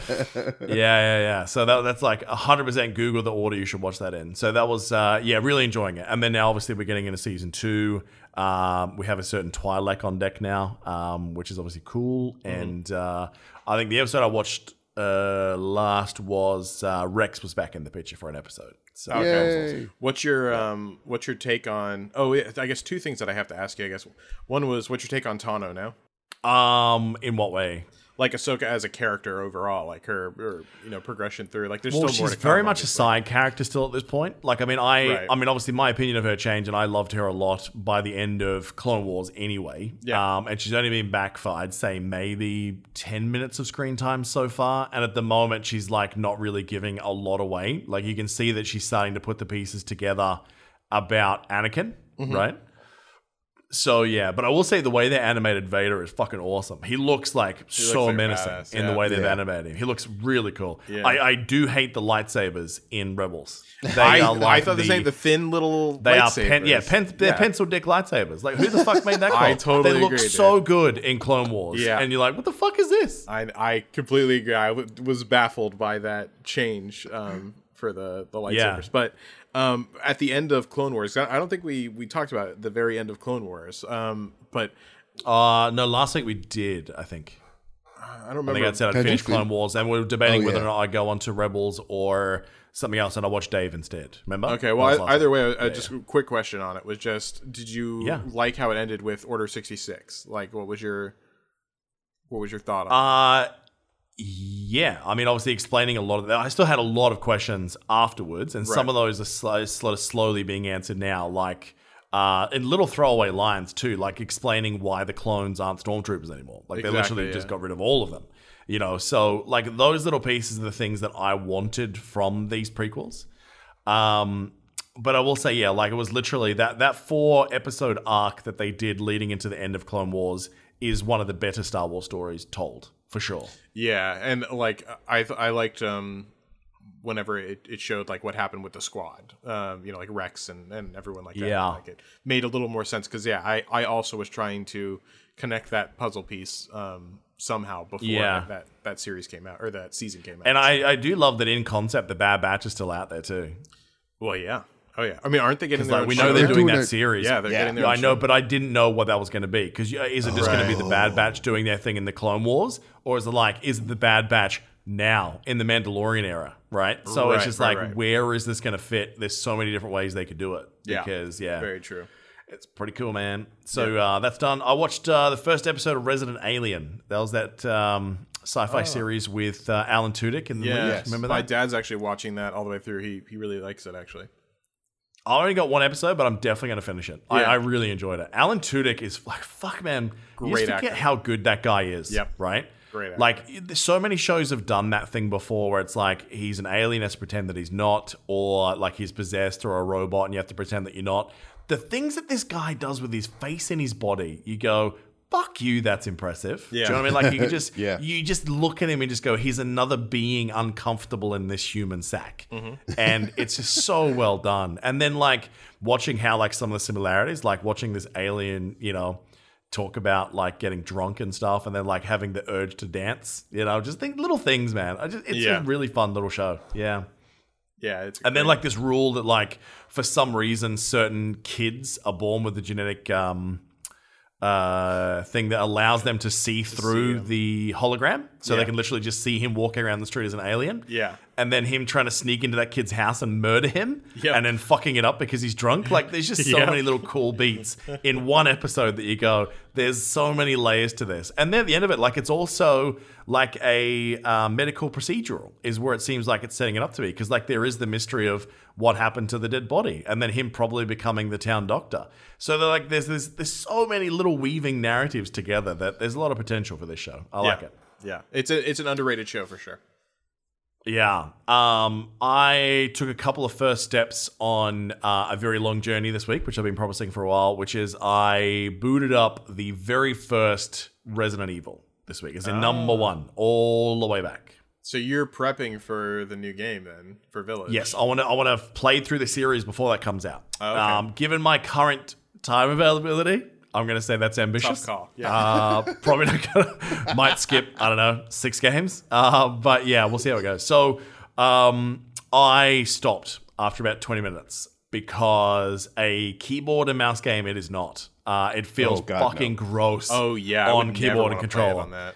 [SPEAKER 2] yeah, yeah, yeah. So that, that's like 100% Google the order you should watch that in. So that was, uh, yeah, really enjoying it. And then now, obviously, we're getting into season two. Um, we have a certain Twi'lek on deck now, um, which is obviously cool. And uh, I think the episode I watched uh, last was uh, Rex was back in the picture for an episode. So
[SPEAKER 4] Okay.
[SPEAKER 2] awesome.
[SPEAKER 4] What's your um what's your take on Oh, yeah, I guess two things that I have to ask you, I guess. One was what's your take on Tano now?
[SPEAKER 2] Um, in what way?
[SPEAKER 4] Like Ahsoka as a character overall, like her, her you know, progression through. Like there's
[SPEAKER 2] Well,
[SPEAKER 4] still more
[SPEAKER 2] she's
[SPEAKER 4] to come.
[SPEAKER 2] very much a side character still at this point. Like, I mean, I,
[SPEAKER 4] Right.
[SPEAKER 2] I mean, obviously, my opinion of her changed, and I loved her a lot by the end of Clone Wars, anyway.
[SPEAKER 4] Yeah.
[SPEAKER 2] Um, and she's only been back for I'd say maybe ten minutes of screen time so far, and at the moment, she's like not really giving a lot away. Like, you can see that she's starting to put the pieces together about Anakin,
[SPEAKER 4] Mm-hmm.
[SPEAKER 2] right? So yeah, but I will say the way they animated Vader is fucking awesome. He looks like so
[SPEAKER 4] like
[SPEAKER 2] menacing
[SPEAKER 4] badass,
[SPEAKER 2] in the way they've
[SPEAKER 3] Yeah.
[SPEAKER 2] animated him. He looks really cool.
[SPEAKER 4] Yeah.
[SPEAKER 2] I, I do hate the lightsabers in Rebels. They
[SPEAKER 4] I,
[SPEAKER 2] are
[SPEAKER 4] I
[SPEAKER 2] like
[SPEAKER 4] thought the, same the thin little
[SPEAKER 2] they are
[SPEAKER 4] lightsabers.
[SPEAKER 2] pen, yeah, pen, they're
[SPEAKER 4] Yeah.
[SPEAKER 2] pencil dick lightsabers. Like who the fuck made that? Call?
[SPEAKER 4] I totally
[SPEAKER 2] They look
[SPEAKER 4] agree,
[SPEAKER 2] so good in Clone Wars.
[SPEAKER 4] Yeah.
[SPEAKER 2] and you're like, what the fuck is this?
[SPEAKER 4] I I completely agree. I w- was baffled by that change um, for the the lightsabers.
[SPEAKER 2] Yeah.
[SPEAKER 4] But um, at the end of Clone Wars, I I don't think we we talked about it, the very end of Clone Wars. Um, but
[SPEAKER 2] Uh no, last week we did. I think.
[SPEAKER 4] I don't remember.
[SPEAKER 2] I
[SPEAKER 4] remember.
[SPEAKER 2] think I said I'd finished
[SPEAKER 3] think
[SPEAKER 2] Clone Wars, and we were debating
[SPEAKER 3] Oh,
[SPEAKER 2] whether
[SPEAKER 3] yeah.
[SPEAKER 2] or not I go on to Rebels or something else, and I watched Dave instead. Remember?
[SPEAKER 4] Okay, well, I, either
[SPEAKER 2] week.
[SPEAKER 4] way, uh, just a quick question on it was just: Did you
[SPEAKER 2] Yeah.
[SPEAKER 4] like how it ended with Order sixty six? Like, what was your what was your thought on? it?
[SPEAKER 2] Yeah. I mean, obviously explaining a lot of that. I still had a lot of questions afterwards, and some of those are sl- sort of slowly being answered now, like uh, in little throwaway lines too, like explaining why the clones aren't stormtroopers anymore. Like they
[SPEAKER 4] Exactly,
[SPEAKER 2] literally just got rid of all of them. You know, so like those little pieces are the things that I wanted from these prequels. Um, but I will say, yeah, like it was literally that that four episode arc that they did leading into the end of Clone Wars is one of the better Star Wars stories told for sure.
[SPEAKER 4] Yeah, and like I th- I liked um whenever it, it showed like what happened with the squad, um, you know, like Rex and, and everyone like that.
[SPEAKER 2] Yeah.
[SPEAKER 4] like it made a little more sense because yeah, I I also was trying to connect that puzzle piece um somehow before
[SPEAKER 2] Yeah.
[SPEAKER 4] that that series came out or that season came out.
[SPEAKER 2] And I, I do love that in concept the Bad Batch is still out there too.
[SPEAKER 4] well, yeah, oh yeah. I mean, aren't they getting their
[SPEAKER 2] Like
[SPEAKER 4] own
[SPEAKER 2] we
[SPEAKER 4] show
[SPEAKER 2] know they're doing
[SPEAKER 3] doing
[SPEAKER 2] that
[SPEAKER 3] it-
[SPEAKER 2] series.
[SPEAKER 4] Yeah, they're
[SPEAKER 3] Yeah.
[SPEAKER 4] getting their
[SPEAKER 2] Yeah,
[SPEAKER 4] own
[SPEAKER 2] I know,
[SPEAKER 4] show.
[SPEAKER 2] but I didn't know what that was going to be because is it just going to be the Bad Batch doing their thing in the Clone Wars, or is it like is it the Bad Batch now in the Mandalorian era? Right. So it's just
[SPEAKER 4] right,
[SPEAKER 2] like
[SPEAKER 4] right.
[SPEAKER 2] where is this going to fit? There's so many different ways they could do it.
[SPEAKER 4] Yeah.
[SPEAKER 2] Because yeah,
[SPEAKER 4] very true.
[SPEAKER 2] it's pretty cool, man. So uh, that's done. I watched uh, the first episode of Resident Alien. That was that um, sci-fi series with uh, Alan Tudyk in the
[SPEAKER 4] Oh. Yeah,
[SPEAKER 2] movie. Remember
[SPEAKER 4] My dad's actually watching that all the way through. He he really likes it actually.
[SPEAKER 2] I only got one episode, but I'm definitely going to finish it. I,
[SPEAKER 4] Yeah.
[SPEAKER 2] I really enjoyed it. Alan Tudyk is like, fuck, man. you
[SPEAKER 4] Great
[SPEAKER 2] just forget
[SPEAKER 4] actor.
[SPEAKER 2] how good that guy is.
[SPEAKER 4] Yep.
[SPEAKER 2] Right?
[SPEAKER 4] Great actor.
[SPEAKER 2] Like, so many shows have done that thing before where it's like he's an alien, to pretend that he's not, or like he's possessed or a robot and you have to pretend that you're not. The things that this guy does with his face and his body, you go, fuck you, that's impressive. Yeah. Do you know what I mean? Like, you can just,
[SPEAKER 3] Yeah.
[SPEAKER 2] you just look at him and just go, he's another being uncomfortable in this human sack. And it's just so well done. And then like watching how like some of the similarities, like watching this alien, you know, talk about like getting drunk and stuff and then like having the urge to dance, you know, just think little things, man. I just it's
[SPEAKER 4] Yeah.
[SPEAKER 2] a really fun little show. Yeah.
[SPEAKER 4] Yeah, it's
[SPEAKER 2] And then like this rule that like for some reason certain kids are born with the genetic um uh thing that allows them to see through
[SPEAKER 4] him.
[SPEAKER 2] the hologram so they can literally just see him walking around the street as an alien
[SPEAKER 4] Yeah.
[SPEAKER 2] And then him trying to sneak into that kid's house and murder him
[SPEAKER 4] Yep.
[SPEAKER 2] and then fucking it up because he's drunk. Like there's just so
[SPEAKER 4] Yep.
[SPEAKER 2] many little cool beats in one episode that you go there's so many layers to this. And then at the end of it like it's also like a uh, medical procedural is where it seems like it's setting it up to be because like there is the mystery of what happened to the dead body and then him probably becoming the town doctor. So they're like there's there's, there's so many little weaving narratives together that there's a lot of potential for this show. I like it.
[SPEAKER 4] Yeah, it's a it's an underrated show for sure.
[SPEAKER 2] Yeah. Um, I took a couple of first steps on uh, a very long journey this week, which I've been promising for a while, which is I booted up the very first Resident Evil this week. It's in number one, all the way back.
[SPEAKER 4] So you're prepping for the new game then for Village.
[SPEAKER 2] Yes, I want to. I want to play through the series before that comes out.
[SPEAKER 4] Oh, okay.
[SPEAKER 2] Um, given my current time availability, I'm going to say that's ambitious.
[SPEAKER 4] Tough call. Yeah.
[SPEAKER 2] Uh, probably not gonna. Might skip. I don't know six games. Uh, but yeah, we'll see how it goes. So um, I stopped after about 20 minutes because a keyboard and mouse game it is not. Uh, it feels
[SPEAKER 3] Oh, God,
[SPEAKER 2] fucking
[SPEAKER 3] no.
[SPEAKER 2] gross.
[SPEAKER 4] oh yeah,
[SPEAKER 2] on keyboard and
[SPEAKER 4] wanna play it
[SPEAKER 2] controller.
[SPEAKER 4] on that.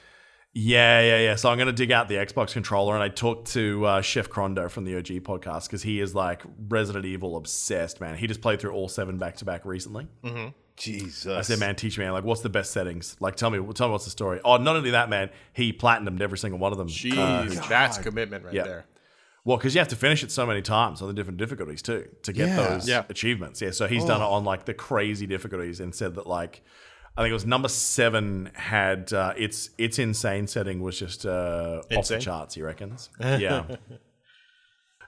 [SPEAKER 2] Yeah, yeah, yeah. So I'm going to dig out the Xbox controller and I talked to uh, Chef Crondo from the OG podcast because he is like Resident Evil obsessed, man. He just played through all seven back to back recently.
[SPEAKER 3] Jesus.
[SPEAKER 2] I said, man, teach me, like, what's the best settings? Like, tell me, tell me what's the story. Oh, not only that, man, he platinumed every single one of them.
[SPEAKER 4] Jeez,
[SPEAKER 2] Uh,
[SPEAKER 4] that's commitment right
[SPEAKER 2] yeah.
[SPEAKER 4] there.
[SPEAKER 2] well, because you have to finish it so many times on the different difficulties too to get
[SPEAKER 3] Yeah.
[SPEAKER 2] those
[SPEAKER 4] Yeah.
[SPEAKER 2] achievements. Yeah, so he's done it on like the crazy difficulties and said that like I think it was number seven had uh, its its insane setting was just uh, off the charts. He reckons. Yeah.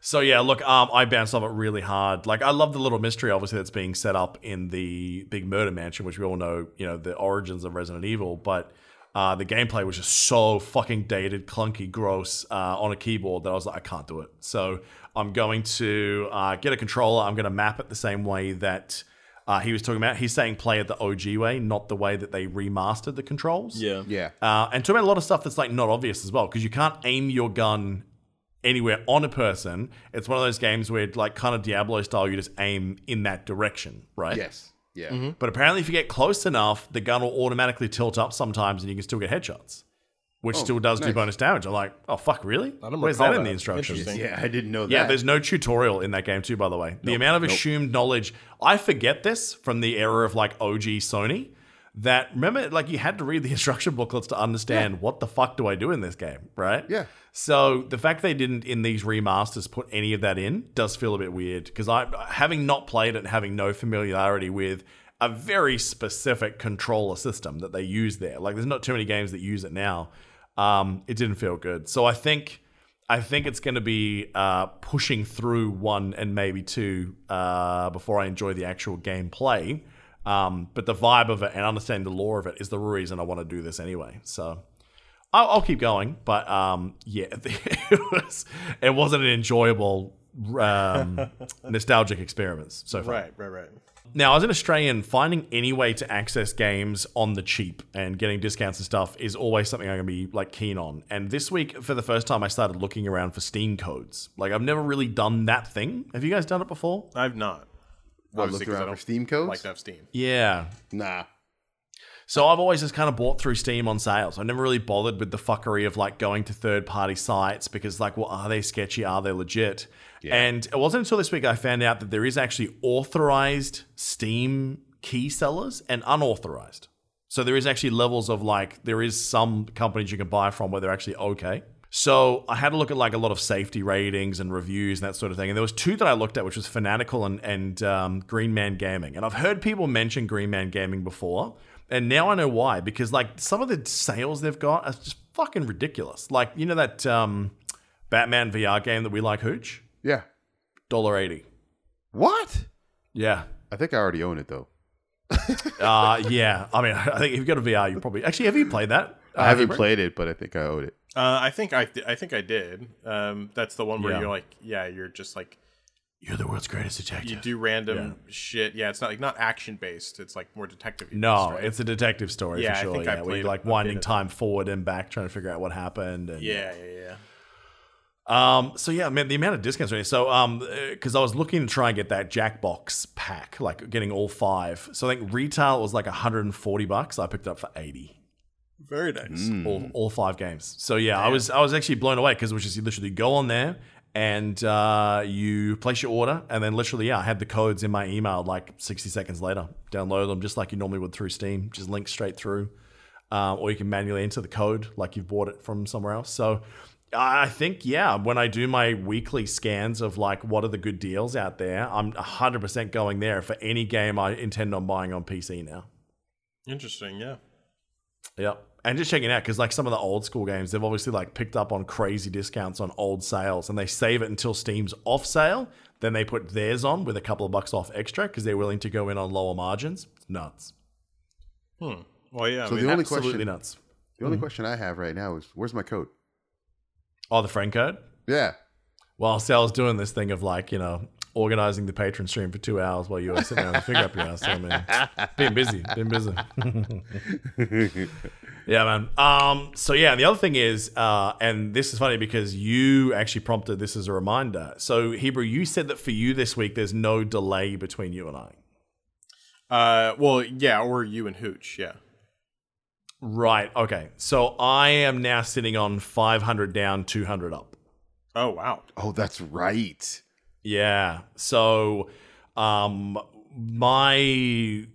[SPEAKER 2] So yeah, look, um, I bounced off it really hard. Like, I love the little mystery, obviously, that's being set up in the big murder mansion, which we all know, you know, the origins of Resident Evil. But uh, the gameplay was just so fucking dated, clunky, gross uh, on a keyboard that I was like, I can't do it. So I'm going to uh, get a controller. I'm going to map it the same way that uh, he was talking about. He's saying play it the OG way, not the way that they remastered the controls.
[SPEAKER 4] Yeah.
[SPEAKER 3] Yeah.
[SPEAKER 2] Uh, and talking about a lot of stuff that's like not obvious as well, because you can't aim your gun anywhere on a person. It's one of those games where, like, kind of Diablo style, you just aim in that direction, right?
[SPEAKER 3] Yes. Yeah.
[SPEAKER 4] Mm-hmm.
[SPEAKER 2] But apparently, if you get close enough, the gun will automatically tilt up sometimes, and you can still get headshots, which still does do bonus damage. I'm like, oh fuck, really?
[SPEAKER 4] I don't
[SPEAKER 2] Where's
[SPEAKER 4] recall
[SPEAKER 2] that in the instructions?
[SPEAKER 3] Yeah, I didn't know that.
[SPEAKER 2] Yeah, there's no tutorial in that game too, by the way. The amount of assumed knowledge, I forget this from the era of like OG Sony. That remember, like you had to read the instruction booklets to understand what the fuck do I do in this game, right?
[SPEAKER 3] Yeah.
[SPEAKER 2] So the fact they didn't in these remasters put any of that in does feel a bit weird because I, having not played it, and having no familiarity with a very specific controller system that they use there. Like, there's not too many games that use it now. Um, it didn't feel good. So I think I think it's going to be uh, pushing through one and maybe two uh, before I enjoy the actual gameplay. Um, but the vibe of it and understanding the lore of it is the reason I want to do this anyway. So I'll, I'll keep going. But um, yeah, it was it wasn't an enjoyable um, nostalgic experience so far.
[SPEAKER 4] Right, right, right.
[SPEAKER 2] Now, as an Australian, finding any way to access games on the cheap and getting discounts and stuff is always something I'm gonna be like keen on. And this week, for the first time, I started looking around for Steam codes. Like I've never really done that thing. Have you guys done it before?
[SPEAKER 4] I've not.
[SPEAKER 3] What,
[SPEAKER 4] Obviously,
[SPEAKER 3] looked
[SPEAKER 4] 'cause I
[SPEAKER 3] around for
[SPEAKER 4] don't
[SPEAKER 3] Steam codes?
[SPEAKER 4] Like to have Steam.
[SPEAKER 2] Yeah.
[SPEAKER 3] Nah.
[SPEAKER 2] So I've always just kind of bought through Steam on sales. I never really bothered with the fuckery of like going to third party sites because like, well, are they sketchy? Are they legit? And it wasn't until this week I found out that there is actually authorized Steam key sellers and unauthorized. So there is actually levels of like there is some companies you can buy from where they're actually okay. So I had to look at like a lot of safety ratings and reviews and that sort of thing. And there was two that I looked at, which was Fanatical and, and um, Green Man Gaming. And I've heard people mention Green Man Gaming before, and now I know why. Because like some of the sales they've got are just fucking ridiculous. Like you know that um, Batman VR game that we like, Hooch,
[SPEAKER 3] Yeah.
[SPEAKER 2] dollar eighty.
[SPEAKER 3] What?
[SPEAKER 2] Yeah.
[SPEAKER 3] I think I already own it though.
[SPEAKER 2] Uh, yeah. I mean, I think if you've got a VR, you probably actually have you played that? Uh,
[SPEAKER 3] I haven't played it, but I think I own it.
[SPEAKER 4] Uh, I think I I think I did. Um, that's the one where
[SPEAKER 2] Yeah.
[SPEAKER 4] you're like, yeah, you're just like
[SPEAKER 2] You're the world's greatest detective.
[SPEAKER 4] you do random shit. Yeah, it's not like not action based. It's like more detective.
[SPEAKER 2] No,
[SPEAKER 4] right?
[SPEAKER 2] it's a detective story
[SPEAKER 4] Yeah,
[SPEAKER 2] for sure.
[SPEAKER 4] think I
[SPEAKER 2] yeah, where
[SPEAKER 4] played
[SPEAKER 2] you're like winding time forward and back, trying to figure out what happened. And,
[SPEAKER 4] yeah, yeah, yeah.
[SPEAKER 2] Um. So yeah, man, the amount of discounts. Right? So um, because I was looking to try and get that Jackbox pack, like getting all five. So I think retail was like 140 bucks. I picked it up for 80.
[SPEAKER 4] Very nice.
[SPEAKER 2] all, all five games. So yeah, I was I was actually blown away because it was just you literally go on there and uh, you place your order, and then literally yeah, I had the codes in my email like 60 seconds later. Download them just like you normally would through Steam, just link straight through, um, or you can manually enter the code like you've bought it from somewhere else. So. I think yeah. When I do my weekly scans of like what are the good deals out there, I'm 100% going there for any game I intend on buying on PC now.
[SPEAKER 4] Interesting. Yeah.
[SPEAKER 2] Yep. And just checking out because like some of the old school games, they've obviously like picked up on crazy discounts on old sales, and they save it until Steam's off sale. Then they put theirs on with a couple of bucks off extra because they're willing to go in on lower margins. It's nuts.
[SPEAKER 4] Hmm. Well, yeah.
[SPEAKER 3] So
[SPEAKER 4] I mean,
[SPEAKER 3] the only
[SPEAKER 2] Absolutely
[SPEAKER 3] question,
[SPEAKER 2] nuts.
[SPEAKER 3] the only question I have right now is, where's my code?
[SPEAKER 2] Oh, the friend code.
[SPEAKER 3] Yeah.
[SPEAKER 2] Well, see, I was doing this thing of like you know organizing the patron stream for two hours while you were sitting there on the figure up your ass. So man, being busy, been busy. yeah, man. Um, so yeah, the other thing is, uh, and this is funny because you actually prompted this as a reminder. So Hebrew, you said that for you this week, there's no delay between you and I.
[SPEAKER 4] Uh, well, yeah, or you and Hooch. Yeah.
[SPEAKER 2] Right. Okay. So I am now sitting on 500 down, 200 up.
[SPEAKER 4] Oh wow.
[SPEAKER 3] Oh, that's right.
[SPEAKER 2] Yeah. So um my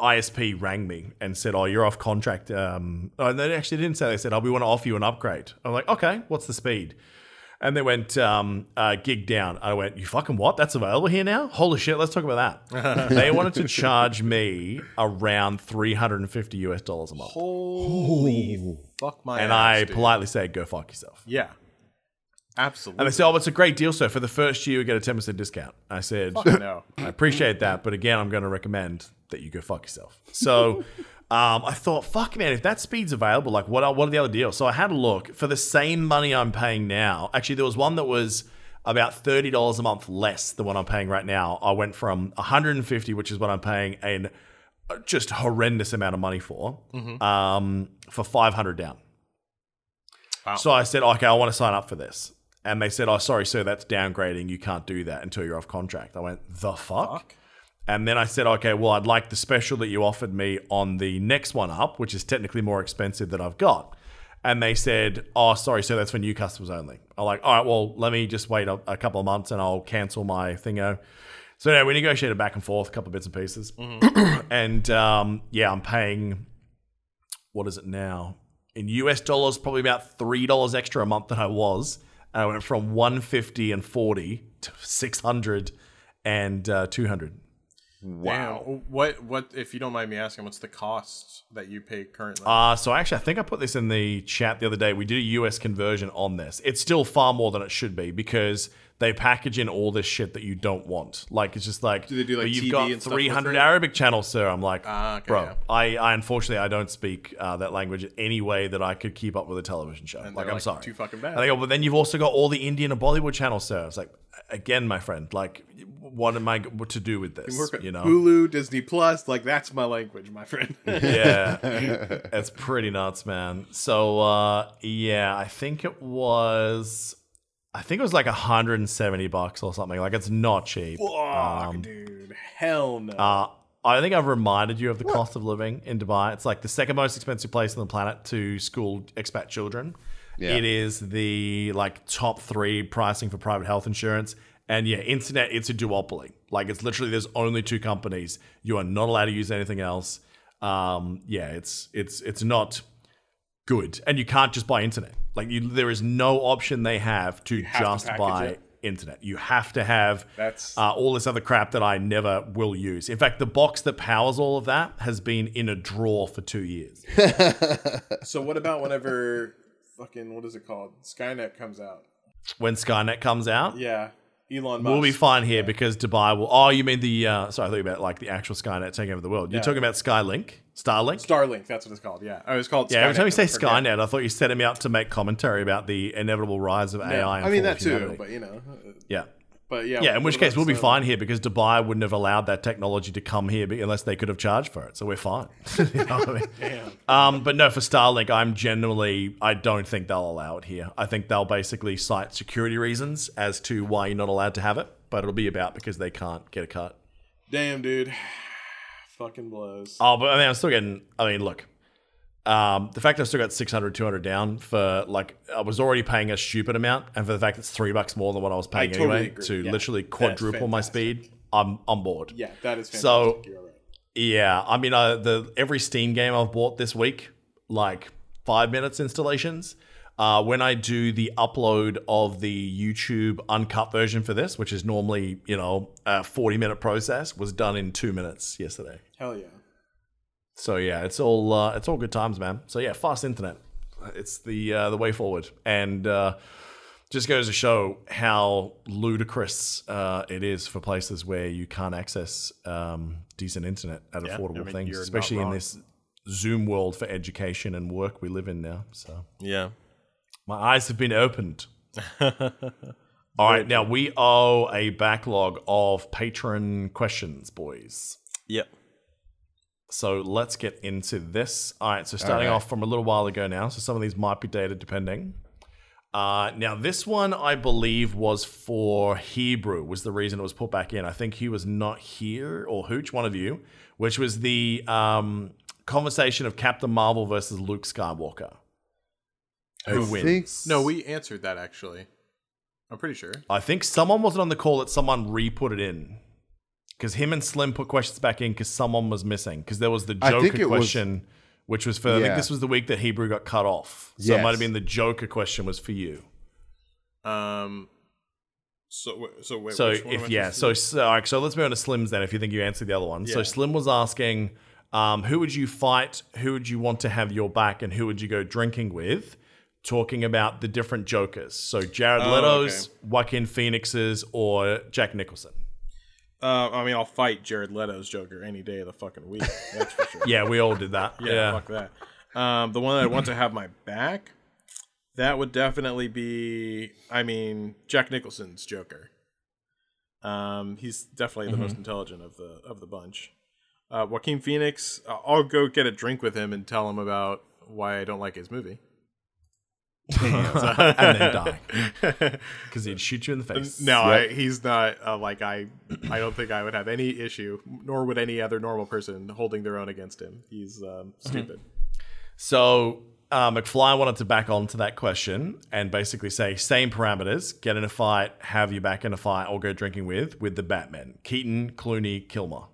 [SPEAKER 2] ISP rang me and said, "Oh, you're off contract." Um, oh, and they actually didn't say. They said, "Oh, we want to offer you an upgrade." I'm like, "Okay, what's the speed?" And they went, um, uh, "Gig down." I went, "You fucking what? That's available here now? Holy shit! Let's talk about that." they wanted to charge me around 350 US dollars a month,
[SPEAKER 4] Holy fuck my.
[SPEAKER 2] and
[SPEAKER 4] ass,
[SPEAKER 2] I
[SPEAKER 4] dude.
[SPEAKER 2] politely said, "Go fuck yourself."
[SPEAKER 4] Yeah. Absolutely.
[SPEAKER 2] And they said, "Oh, it's a great deal, sir. For the first year, you get a 10 percent discount." I said,
[SPEAKER 4] Fuck no.
[SPEAKER 2] I appreciate that, but again, I'm going to recommend that you go fuck yourself. So um, I thought, fuck, man, if that speed's available, like, what are, what are the other deals? So I had a look for the same money I'm paying now. Actually, there was one that was about thirty dollars a month less than what I'm paying right now. I went from 150, which is what I'm paying, an uh, just horrendous amount of money for, um, for 500 down.
[SPEAKER 4] Wow.
[SPEAKER 2] So I said, okay, I want to sign up for this. And they said, oh, sorry, sir, that's downgrading. You can't do that until you're off contract. I went, the fuck?
[SPEAKER 4] Fuck.
[SPEAKER 2] And then I said, okay, well, I'd like the special that you offered me on the next one up, which is technically more expensive than I've got. And they said, oh, sorry, sir, that's for new customers only. I'm like, all right, well, let me just wait a, a couple of months and I'll cancel my thingo. So yeah, we negotiated back and forth, a couple of bits and pieces. and um, yeah, I'm paying, what is it now? In US dollars, probably about $3 extra a month than I was. And I went from 150 and 40 to 600 and uh, 200.
[SPEAKER 4] Wow. What what if you don't mind me asking, what's the cost that you pay currently?
[SPEAKER 2] Uh, so actually, I think I put this in the chat the other day. We did a US conversion on this. It's still far more than it should be because they package in all this shit that you don't want. Like it's just like,
[SPEAKER 4] Do they do, like,
[SPEAKER 2] you've
[SPEAKER 4] TV
[SPEAKER 2] got
[SPEAKER 4] and stuff with
[SPEAKER 2] 300? Arabic channels, sir. I'm like,
[SPEAKER 4] Ah, okay,
[SPEAKER 2] bro,
[SPEAKER 4] yeah.
[SPEAKER 2] I, I unfortunately I don't speak uh, that language in any way that I could keep up with a television show.
[SPEAKER 4] And
[SPEAKER 2] like I'm
[SPEAKER 4] like,
[SPEAKER 2] sorry,
[SPEAKER 4] "Too fucking bad."
[SPEAKER 2] And they go, but then you've also got all the Indian and Bollywood channels, sir. It's like, again, my friend, like, what am I what to do with this?
[SPEAKER 4] Work
[SPEAKER 2] You know,
[SPEAKER 4] Hulu, Disney Plus, like that's my language, my friend.
[SPEAKER 2] yeah it's pretty nuts man so uh yeah i think it was i think it was like 170 bucks or something like it's not cheap
[SPEAKER 4] Fuck, dude. Hell no.
[SPEAKER 2] uh I think I've reminded you of the cost of living in Dubai. It's like the second most expensive place on the planet to school expat children.
[SPEAKER 3] Yeah.
[SPEAKER 2] It is the like top three pricing for private health insurance. And yeah, internet, it's a duopoly. Like it's literally there's only two companies. You are not allowed to use anything else. Um, yeah, it's it's it's not good, and you can't just buy internet. Like you, there is no option they have to
[SPEAKER 4] have
[SPEAKER 2] just
[SPEAKER 4] package
[SPEAKER 2] buy
[SPEAKER 4] it.
[SPEAKER 2] internet. You have to have
[SPEAKER 4] That's-
[SPEAKER 2] uh, all this other crap that I never will use. In fact, the box that powers all of that has been in a drawer for two years.
[SPEAKER 4] So what about whenever fucking what is it called? Skynet comes out.
[SPEAKER 2] when Skynet comes out,
[SPEAKER 4] Yeah. Elon Musk.
[SPEAKER 2] we'll be fine here because Dubai will. Oh, you mean the? Uh, sorry, I thought you meant like the actual Skynet taking over the world. You're
[SPEAKER 4] Yeah.
[SPEAKER 2] talking about Skylink, Starlink.
[SPEAKER 4] Starlink, that's what it's called. Yeah. Oh, it's called
[SPEAKER 2] yeah, every time you say. Skynet, I thought you set him out to make commentary about the inevitable rise of. AI. And
[SPEAKER 4] I mean that too,
[SPEAKER 2] humanity.
[SPEAKER 4] but you know. uh,
[SPEAKER 2] yeah.
[SPEAKER 4] But yeah.
[SPEAKER 2] Yeah, in which case we'll be
[SPEAKER 4] Starlink?
[SPEAKER 2] fine here because Dubai wouldn't have allowed that technology to come here unless they could have charged for it. So we're fine. You know I mean?
[SPEAKER 4] Damn.
[SPEAKER 2] Um, but no, for Starlink, I'm generally I don't think they'll allow it here. I think they'll basically cite security reasons as to why you're not allowed to have it, but it'll be about because they can't get a cut.
[SPEAKER 4] Damn, dude. Fucking blows.
[SPEAKER 2] Oh, but I mean, I'm still getting. I mean, look, um, the fact I still got 600, 200 down for like I was already paying a stupid amount, and for the fact it's three bucks more than what I was paying
[SPEAKER 4] totally
[SPEAKER 2] anyway
[SPEAKER 4] agree.
[SPEAKER 2] to
[SPEAKER 4] Yeah.
[SPEAKER 2] literally quadruple my speed, I'm on board.
[SPEAKER 4] Yeah, that is fantastic.
[SPEAKER 2] So-
[SPEAKER 4] right.
[SPEAKER 2] Yeah, I mean, uh, the every Steam game I've bought this week, like five minutes installations. Uh, when I do the upload of the YouTube uncut version for this, which is normally you know a forty minute process, was done in two minutes yesterday.
[SPEAKER 4] Hell yeah.
[SPEAKER 2] So yeah, it's all uh, it's all good times, man. So yeah, fast internet, it's the uh, the way forward, and uh, just goes to show how ludicrous uh, it is for places where you can't access um, decent internet at
[SPEAKER 4] Yeah,
[SPEAKER 2] affordable
[SPEAKER 4] I mean,
[SPEAKER 2] things, especially in this Zoom world for education and work we live in now. So
[SPEAKER 4] Yeah.
[SPEAKER 2] my eyes have been opened. All right, now we owe a backlog of patron questions, boys.
[SPEAKER 4] Yep.
[SPEAKER 2] So let's get into this. All right, so starting
[SPEAKER 3] right.
[SPEAKER 2] off from a little while ago now. So some of these might be dated depending. Uh, now this one I believe was for Hebrew was the reason it was put back in. I think he was not here or Hooch, one of you, which was the um, conversation of Captain Marvel versus Luke Skywalker. Who
[SPEAKER 3] I
[SPEAKER 2] wins?
[SPEAKER 4] No, we answered that actually. I'm pretty sure.
[SPEAKER 2] I think someone wasn't on the call that someone re-put it in. Because him and Slim put questions back in because someone was missing. Because there was the
[SPEAKER 3] I think
[SPEAKER 2] Joker
[SPEAKER 3] it was-
[SPEAKER 2] question, which was for, I think this was the week that Hebrew got cut off. So it might have been the Joker question was for you.
[SPEAKER 4] Um. So so wait.
[SPEAKER 2] So
[SPEAKER 4] which one am
[SPEAKER 2] if
[SPEAKER 4] I
[SPEAKER 2] yeah, so so, all right, so let's move on to Slim's then. If you think you answered the other one, so Slim was asking, um, who would you fight? Who would you want to have your back, and who would you go drinking with? Talking about the different Jokers, so Jared
[SPEAKER 4] Oh,
[SPEAKER 2] Leto's, Joaquin Phoenix's, or Jack Nicholson.
[SPEAKER 4] Uh, I mean, I'll fight Jared Leto's Joker any day of the fucking week. That's for sure.
[SPEAKER 2] Yeah, we all did that.
[SPEAKER 4] Yeah,
[SPEAKER 2] yeah.
[SPEAKER 4] fuck that. Um, the one that I want to have my back, that would definitely be, I mean, Jack Nicholson's Joker. Um, he's definitely the most intelligent of the of the bunch. Uh, Joaquin Phoenix, I'll go get a drink with him and tell him about why I don't like his movie.
[SPEAKER 2] and then die because he'd shoot you in the face.
[SPEAKER 4] No, I, he's not uh, like I. I don't think I would have any issue, nor would any other normal person holding their own against him. He's um, stupid.
[SPEAKER 2] So uh, McFly wanted to back on to that question and basically say same parameters: get in a fight, have you back in a fight, or go drinking with with the Batman: Keaton, Clooney, Kilmer.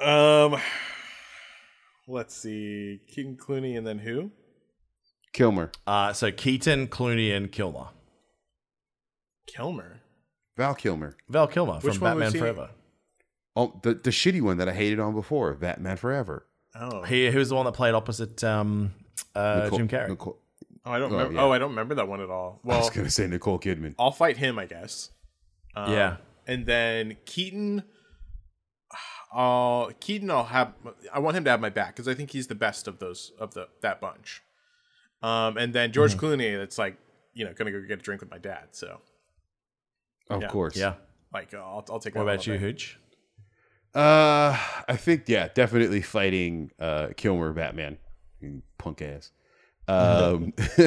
[SPEAKER 4] Um, let's see, Keaton, Clooney, and then who?
[SPEAKER 3] Kilmer,
[SPEAKER 2] Uh, so Keaton, Clooney, and Kilmer.
[SPEAKER 4] Kilmer.
[SPEAKER 3] Val Kilmer.
[SPEAKER 2] Val Kilmer from
[SPEAKER 4] Which one was
[SPEAKER 2] Batman
[SPEAKER 4] he?
[SPEAKER 2] Forever.
[SPEAKER 3] Oh, the the shitty one that I hated on before, Batman Forever.
[SPEAKER 4] Oh,
[SPEAKER 2] He, he was the one that played opposite um, uh,
[SPEAKER 3] Nicole-
[SPEAKER 2] Jim Carrey.
[SPEAKER 3] Nicole,
[SPEAKER 4] oh I don't
[SPEAKER 3] Oh,
[SPEAKER 4] remember.
[SPEAKER 3] yeah.
[SPEAKER 4] Oh, I don't remember that one at all.
[SPEAKER 3] I
[SPEAKER 4] Well,
[SPEAKER 3] was gonna say Nicole Kidman.
[SPEAKER 4] I'll fight him, I guess. Um,
[SPEAKER 2] Yeah.
[SPEAKER 4] and then Keaton. Uh, Keaton, I'll have. I want him to have my back because I think he's the best of those of the that bunch. Um, and then George
[SPEAKER 2] Mm-hmm.
[SPEAKER 4] Clooney, it's like you know, gonna go get a drink with my dad. So
[SPEAKER 3] Of
[SPEAKER 4] Yeah.
[SPEAKER 3] course.
[SPEAKER 2] Yeah.
[SPEAKER 4] like, uh, I'll, I'll take.
[SPEAKER 2] What about you,
[SPEAKER 4] day.
[SPEAKER 2] Hooch?
[SPEAKER 3] Uh, I think yeah, definitely fighting uh Kilmer Batman, punk ass. Um,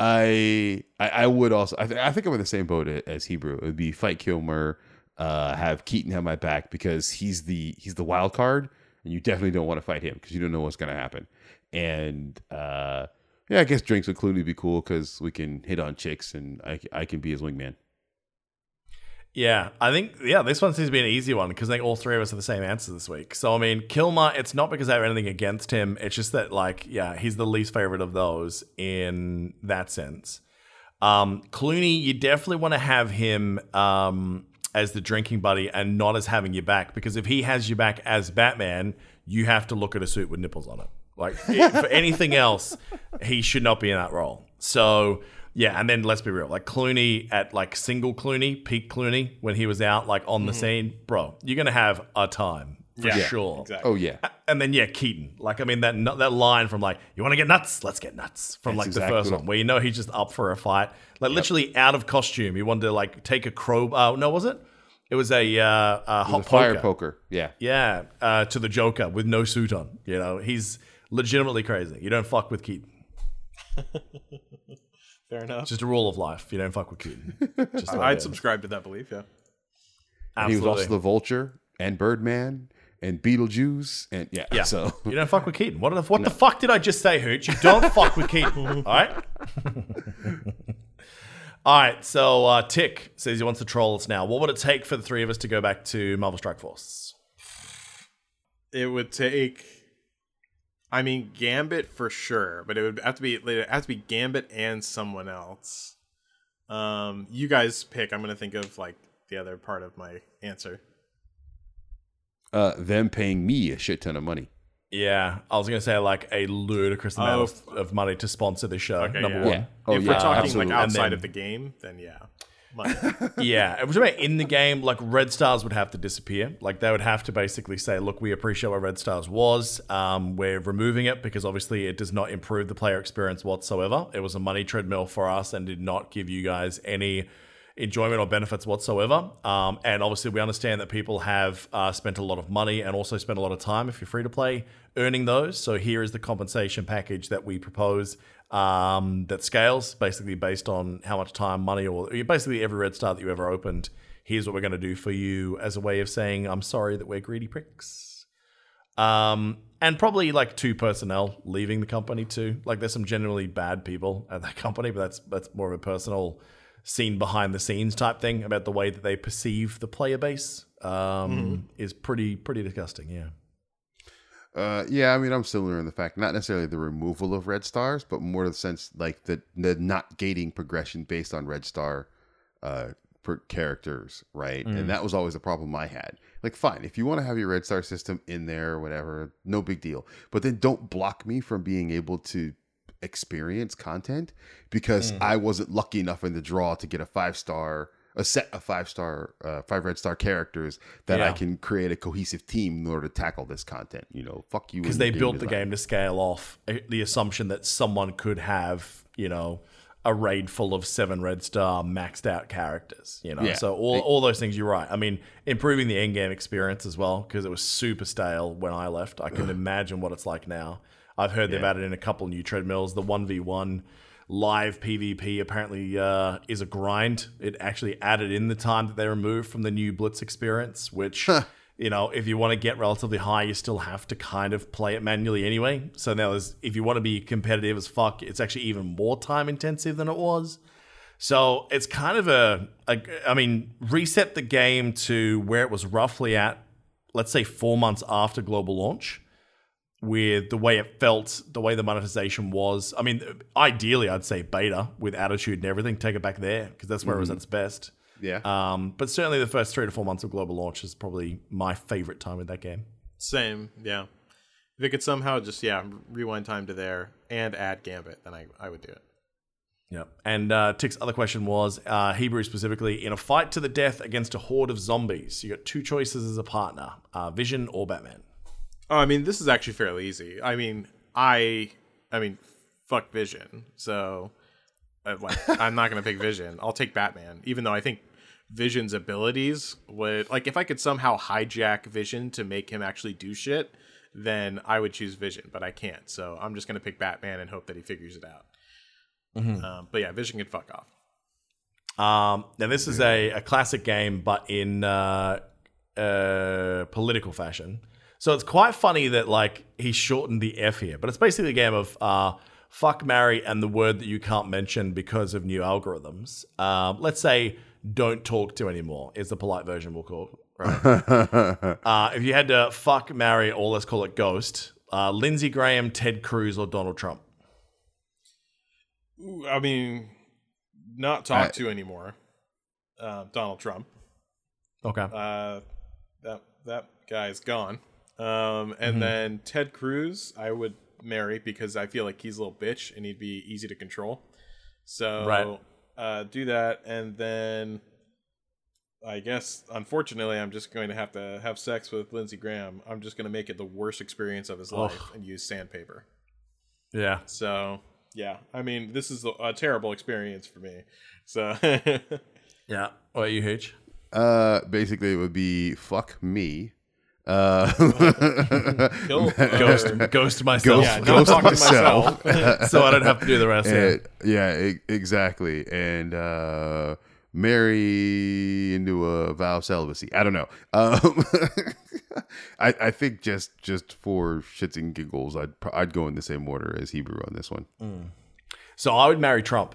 [SPEAKER 3] I, I I would also I, th- I think I'm in the same boat as Hebrew. It would be fight Kilmer, uh, have Keaton have my back because he's the he's the wild card, and you definitely don't want to fight him because you don't know what's gonna happen. And uh, yeah, I guess drinks with Clooney would be cool because we can hit on chicks and I I can be his wingman.
[SPEAKER 2] Yeah, I think yeah, this one seems to be an easy one because I think all three of us have the same answer this week. So I mean, Kilmer, it's not because I have anything against him. It's just that like, yeah, he's the least favorite of those in that sense. Um, Clooney, you definitely want to have him um, as the drinking buddy and not as having your back because if he has your back as Batman, you have to look at a suit with nipples on it. Like for anything else, he should not be in that role. So yeah, and then let's be real, like Clooney at like single Clooney, peak Clooney when he was out like on the scene, bro, you're gonna have a time for
[SPEAKER 4] Yeah,
[SPEAKER 2] sure.
[SPEAKER 4] exactly.
[SPEAKER 3] Oh yeah,
[SPEAKER 2] And then yeah, Keaton. Like I mean that that line from like you want to get nuts, let's get nuts from
[SPEAKER 3] That's
[SPEAKER 2] like
[SPEAKER 3] exactly
[SPEAKER 2] the first one where you know he's just up for a fight, like literally out of costume. He wanted to like take a crow. Uh, no, was it? It was a uh, a hot
[SPEAKER 3] the fire
[SPEAKER 2] poker.
[SPEAKER 3] poker. Yeah,
[SPEAKER 2] Yeah, uh, to the Joker with no suit on. You know, he's legitimately crazy. You don't fuck with Keaton.
[SPEAKER 4] Fair enough.
[SPEAKER 2] It's just a rule of life. You don't fuck with Keaton. Just the
[SPEAKER 4] I'd
[SPEAKER 2] is.
[SPEAKER 4] subscribe to that belief. Yeah.
[SPEAKER 3] And he was also the Vulture and Birdman and Beetlejuice and yeah.
[SPEAKER 2] Yeah.
[SPEAKER 3] So
[SPEAKER 2] You don't fuck with Keaton. What the what the fuck did I just say, Hooch? You don't fuck with Keaton. All right. all right. So uh, Tick says he wants to troll us now. What would it take for the three of us to go back to Marvel Strike Force?
[SPEAKER 4] It would take. I mean, Gambit for sure, but it would have to be. It has to be Gambit and someone else. Um, you guys pick. I'm gonna think of like the other part of my answer.
[SPEAKER 3] uh, them paying me a shit ton of money.
[SPEAKER 2] Yeah, I was gonna say like a ludicrous amount
[SPEAKER 4] Oh,
[SPEAKER 2] of, of money to sponsor the show.
[SPEAKER 4] Okay,
[SPEAKER 2] number
[SPEAKER 4] yeah.
[SPEAKER 2] one.
[SPEAKER 3] Yeah. Oh
[SPEAKER 4] if
[SPEAKER 3] yeah,
[SPEAKER 4] we're talking
[SPEAKER 3] absolutely.
[SPEAKER 4] like outside
[SPEAKER 2] then-
[SPEAKER 4] of the game, then yeah, money.
[SPEAKER 2] Yeah, it was about in the game. Like Red Stars would have to disappear. Like they would have to basically say, "Look, we appreciate what Red Stars was. Um, we're removing it because obviously it does not improve the player experience whatsoever. It was a money treadmill for us and did not give you guys any enjoyment or benefits whatsoever. Um, and obviously, we understand that people have uh, spent a lot of money and also spent a lot of time if you're free to play earning those. So here is the compensation package that we propose um, that scales basically based on how much time, money, or basically every red star that you ever opened. Here's what we're going to do for you as a way of saying, I'm sorry that we're greedy pricks. Um, and probably like two personnel leaving the company too. Like there's some generally bad people at that company, but that's that's more of a personal scene behind the scenes type thing about the way that they perceive the player base. Um, is pretty pretty disgusting. Yeah.
[SPEAKER 3] Uh, yeah, I mean, I'm similar in the fact, not necessarily the removal of red stars, but more the sense like the the not gating progression based on red star uh per characters, right? And that was always a problem I had. Like, fine, if you want to have your red star system in there or whatever, no big deal. But then don't block me from being able to experience content because I wasn't lucky enough in the draw to get a five star a set of five star uh, five red star characters that I can create a cohesive team in order to tackle this content. You know, fuck you.
[SPEAKER 2] because they built the game to scale off uh, the assumption that someone could have, you know, a raid full of seven red star maxed out characters. You know,
[SPEAKER 3] Yeah.
[SPEAKER 2] so all, all those things. You're right. I mean, improving the end game experience as well because it was super stale when I left. I can imagine what it's like now. I've heard they've added in a couple new treadmills. The one v one live PvP apparently uh, is a grind. It actually added in the time that they removed from the new Blitz experience, which you know, if you want to get relatively high, you still have to kind of play it manually anyway. So now, there's, if you want to be competitive as fuck, it's actually even more time intensive than it was. So it's kind of a, a, I mean, reset the game to where it was roughly at, let's say four months after global launch, with the way it felt, the way the monetization was. I mean, ideally, I'd say beta with attitude and everything, take it back there because that's where it was at its best.
[SPEAKER 3] Yeah.
[SPEAKER 2] Um, but certainly the first three to four months of global launch is probably my favorite time with that game.
[SPEAKER 4] Same, yeah. If it could somehow just yeah rewind time to there and add Gambit, then I I would do it.
[SPEAKER 2] Yeah. And uh, Tick's other question was uh, Hebrew specifically in a fight to the death against a horde of zombies. You got two choices as a partner: uh, Vision or Batman.
[SPEAKER 4] Oh, I mean, this is actually fairly easy. I mean, I, I mean, fuck Vision. So, uh, like, I'm not gonna pick Vision. I'll take Batman, even though I think Vision's abilities would, like, if I could somehow hijack Vision to make him actually do shit, then I would choose Vision. But I can't. So I'm just gonna pick Batman and hope that he figures it out. Um, but yeah, Vision can fuck off.
[SPEAKER 2] Um, now this is a, a classic game, but in uh, uh, political fashion. So it's quite funny that like he shortened the F here, but it's basically a game of uh, fuck, marry, and the word that you can't mention because of new algorithms. Um, let's say don't talk to anymore. Is the polite version we'll call. Right. uh, if you had to fuck, marry, or let's call it ghost, uh, Lindsey Graham, Ted Cruz, or Donald Trump.
[SPEAKER 4] I mean, not talk
[SPEAKER 3] I-
[SPEAKER 4] to anymore. Uh, Donald Trump.
[SPEAKER 2] Okay.
[SPEAKER 4] Uh, that that guy's gone. Um, and then Ted Cruz, I would marry because I feel like he's a little bitch and he'd be easy to control. So
[SPEAKER 2] Right.
[SPEAKER 4] uh, do that, and then I guess unfortunately I'm just going to have to have sex with Lindsey Graham. I'm just going to make it the worst experience of his life and use sandpaper.
[SPEAKER 2] yeah.
[SPEAKER 4] So yeah, I mean this is a, a terrible experience for me. So
[SPEAKER 2] Yeah. What about you, Hooch?
[SPEAKER 3] Uh, basically, it would be fuck me. Uh,
[SPEAKER 4] Kill-
[SPEAKER 2] Ghost, ghost myself.
[SPEAKER 4] yeah,
[SPEAKER 3] ghost myself.
[SPEAKER 2] so I don't have to do the rest. Yeah.
[SPEAKER 3] And- yeah, e- exactly. And uh, marry into a vow of celibacy. I don't know. Um, I, I think just just for shits and giggles, I'd I'd go in the same order as Hebrew on this one.
[SPEAKER 2] So I would marry Trump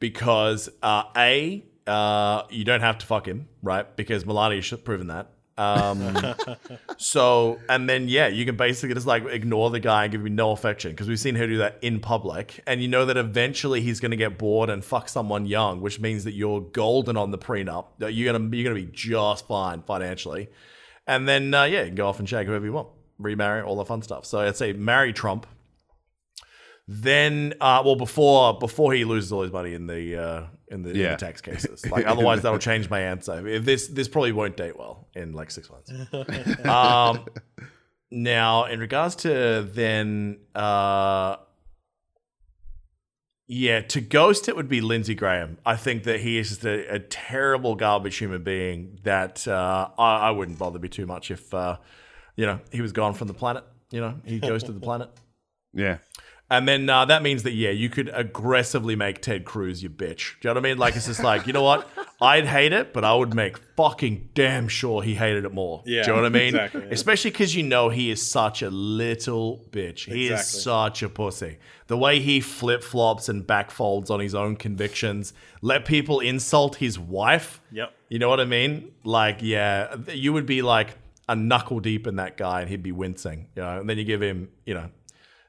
[SPEAKER 2] because uh, a uh, you don't have to fuck him, right? Because Melania Melania's proven that. Um, so and then yeah, you can basically just like ignore the guy and give him no affection because we've seen her do that in public, and you know that eventually he's going to get bored and fuck someone young, which means that you're golden on the prenup. That You're gonna you're gonna be just fine financially, and then uh, yeah, you can go off and shag whoever you want, remarry, all the fun stuff. So I'd say marry Trump. Then, uh, well, before before he loses all his money in the uh, in the, in the tax cases, like otherwise that'll change my answer. If this this probably won't date well in like six months. um, now, in regards to then, uh, yeah, to ghost it would be Lindsey Graham. I think that he is just a, a terrible garbage human being that uh, I, I wouldn't bother me too much if uh, you know he was gone from the planet. You know, he ghosted the planet.
[SPEAKER 3] Yeah.
[SPEAKER 2] And then uh, that means that yeah, you could aggressively make Ted Cruz your bitch. Do you know what I mean? Like it's just like you know what? I'd hate it, but I would make fucking damn sure he hated it more.
[SPEAKER 4] Yeah,
[SPEAKER 2] Do you know what I mean?
[SPEAKER 4] exactly, yeah.
[SPEAKER 2] Especially because you know he is such a little bitch. He is such a pussy. The way he flip flops and backfolds on his own convictions, let people insult his wife.
[SPEAKER 4] Yep.
[SPEAKER 2] You know what I mean? Like, yeah, you would be like a knuckle deep in that guy, and he'd be wincing. You know, and then you give him, you know,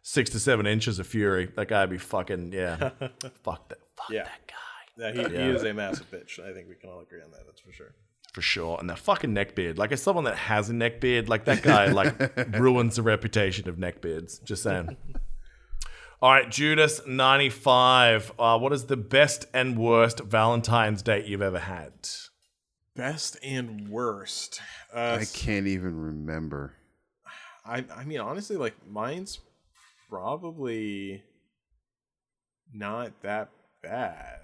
[SPEAKER 2] six to seven inches of fury. That guy'd be fucking yeah. fuck that. Fuck
[SPEAKER 4] Yeah.
[SPEAKER 2] that guy
[SPEAKER 4] Yeah, he, he is a massive bitch. I think we can all agree on that. That's for sure.
[SPEAKER 2] for sure. And that fucking neck beard. Like, as someone that has a neck beard, like that guy, like ruins the reputation of neck beards. Just saying. All right, Judas ninety five. Uh, what is the best and worst Valentine's date you've ever had?
[SPEAKER 4] Best and worst. Uh,
[SPEAKER 3] I can't even remember.
[SPEAKER 4] I I mean honestly like mine's probably not that bad.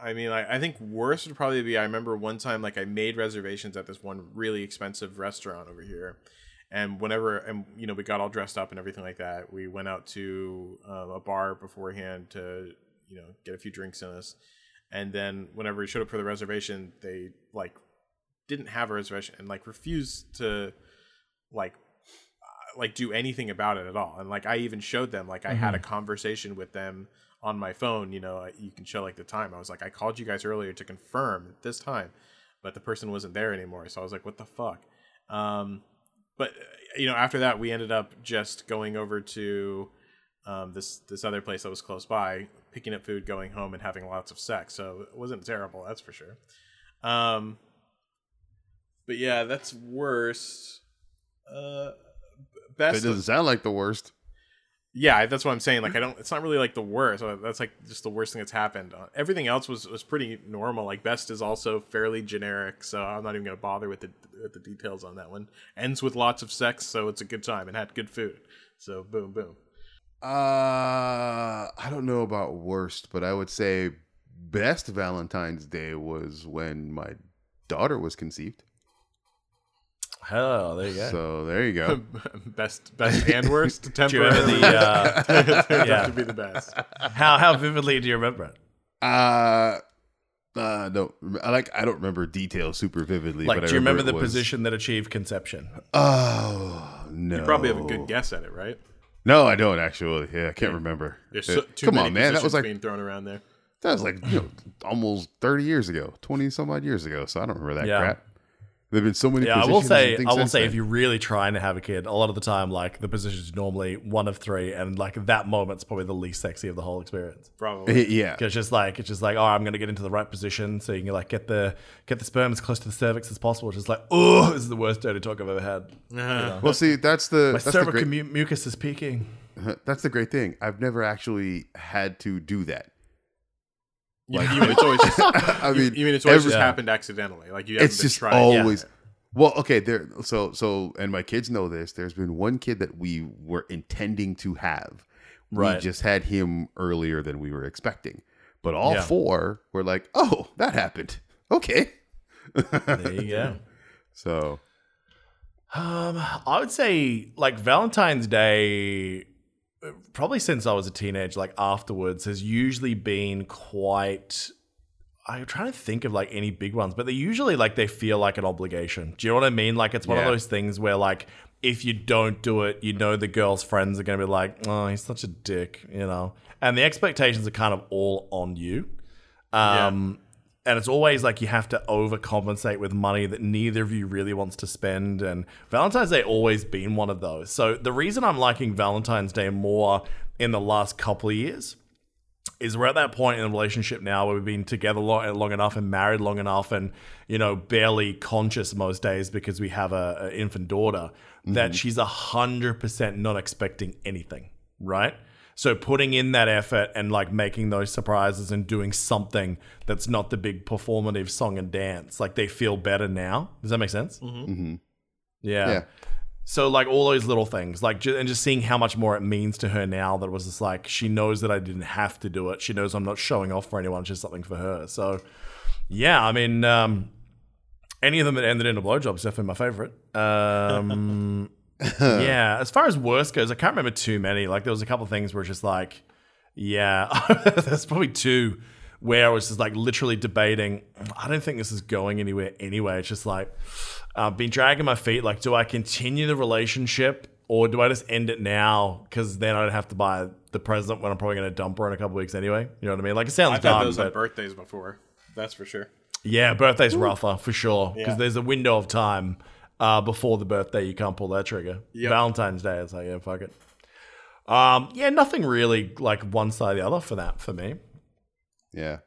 [SPEAKER 4] I mean like I think worst would probably be I remember one time like I made reservations at this one really expensive restaurant over here. And whenever and you know we got all dressed up and everything like that, we went out to um, a bar beforehand to you know get a few drinks in us. And then whenever we showed up for the reservation, they like didn't have a reservation and like refused to like like do anything about it at all. And like i even showed them like i had a conversation with them on my phone you know you can show like the time. I was like i called you guys earlier to confirm this time but the person wasn't there anymore. So i was like what the fuck? Um but you know after that we ended up just going over to um, this this other place that was close by picking up food going home and having lots of sex. So it wasn't terrible that's for sure. Um but yeah, that's worst. Uh, b-
[SPEAKER 3] It doesn't sound like the worst.
[SPEAKER 4] yeah, that's what I'm saying. Like, I don't. It's not really like the worst. Uh, That's like just the worst thing that's happened. Uh, everything else was was pretty normal. Like, best is also fairly generic, so I'm not even gonna bother with the with the details on that one. Ends with lots of sex, so it's a good time and had good food. So boom, boom.
[SPEAKER 3] Uh, I don't know about worst, but I would say best Valentine's Day was when my daughter was conceived.
[SPEAKER 2] Oh, there you go.
[SPEAKER 3] So there you go.
[SPEAKER 4] best best and worst.
[SPEAKER 2] Do you remember the? Uh, yeah.
[SPEAKER 4] to be the best.
[SPEAKER 2] how how vividly do you remember it?
[SPEAKER 3] Uh, uh, no, I like I don't remember details super vividly.
[SPEAKER 2] Like,
[SPEAKER 3] but
[SPEAKER 2] do you remember the
[SPEAKER 3] was-
[SPEAKER 2] position that achieved conception?
[SPEAKER 3] Oh no,
[SPEAKER 4] You probably have a good guess at it, right?
[SPEAKER 3] No, I don't actually. Yeah, I can't remember.
[SPEAKER 4] There's so, too
[SPEAKER 3] Come
[SPEAKER 4] many
[SPEAKER 3] on, man. That was like
[SPEAKER 4] being thrown around there.
[SPEAKER 3] That was like you know almost thirty years ago, twenty some odd years ago. So I don't remember that
[SPEAKER 2] Yeah.
[SPEAKER 3] crap. There've been so many.
[SPEAKER 2] Yeah, I will say, I will say,
[SPEAKER 3] then.
[SPEAKER 2] if you're really trying to have a kid, a lot of the time, like the position is normally one of three, and like that moment's probably the least sexy of the whole experience.
[SPEAKER 4] Probably.
[SPEAKER 3] yeah,
[SPEAKER 2] It's just like it's just like, oh, I'm gonna get into the right position, so you can like get the get the sperm as close to the cervix as possible. It's just like, oh, this is the worst dirty talk I've ever had. Uh-huh.
[SPEAKER 3] well, see, that's the
[SPEAKER 2] My
[SPEAKER 3] that's the
[SPEAKER 2] cervical
[SPEAKER 3] great
[SPEAKER 2] mu- mucus is peaking. Uh-huh.
[SPEAKER 3] that's the great thing. I've never actually had to do that.
[SPEAKER 4] Mean it's always just,
[SPEAKER 3] I mean,
[SPEAKER 4] you mean it's always
[SPEAKER 3] every-
[SPEAKER 4] just happened accidentally? Like you haven't
[SPEAKER 3] it's
[SPEAKER 4] been
[SPEAKER 3] just
[SPEAKER 4] trying.
[SPEAKER 3] always well okay there so so and my kids know this there's been one kid that we were intending to have we just had him earlier than we were expecting but all
[SPEAKER 2] Yeah.
[SPEAKER 3] four were like oh that happened okay
[SPEAKER 2] There you go.
[SPEAKER 3] so
[SPEAKER 2] Um, I would say like Valentine's Day, probably since I was a teenager, like afterwards, has usually been quite. I'm trying to think of like any big ones, but they usually like they feel like an obligation. Do you know what I mean? Like it's one of those things where like if you don't do it, you know the girl's friends are gonna be like, oh, he's such a dick, you know, and the expectations are kind of all on you. Um, and it's always like you have to overcompensate with money that neither of you really wants to spend. And Valentine's Day always been one of those. So the reason I'm liking Valentine's Day more in the last couple of years is we're at that point in the relationship now where we've been together long, long enough and married long enough and you know barely conscious most days because we have a, a infant daughter that mm-hmm. she's a hundred percent not expecting anything right so putting in that effort and like making those surprises and doing something that's not the big performative song and dance like they feel better now does that make sense mm-hmm. yeah.
[SPEAKER 3] yeah
[SPEAKER 2] So like all those little things, like ju- and just seeing how much more it means to her now that it was just like she knows that I didn't have to do it. She knows I'm not showing off for anyone. It's just something for her. So yeah, I mean, um, any of them that ended in a blowjob is definitely my favorite. Um, yeah, as far as worst goes, I can't remember too many. Like there was a couple of things where it's just like, yeah, there's probably two where I was just like literally debating. I don't think this is going anywhere anyway. It's just like I've been dragging my feet. Like, do I continue the relationship or do I just end it now? Because then I don't have to buy the present when I'm probably going to dump her in a couple weeks anyway. You know what I mean? Like it sounds
[SPEAKER 4] I've had
[SPEAKER 2] dumb,
[SPEAKER 4] those on
[SPEAKER 2] but
[SPEAKER 4] birthdays before. That's for sure.
[SPEAKER 2] yeah, birthday's rougher for sure because
[SPEAKER 4] Yeah.
[SPEAKER 2] there's a window of time uh, before the birthday you can't pull that trigger.
[SPEAKER 4] Yep.
[SPEAKER 2] Valentine's Day, it's like yeah, fuck it. Um, yeah, nothing really like one side or the other for that for me.
[SPEAKER 3] yeah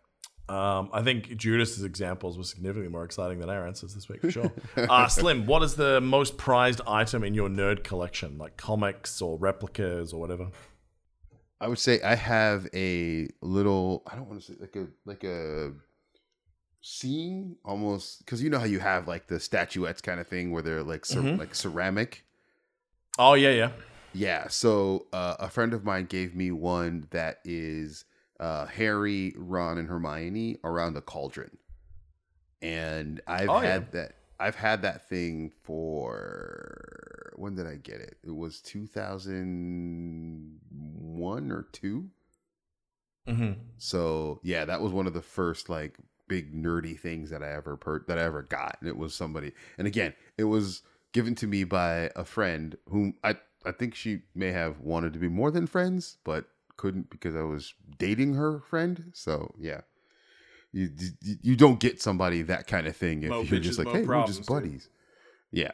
[SPEAKER 2] Um, I think Judas's examples were significantly more exciting than our answers this week for sure. uh, Slim, what is the most prized item in your nerd collection, like comics or replicas or whatever?
[SPEAKER 3] I would say I have a little. I don't want to say like a like a scene almost because you know how you have like the statuettes kind of thing where they're like cer- like ceramic.
[SPEAKER 2] Oh yeah, yeah.
[SPEAKER 3] Yeah. So uh, a friend of mine gave me one that is uh, Harry, Ron, and Hermione around a cauldron, and I've
[SPEAKER 2] Oh, yeah.
[SPEAKER 3] had that. I've had that thing for when did I get it? It was two thousand one or two.
[SPEAKER 2] Mm-hmm.
[SPEAKER 3] So yeah, that was one of the first like big nerdy things that I ever per- that I ever got, and it was somebody. And again, it was given to me by a friend whom I I think she may have wanted to be more than friends, but couldn't because I was dating her friend. So yeah, you you, you don't get somebody that kind of thing if
[SPEAKER 4] Mo
[SPEAKER 3] you're just like hey, we're just
[SPEAKER 4] dude."
[SPEAKER 3] buddies. Yeah.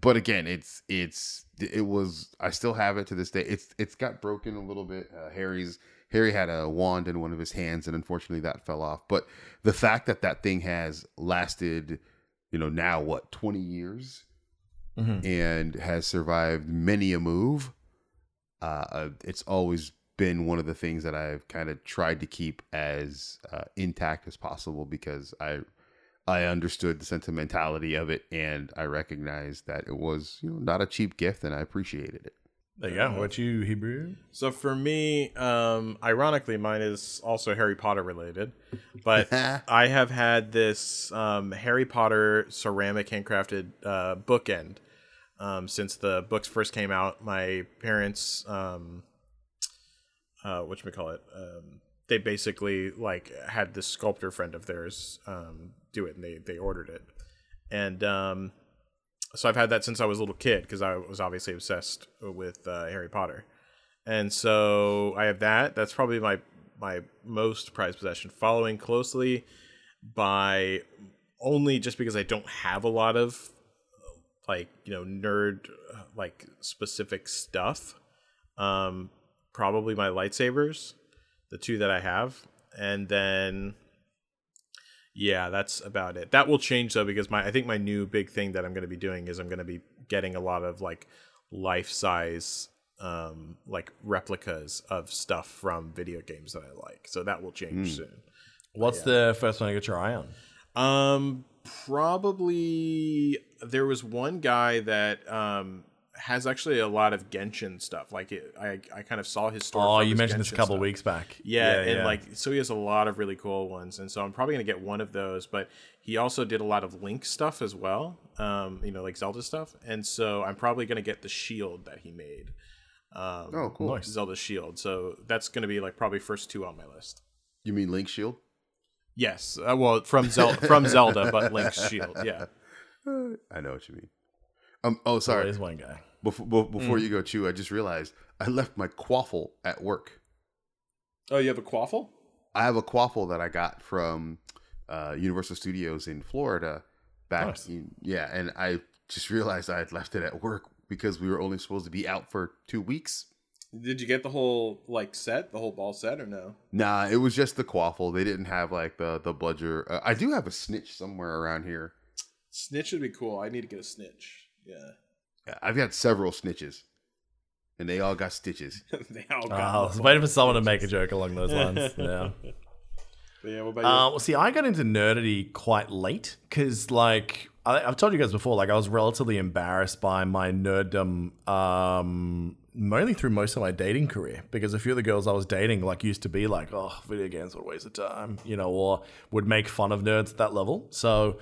[SPEAKER 3] But again, it's it's it was I still have it to this day. It's it's got broken a little bit. Uh, Harry's Harry had a wand in one of his hands, and unfortunately that fell off. But the fact that that thing has lasted, you know, now what twenty years,
[SPEAKER 2] Mhm.
[SPEAKER 3] and has survived many a move, uh, uh, it's always been one of the things that I've kind of tried to keep as uh, intact as possible because I I understood the sentimentality of it and I recognized that it was you know not a cheap gift and I appreciated it.
[SPEAKER 2] There you go. What you Hebrew?
[SPEAKER 4] So for me, um, ironically, mine is also Harry Potter related, but I have had this um, Harry Potter ceramic handcrafted uh, bookend um, since the books first came out. My parents, um, uh, what call it, um, they basically like had this sculptor friend of theirs um, do it, and they they ordered it, and um, so I've had that since I was a little kid because I was obviously obsessed with uh, Harry Potter, and so I have that. That's probably my my most prized possession, following closely by only just because I don't have a lot of like you know nerd like specific stuff. Um, probably my lightsabers, the two that I have, and then yeah, that's about it. That will change though because my I think my new big thing that I'm going to be doing is I'm going to be getting a lot of like life size um like replicas of stuff from video games that I like. So that will change soon.
[SPEAKER 2] What's the first one you get your eye on?
[SPEAKER 4] Um, probably there was one guy that um has actually a lot of Genshin stuff. Like it, I, I kind of saw his store.
[SPEAKER 2] Oh, you
[SPEAKER 4] his
[SPEAKER 2] mentioned this a couple
[SPEAKER 4] stuff.
[SPEAKER 2] weeks back.
[SPEAKER 4] Yeah, and like so he has a lot of really cool ones, and so I'm probably gonna get one of those. But he also did a lot of Link stuff as well, um, you know, like Zelda stuff, and so I'm probably gonna get the shield that he made, um,
[SPEAKER 3] Oh, cool.
[SPEAKER 2] Nice.
[SPEAKER 4] Zelda shield. So that's gonna be like probably first two on my list.
[SPEAKER 3] You mean Link Shield?
[SPEAKER 4] Yes, uh, well from Zelda, from Zelda, but Link's shield. Yeah.
[SPEAKER 3] I know what you mean. Um. Oh, sorry.
[SPEAKER 2] There's one guy.
[SPEAKER 3] Before, before you go, Chew, I just realized I left my quaffle at work.
[SPEAKER 4] Oh, you have a quaffle?
[SPEAKER 3] I have a quaffle that I got from uh, Universal Studios in Florida back.
[SPEAKER 2] Nice.
[SPEAKER 3] In, yeah, and I just realized I had left it at work because we were only supposed to be out for two weeks.
[SPEAKER 4] Did you get the whole like set, the whole ball set, or no?
[SPEAKER 3] Nah, it was just the quaffle. They didn't have like the the bludger. Uh, I do have a snitch somewhere around here.
[SPEAKER 4] Snitch would be cool. I need to get a snitch. Yeah.
[SPEAKER 3] Yeah, I've got several snitches, and they all got stitches.
[SPEAKER 4] they all
[SPEAKER 2] Oh,
[SPEAKER 4] got
[SPEAKER 2] I was waiting for someone to make a joke along those lines. Yeah.
[SPEAKER 4] But yeah, what about
[SPEAKER 2] Uh, well, see, I got into nerdity quite late because, like, I, I've told you guys before, like, I was relatively embarrassed by my nerddom, um, mainly through most of my dating career because a few of the girls I was dating, like, used to be like, "Oh, video games are a waste of time," you know, or would make fun of nerds at that level. So.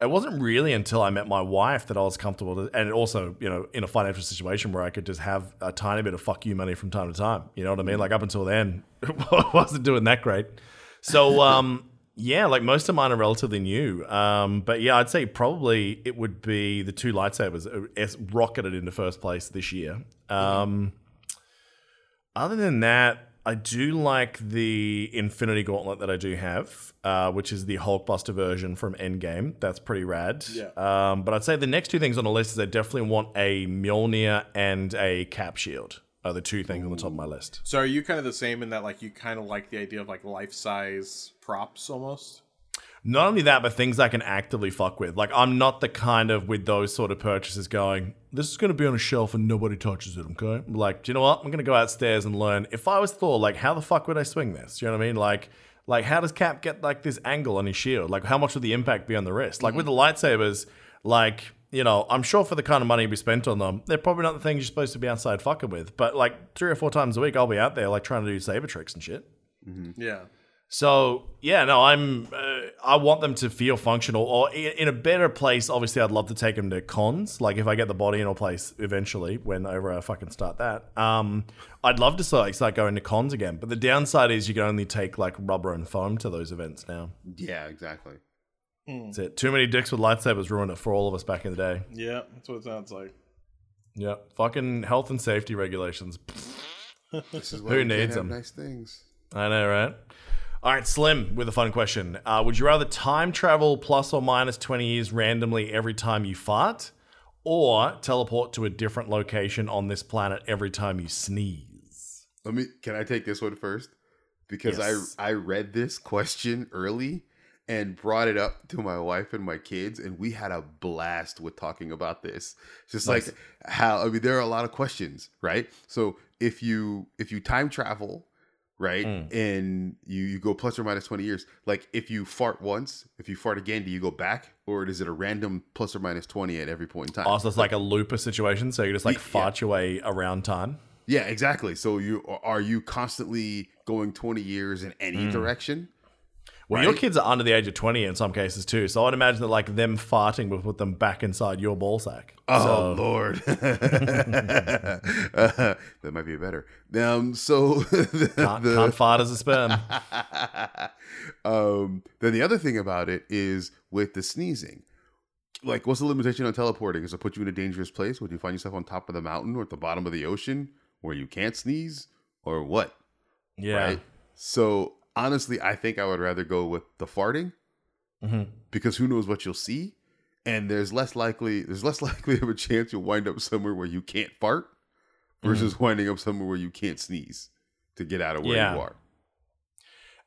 [SPEAKER 2] It wasn't really until I met my wife that I was comfortable, to, and also, you know, in a financial situation where I could just have a tiny bit of fuck you money from time to time. You know what I mean? Like up until then, wasn't doing that great. So um, yeah, like most of mine are relatively new. Um, but yeah, I'd say probably it would be the two lightsabers uh, rocketed into first place this year. Um, other than that, I do like the Infinity Gauntlet that I do have, uh, which is the Hulkbuster version from Endgame. That's pretty rad.
[SPEAKER 4] Yeah.
[SPEAKER 2] Um, but I'd say the next two things on the list is I definitely want a Mjolnir and a Cap Shield. Are the two things on the top of my list.
[SPEAKER 4] So are you kind of the same in that like you kind of like the idea of like life size props almost?
[SPEAKER 2] Not only that, but things I can actively fuck with. Like, I'm not the kind of with those sort of purchases going, this is going to be on a shelf and nobody touches it, okay? Like, do you know what? I'm going to go outstairs and learn. If I was Thor, like, how the fuck would I swing this? You know what I mean? Like, like how does Cap get like this angle on his shield? Like, how much would the impact be on the wrist? Like with the lightsabers, like, you know, I'm sure for the kind of money we spent on them, they're probably not the things you're supposed to be outside fucking with. But like three or four times a week, I'll be out there like trying to do saber tricks and shit. Mm-hmm.
[SPEAKER 4] Yeah.
[SPEAKER 2] So yeah, no, I'm. Uh, I want them to feel functional, or in, in a better place. Obviously, I'd love to take them to cons. Like if I get the body in a place eventually, whenever I fucking start that, um, I'd love to start, start going to cons again. But the downside is you can only take like rubber and foam to those events now.
[SPEAKER 3] Yeah, exactly.
[SPEAKER 2] That's it. Too many dicks with lightsabers ruined it for all of us back in the day.
[SPEAKER 4] Yeah, that's what it sounds like.
[SPEAKER 2] Yeah, fucking health and safety regulations.
[SPEAKER 3] This is
[SPEAKER 2] Who needs them?
[SPEAKER 3] Nice things.
[SPEAKER 2] I know, right? All right, Slim, with a fun question. Uh, would you rather time travel plus or minus 20 years randomly every time you fart, or teleport to a different location on this planet every time you sneeze?
[SPEAKER 3] Let me. Can I take this one first? Because
[SPEAKER 2] Yes.
[SPEAKER 3] I I read this question early and brought it up to my wife and my kids, and we had a blast with talking about this. Just
[SPEAKER 2] Nice.
[SPEAKER 3] like how I mean, there are a lot of questions, right? So if you if you time travel, right,
[SPEAKER 2] Mm.
[SPEAKER 3] and you you go plus or minus twenty years, like if you fart once, if you fart again, do you go back, or is it a random plus or minus twenty at every point in time?
[SPEAKER 2] Oh, so it's like a looper situation, so you just like
[SPEAKER 3] Yeah.
[SPEAKER 2] fart your way around time?
[SPEAKER 3] Yeah, exactly. So you are you constantly going 20 years in any
[SPEAKER 2] Mm.
[SPEAKER 3] direction?
[SPEAKER 2] Well, your kids are under the age of 20 in some cases too, so I'd imagine that like them farting will put them back inside your ball sack.
[SPEAKER 3] Oh
[SPEAKER 2] So-
[SPEAKER 3] Lord, Uh, that might be better. Um, so
[SPEAKER 2] Can't,
[SPEAKER 3] the-
[SPEAKER 2] can't fart as a sperm.
[SPEAKER 3] um, then the other thing about it is with the sneezing. Like, what's the limitation on teleporting? Is it put you in a dangerous place? Would you find yourself on top of the mountain or at the bottom of the ocean where you can't sneeze, or what?
[SPEAKER 2] Yeah.
[SPEAKER 3] Right. So honestly, I think I would rather go with the farting
[SPEAKER 2] Mm-hmm.
[SPEAKER 3] because who knows what you'll see, and there's less likely there's less likely of a chance you'll wind up somewhere where you can't fart versus
[SPEAKER 2] Mm-hmm.
[SPEAKER 3] winding up somewhere where you can't sneeze to get out of where
[SPEAKER 2] Yeah.
[SPEAKER 3] you are.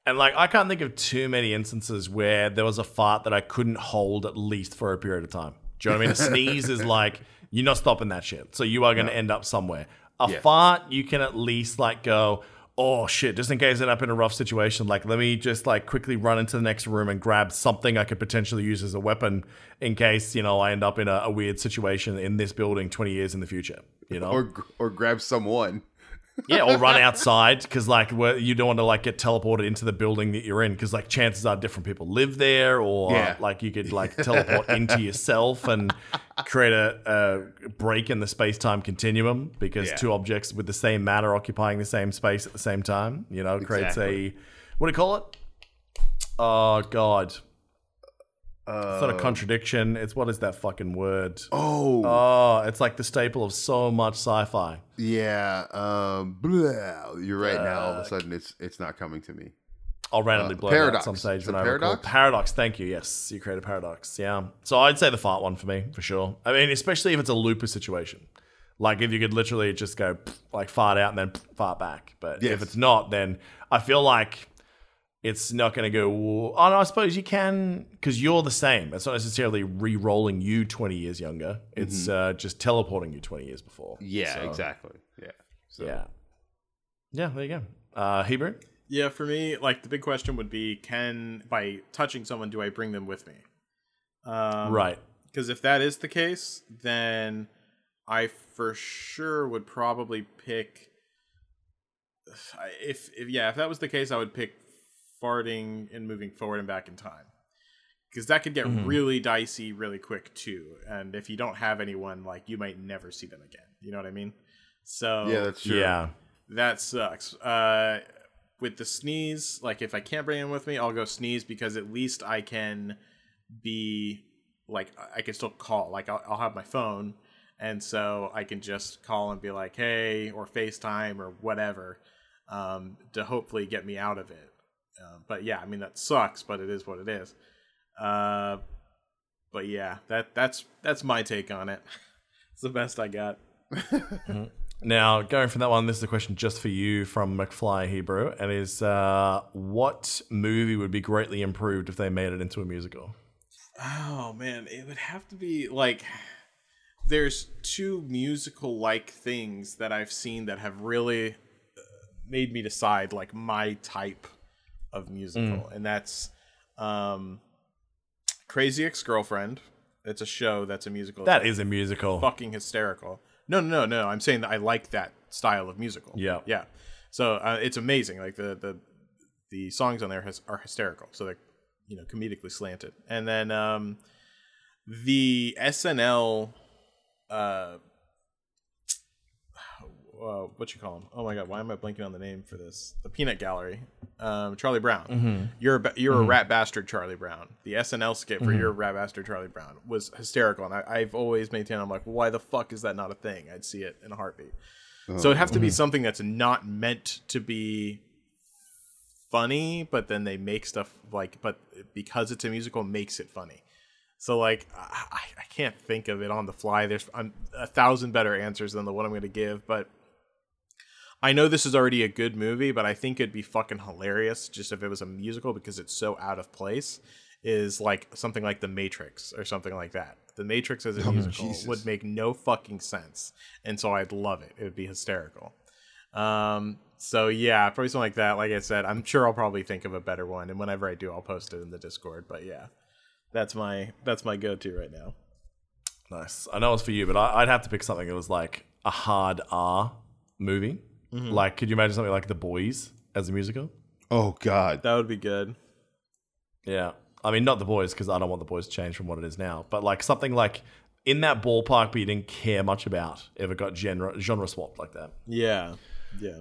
[SPEAKER 2] And like, I can't think of too many instances where there was a fart that I couldn't hold at least for a period of time. Do you know what I mean? A sneeze is like you're not stopping that shit, so you are going to end up somewhere. A
[SPEAKER 3] Yeah.
[SPEAKER 2] fart, you can at least like go, oh shit, just in case I end up in a rough situation. Like, let me just like quickly run into the next room and grab something I could potentially use as a weapon in case you know I end up in a, a weird situation in this building 20 years in the future. You know,
[SPEAKER 3] Or or grab someone.
[SPEAKER 2] Yeah, or run outside because like where you don't want to like get teleported into the building that you're in because like chances are different people live there, or
[SPEAKER 3] Yeah.
[SPEAKER 2] like you could like teleport into yourself and create a, a break in the space time continuum because
[SPEAKER 3] Yeah.
[SPEAKER 2] two objects with the same matter occupying the same space at the same time, you know, creates
[SPEAKER 3] Exactly.
[SPEAKER 2] a what do you call it? Oh god,
[SPEAKER 3] Uh,
[SPEAKER 2] it's not a contradiction. It's what is that fucking word?
[SPEAKER 3] oh
[SPEAKER 2] Oh, it's like the staple of so much sci-fi.
[SPEAKER 3] yeah. Um, blah. You're right. now all of a sudden it's it's not coming to me.
[SPEAKER 2] I'll randomly
[SPEAKER 3] Uh,
[SPEAKER 2] blow
[SPEAKER 3] paradox.
[SPEAKER 2] at some stage when I recall.
[SPEAKER 3] paradox?
[SPEAKER 2] Paradox, thank you. Yes, you create a paradox. Yeah. So I'd say the fart one for me, for sure. I mean, especially if it's a looper situation. Like if you could literally just go like fart out and then fart back. But
[SPEAKER 3] Yes.
[SPEAKER 2] if it's not, then I feel like it's not going to go. Oh, no, I suppose you can because you're the same. It's not necessarily re-rolling you 20 years younger. It's uh, just teleporting you 20 years before.
[SPEAKER 3] Mm-hmm. Yeah,
[SPEAKER 2] So,
[SPEAKER 3] exactly. Yeah. So,
[SPEAKER 2] Yeah. Yeah, there you go. Uh, Hebrew?
[SPEAKER 4] Yeah, for me, like the big question would be, can by touching someone, do I bring them with me? Um,
[SPEAKER 2] right.
[SPEAKER 4] Because if that is the case, then I for sure would probably pick. If, if yeah, if that was the case, I would pick farting and moving forward and back in time, because that could get really dicey really quick too. And if you don't have anyone, like you might never see them again. You know what I mean? So
[SPEAKER 3] Yeah, that's true.
[SPEAKER 2] Yeah.
[SPEAKER 4] that sucks. Uh, with the sneeze, like if I can't bring him with me, I'll go sneeze because at least I can be like I can still call. Like I'll, I'll have my phone, and so I can just call and be like, "Hey," or FaceTime or whatever, um, to hopefully get me out of it. Uh, but yeah, I mean that sucks, but it is what it is. Uh, but yeah, that that's that's my take on it. it's the best I got.
[SPEAKER 2] Now, going from that one, this is a question just for you from McFly Hebrew, and is uh, what movie would be greatly improved if they made it into a musical?
[SPEAKER 4] Oh man, it would have to be like there's two musical like things that I've seen that have really uh, made me decide like my type of musical and that's um Crazy Ex-Girlfriend. It's a show that's a musical.
[SPEAKER 2] That is a musical.
[SPEAKER 4] fucking hysterical. No, no, no, no. I'm saying that I like that style of musical.
[SPEAKER 2] Yeah.
[SPEAKER 4] yeah. So uh, it's amazing. Like the the the songs on there has, are hysterical. So they're you know comedically slanted. And then um, the SNL uh, uh, what you call him? Oh my god, why am I blanking on the name for this? The Peanut Gallery, um, Charlie Brown. Mm-hmm. You're a, you're a mm-hmm. rat bastard, Charlie Brown. The SNL skit for mm-hmm. "You're a rat bastard, Charlie Brown" was hysterical, and I, I've always maintained I'm like, why the fuck is that not a thing? I'd see it in a heartbeat. So it'd have to be something that's not meant to be funny, but then they make stuff like, but because it's a musical, makes it funny. So like, I, I I can't think of it on the fly. There's I'm, a thousand better answers than the one I'm going to give, but I know this is already a good movie, but I think it'd be fucking hilarious just if it was a musical because it's so out of place. Is like something like The Matrix or something like that. The Matrix as a musical
[SPEAKER 3] Jesus.
[SPEAKER 4] would make no fucking sense, and so I'd love it. It would be hysterical. Um, so yeah, probably something like that. Like I said, I'm sure I'll probably think of a better one, and whenever I do, I'll post it in the Discord. But yeah, that's my that's my go-to right now.
[SPEAKER 2] Nice. I know it's for you, but I, I'd have to pick something that was like a hard R movie. Like, could you imagine something like The Boys as a musical?
[SPEAKER 3] Oh God.
[SPEAKER 4] That would be good.
[SPEAKER 2] Yeah. I mean, not The Boys, because I don't want The Boys to change from what it is now, but like something like in that ballpark, but you didn't care much about ever got genre, genre swapped like that.
[SPEAKER 4] Yeah, yeah.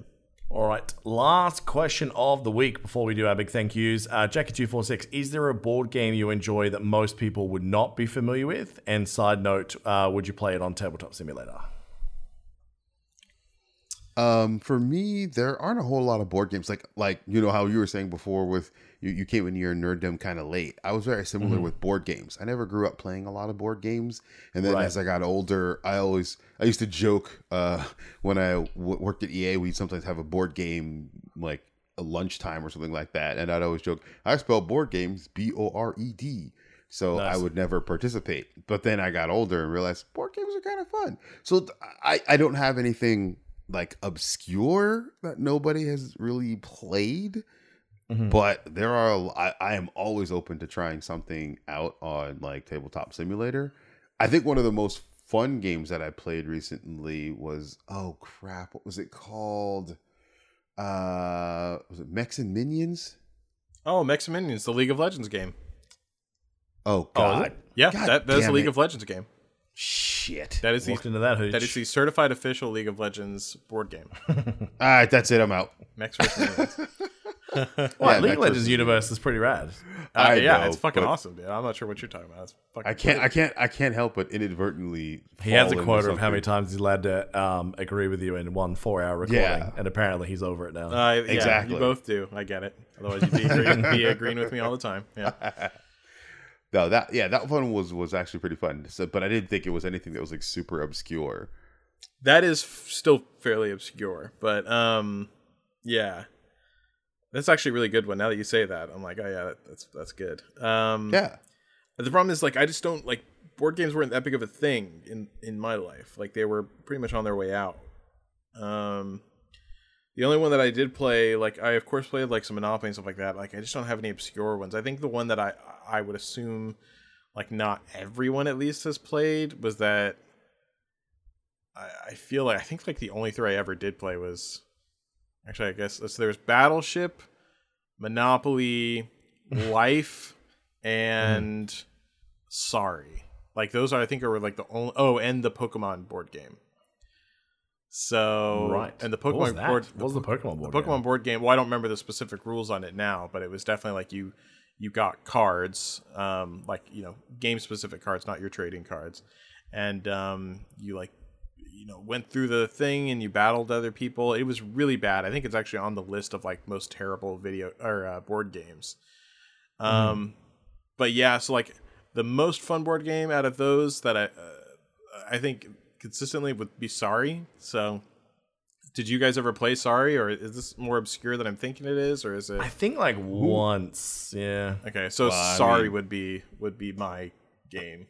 [SPEAKER 2] All right. Last question of the week before we do our big thank yous. Uh, Jackie246, is there a board game you enjoy that most people would not be familiar with? And side note, uh, would you play it on Tabletop Simulator?
[SPEAKER 3] Um, for me, there aren't a whole lot of board games like like you know how you were saying before with you, you came into your nerddom kind of late. I was very similar
[SPEAKER 2] Mm-hmm.
[SPEAKER 3] with board games. I never grew up playing a lot of board games, and then
[SPEAKER 2] Right.
[SPEAKER 3] as I got older, I always I used to joke uh, when I w- worked at EA, we'd sometimes have a board game like a lunchtime or something like that, and I'd always joke I spell board games B O R E D. So
[SPEAKER 2] Nice.
[SPEAKER 3] I would never participate. But then I got older and realized board games are kind of fun. So I, I don't have anything like obscure that nobody has really played.
[SPEAKER 2] Mhm.
[SPEAKER 3] But there are, a I, I am always open to trying something out on like Tabletop Simulator. I think one of the most fun games that I played recently was, oh crap, what was it called? Uh, was it Mechs and Minions?
[SPEAKER 4] Oh, Mechs Minions, the League of Legends game.
[SPEAKER 3] Oh
[SPEAKER 2] Oh,
[SPEAKER 3] god.
[SPEAKER 2] it?
[SPEAKER 4] Yeah,
[SPEAKER 3] God
[SPEAKER 4] that, that is the
[SPEAKER 3] damn
[SPEAKER 4] League
[SPEAKER 3] it.
[SPEAKER 4] of Legends game.
[SPEAKER 3] Shit.
[SPEAKER 4] That is the
[SPEAKER 2] Walked into that hooch.
[SPEAKER 4] that is the certified official League of Legends board game.
[SPEAKER 3] All right, that's it. I'm out.
[SPEAKER 4] Mechs vs. Minions.
[SPEAKER 2] Well,
[SPEAKER 3] Yeah,
[SPEAKER 2] League
[SPEAKER 3] Mac
[SPEAKER 2] of Legends
[SPEAKER 3] versus-
[SPEAKER 2] universe is pretty rad.
[SPEAKER 4] Uh,
[SPEAKER 3] I
[SPEAKER 4] yeah,
[SPEAKER 3] know,
[SPEAKER 4] it's fucking awesome, dude. I'm not sure what you're talking about. It's fucking
[SPEAKER 3] I can't. I can't. I can't help but inadvertently.
[SPEAKER 2] He has a
[SPEAKER 3] into
[SPEAKER 2] quota of how many times he's allowed to um, agree with you in one four-hour recording,
[SPEAKER 3] Yeah.
[SPEAKER 2] and apparently he's over it now.
[SPEAKER 4] Uh, yeah,
[SPEAKER 3] Exactly.
[SPEAKER 4] You both do. I get it. Otherwise, you'd be agreeing, be agreeing with me all the time. Yeah.
[SPEAKER 3] No, that yeah, that one was was actually pretty fun. So, but I didn't think it was anything that was like super obscure.
[SPEAKER 4] That is f- still fairly obscure, but um, yeah, that's actually a really good one. Now that you say that, I'm like, oh yeah, that's that's good. Um,
[SPEAKER 3] Yeah.
[SPEAKER 4] The problem is like I just don't like board games weren't that big of a thing in in my life. Like they were pretty much on their way out. Um, the only one that I did play, like I of course played like some Monopoly and stuff like that. Like I just don't have any obscure ones. I think the one that I I would assume like not everyone at least has played was that I, I feel like I think like the only three I ever did play was actually I guess so there was Battleship, Monopoly, Life, mm-hmm. and Sorry. Like those are I think are like the only oh and the Pokemon board game. So
[SPEAKER 2] right.
[SPEAKER 4] and the Pokemon board
[SPEAKER 2] What was the Pokemon board?
[SPEAKER 4] the Pokemon
[SPEAKER 2] game?
[SPEAKER 4] board game. Well, I don't remember the specific rules on it now, but it was definitely like you you got cards, um, like you know game specific cards, not your trading cards, and um, you like you know went through the thing and you battled other people. It was really bad. I think it's actually on the list of like most terrible video or uh, board games. Um, but yeah, so like the most fun board game out of those that I uh, I think consistently would be Sorry. So did you guys ever play Sorry, or is this more obscure than I'm thinking it is, or is it
[SPEAKER 2] I think like once. Yeah.
[SPEAKER 4] okay? So
[SPEAKER 3] Well, I
[SPEAKER 4] Sorry
[SPEAKER 3] mean-
[SPEAKER 4] would be would be my game.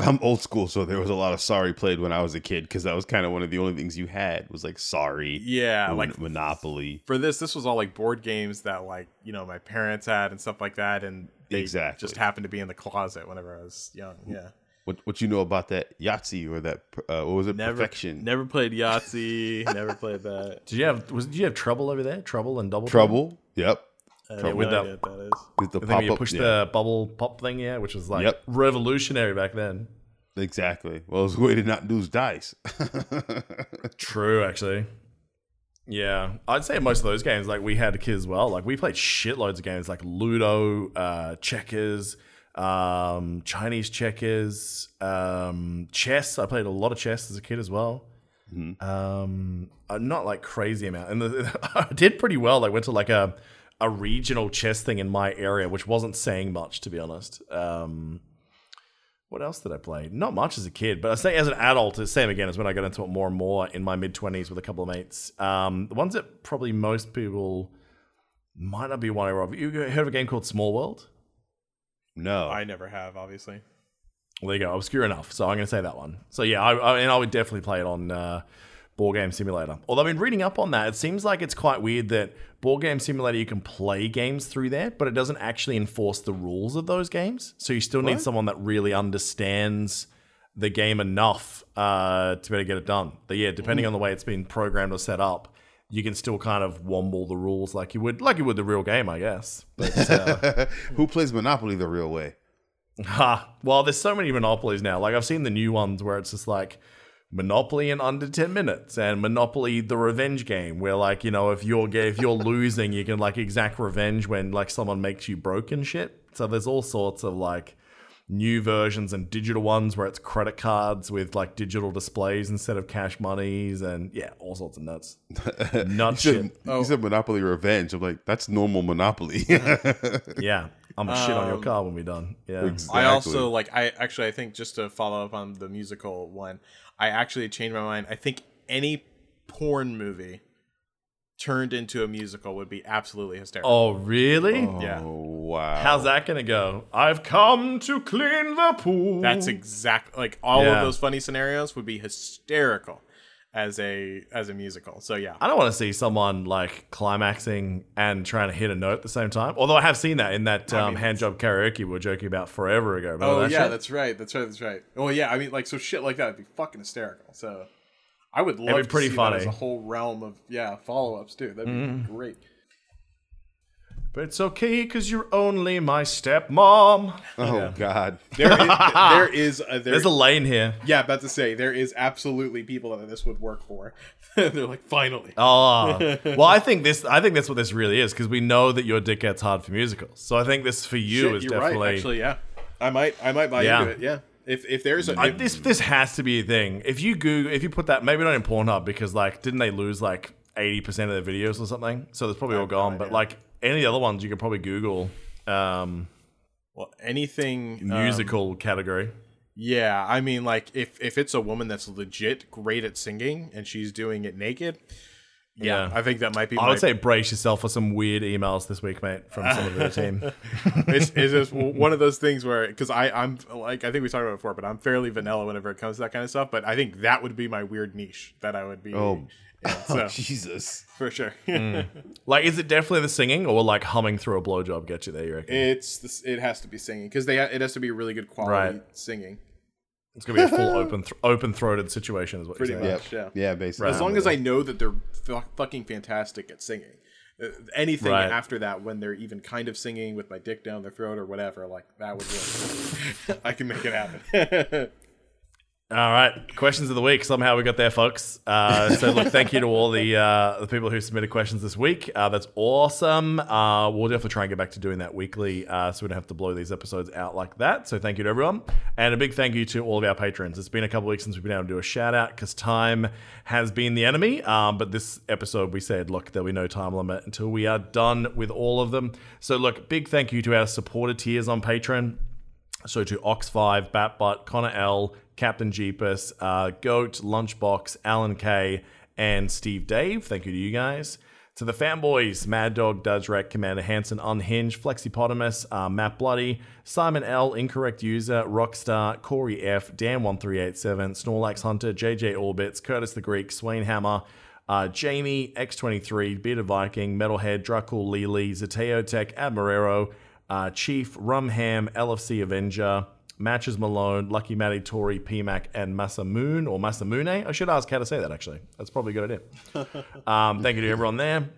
[SPEAKER 3] I'm old school, so there was a lot of sorry played when I was a kid because that was kind of one of the only things you had was like sorry,
[SPEAKER 4] Yeah,
[SPEAKER 3] Mon-
[SPEAKER 4] like
[SPEAKER 3] Monopoly.
[SPEAKER 4] for this, this was all like board games that like you know my parents had and stuff like that, and they
[SPEAKER 3] Exactly.
[SPEAKER 4] just happened to be in the closet whenever I was young. Yeah,
[SPEAKER 3] What what you know about that Yahtzee or that uh, what was it
[SPEAKER 4] never
[SPEAKER 3] Perfection
[SPEAKER 4] never played Yahtzee, never played that.
[SPEAKER 2] Did you have was did you have trouble over there? Trouble and double
[SPEAKER 3] Trouble? Yep.
[SPEAKER 4] I
[SPEAKER 3] Trouble.
[SPEAKER 2] With that-
[SPEAKER 4] that is.
[SPEAKER 3] With the
[SPEAKER 2] The
[SPEAKER 3] pop
[SPEAKER 2] where you
[SPEAKER 3] up.
[SPEAKER 2] push
[SPEAKER 3] yeah,
[SPEAKER 2] the bubble pop thing, yeah, which was like
[SPEAKER 3] Yep.
[SPEAKER 2] revolutionary back then.
[SPEAKER 3] exactly. Well, it was a way to not lose dice.
[SPEAKER 2] True, actually. Yeah, I'd say most of those games, like we had kids as well. Like we played shitloads of games, like Ludo, uh, checkers, um, Chinese checkers, um, chess. I played a lot of chess as a kid as well. Um, uh, not like crazy amount, and the, I did pretty well. I went to like a a regional chess thing in my area, which wasn't saying much to be honest. Um, what else did I play? Not much as a kid, but I say as an adult, it's same again as when I got into it more and more in my mid twenties with a couple of mates. Um, the ones that probably most people might not be aware of. You heard of a game called Small World?
[SPEAKER 3] No.
[SPEAKER 4] I never have, obviously.
[SPEAKER 2] Well, there you go. Obscure enough. So I'm going to say that one. So yeah, I, I, and I would definitely play it on uh, Board Game Simulator. Although I've been reading up on that, it seems like it's quite weird that Board Game Simulator you can play games through there, but it doesn't actually enforce the rules of those games. So you still need
[SPEAKER 3] What?
[SPEAKER 2] someone that really understands the game enough uh, to be able to get it done. But yeah, depending on the way it's been programmed or set up, you can still kind of womble the rules like you would, like you would the real game, I guess. But uh,
[SPEAKER 3] Who plays Monopoly the real way?
[SPEAKER 2] Ha. Well, there's so many monopolies now. Like I've seen the new ones where it's just like Monopoly in under 10 minutes and Monopoly the revenge game where like, you know, if you're if you're losing, you can like exact revenge when like someone makes you broke and shit. So there's all sorts of like new versions and digital ones where it's credit cards with like digital displays instead of cash monies and yeah, all sorts of nuts. Nut
[SPEAKER 3] He
[SPEAKER 2] shit.
[SPEAKER 3] said, he said Monopoly Revenge. I'm like, that's normal Monopoly.
[SPEAKER 2] Yeah. I'm gonna shit on your
[SPEAKER 4] Um,
[SPEAKER 2] car when we're done. Yeah.
[SPEAKER 3] Exactly.
[SPEAKER 4] I also like I actually I think just to follow up on the musical one, I actually changed my mind. I think any porn movie turned into a musical would be absolutely hysterical.
[SPEAKER 2] Oh really?
[SPEAKER 4] yeah.
[SPEAKER 3] Wow.
[SPEAKER 2] How's that gonna go? I've come to clean the pool.
[SPEAKER 4] That's exact like all
[SPEAKER 2] Yeah.
[SPEAKER 4] of those funny scenarios would be hysterical as a as a musical. So yeah.
[SPEAKER 2] I don't want to see someone like climaxing and trying to hit a note at the same time. Although I have seen that in that um,
[SPEAKER 4] mean,
[SPEAKER 2] hand job karaoke we were joking about forever ago. Remember
[SPEAKER 4] Oh
[SPEAKER 2] that
[SPEAKER 4] yeah,
[SPEAKER 2] shit?
[SPEAKER 4] that's right. That's right. That's right. Oh yeah, I mean like so shit like that would be fucking hysterical. So I would love
[SPEAKER 2] be
[SPEAKER 4] to
[SPEAKER 2] pretty
[SPEAKER 4] see
[SPEAKER 2] funny.
[SPEAKER 4] that as a whole realm of yeah follow ups too. That'd be
[SPEAKER 2] Mm-hmm.
[SPEAKER 4] great.
[SPEAKER 2] But it's okay because you're only my stepmom.
[SPEAKER 3] Oh God.
[SPEAKER 4] There is there is a, there,
[SPEAKER 2] There's a lane here.
[SPEAKER 4] yeah about to say there is absolutely people that this would work for. They're like finally.
[SPEAKER 2] Oh, well, I think this. I think that's what this really is because we know that your dick gets hard for musicals. So I think this for you
[SPEAKER 4] Shit,
[SPEAKER 2] is
[SPEAKER 4] you're
[SPEAKER 2] definitely.
[SPEAKER 4] right. Actually, yeah, I might I might buy
[SPEAKER 2] Yeah.
[SPEAKER 4] into it. Yeah, if if there's a
[SPEAKER 2] I,
[SPEAKER 4] if-
[SPEAKER 2] this this has to be a thing. If you Google, if you put that, maybe not in Pornhub because like, didn't they lose like eighty percent of their videos or something? So there's probably all gone. But like any other ones, you could probably Google um,
[SPEAKER 4] well, anything um,
[SPEAKER 2] musical category.
[SPEAKER 4] Yeah, I mean, like if if it's a woman that's legit great at singing and she's doing it naked, yeah,
[SPEAKER 2] Yeah.
[SPEAKER 4] I think that might be.
[SPEAKER 2] I
[SPEAKER 4] my,
[SPEAKER 2] would say brace yourself for some weird emails this week, mate, from some of the team.
[SPEAKER 4] it's, it's just one of those things where because I I'm like I think we talked about it before, but I'm fairly vanilla whenever it comes to that kind of stuff. But I think that would be my weird niche that I would be.
[SPEAKER 3] Oh.
[SPEAKER 4] Yeah, so
[SPEAKER 3] Jesus.
[SPEAKER 4] for sure,
[SPEAKER 2] Like, is it definitely the singing or like humming through a blowjob get you there? You reckon?
[SPEAKER 4] it's this, it has to be singing because they it has to be really good quality
[SPEAKER 2] Right.
[SPEAKER 4] singing.
[SPEAKER 2] It's gonna be a full open th- open throated situation, is what
[SPEAKER 4] Pretty
[SPEAKER 2] you're
[SPEAKER 4] much.
[SPEAKER 2] saying.
[SPEAKER 3] Yeah.
[SPEAKER 4] Yeah.
[SPEAKER 3] Yeah, basically.
[SPEAKER 4] As long as I know that they're fu- fucking fantastic at singing. Uh, anything
[SPEAKER 2] Right.
[SPEAKER 4] after that, when they're even kind of singing with my dick down their throat or whatever, like that would work. I can make it happen.
[SPEAKER 2] All right, questions of the week. Somehow we got there, folks. Uh, so look, thank you to all the uh, the people who submitted questions this week. Uh, that's awesome. Uh, we'll definitely try and get back to doing that weekly, uh, so we don't have to blow these episodes out like that. So thank you to everyone, and a big thank you to all of our patrons. It's been a couple weeks since we've been able to do a shout out because time has been the enemy. Um, but this episode we said, look, there'll be no time limit until we are done with all of them. So look, big thank you to our supporter tiers on Patreon. So to Ox5, Batbutt, Connor L, Captain Jeepus, uh, Goat, Lunchbox, Alan K, and Steve Dave. Thank you to you guys. To the fanboys, Mad Dog, Dudrek, Commander Hanson, Unhinged, Flexipotamus, uh, Matt Bloody, Simon L, Incorrect User, Rockstar, Corey F, Dan1387, Snorlax Hunter, JJ Orbits, Curtis the Greek, Swain Hammer, uh, Jamie, X23, Bearded Viking, Metalhead, Dracul Lely, Zateo Tech, Admirero, uh, Chief, Rumham, LFC Avenger, Matches Malone, Lucky Matty, Tori, PMAC, and Masamoon, or Masamune. I should ask how to say that, actually. That's probably a good idea. um, thank you to everyone there.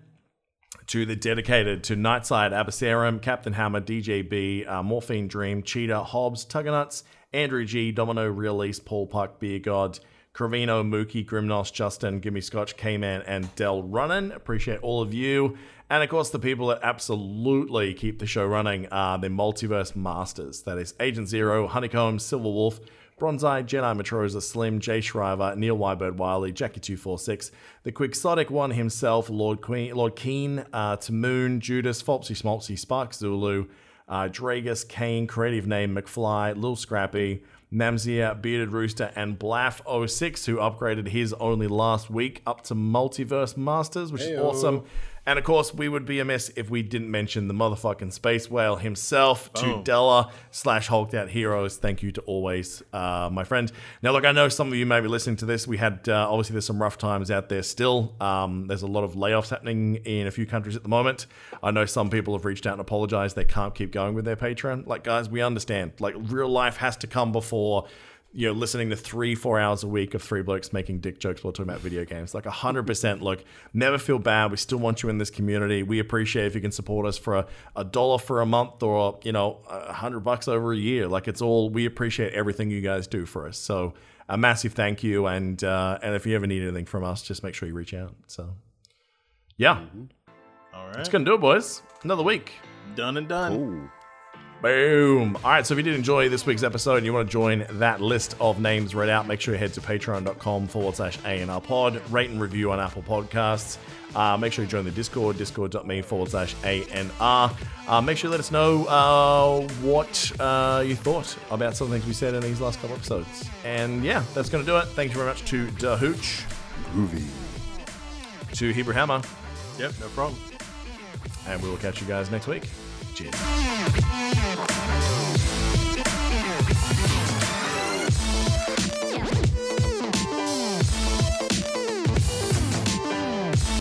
[SPEAKER 2] To the dedicated to Nightside, Abyssarum, Captain Hammer, DJB, uh, Morphine Dream, Cheetah, Hobbs, Tuggernuts, Andrew G, Domino, Real East, Paul Puck, Beer God, Cravino, Mookie, Grimnos, Justin, Gimme Scotch, K-Man, and Del Runnin. Appreciate all of you. And of course, the people that absolutely keep the show running are the multiverse masters. That is Agent Zero, Honeycomb, Silver Wolf, Bronzeye, Jedi Matrosa, Slim, Jay Shriver, Neil Wybird Wiley, Jackie246, the Quixotic one himself, Lord Queen, Lord Keen, uh, Tamoon, Judas, Fopsy Smolpsy, Spark Zulu, uh, Dragus, Kane, creative name McFly, Lil Scrappy, Namzia, Bearded Rooster, and Blaff06, who upgraded his only last week up to Multiverse Masters, which is awesome. And of course, we would be amiss if we didn't mention the motherfucking space whale himself, to Della slash Hulked Out Heroes. Thank you to always, uh, my friend. Now, look, I know some of you may be listening to this. We had uh, obviously there's some rough times out there still. Um, there's a lot of layoffs happening in a few countries at the moment. I know some people have reached out and apologized they can't keep going with their Patreon. Like, guys, we understand. Like, real life has to come before you know, listening to three, four hours a week of three blokes making dick jokes while talking about video games. Like 100%. Look, never feel bad. We still want you in this community. We appreciate if you can support us for a, a dollar for a month or, you know, a hundred bucks over a year. Like it's all, we appreciate everything you guys do for us. So a massive thank you. And, uh, and if you ever need anything from us, just make sure you reach out. So yeah,
[SPEAKER 4] All right,
[SPEAKER 2] that's going to do it, boys. Another week.
[SPEAKER 4] done and done.
[SPEAKER 3] Ooh.
[SPEAKER 2] Boom. All right, so if you did enjoy this week's episode and you want to join that list of names read out, make sure you head to patreon.com forward slash ANR pod, rate and review on Apple Podcasts. Uh, make sure you join the Discord, discord.me forward slash ANR. Uh, make sure you let us know uh, what uh, you thought about some of the things we said in these last couple episodes. And yeah, that's going to do it. Thank you very much to Dahooch,
[SPEAKER 3] Groovy.
[SPEAKER 2] to Hebrew Hammer,
[SPEAKER 4] Yep, no problem.
[SPEAKER 2] and we will catch you guys next week.
[SPEAKER 5] Jim.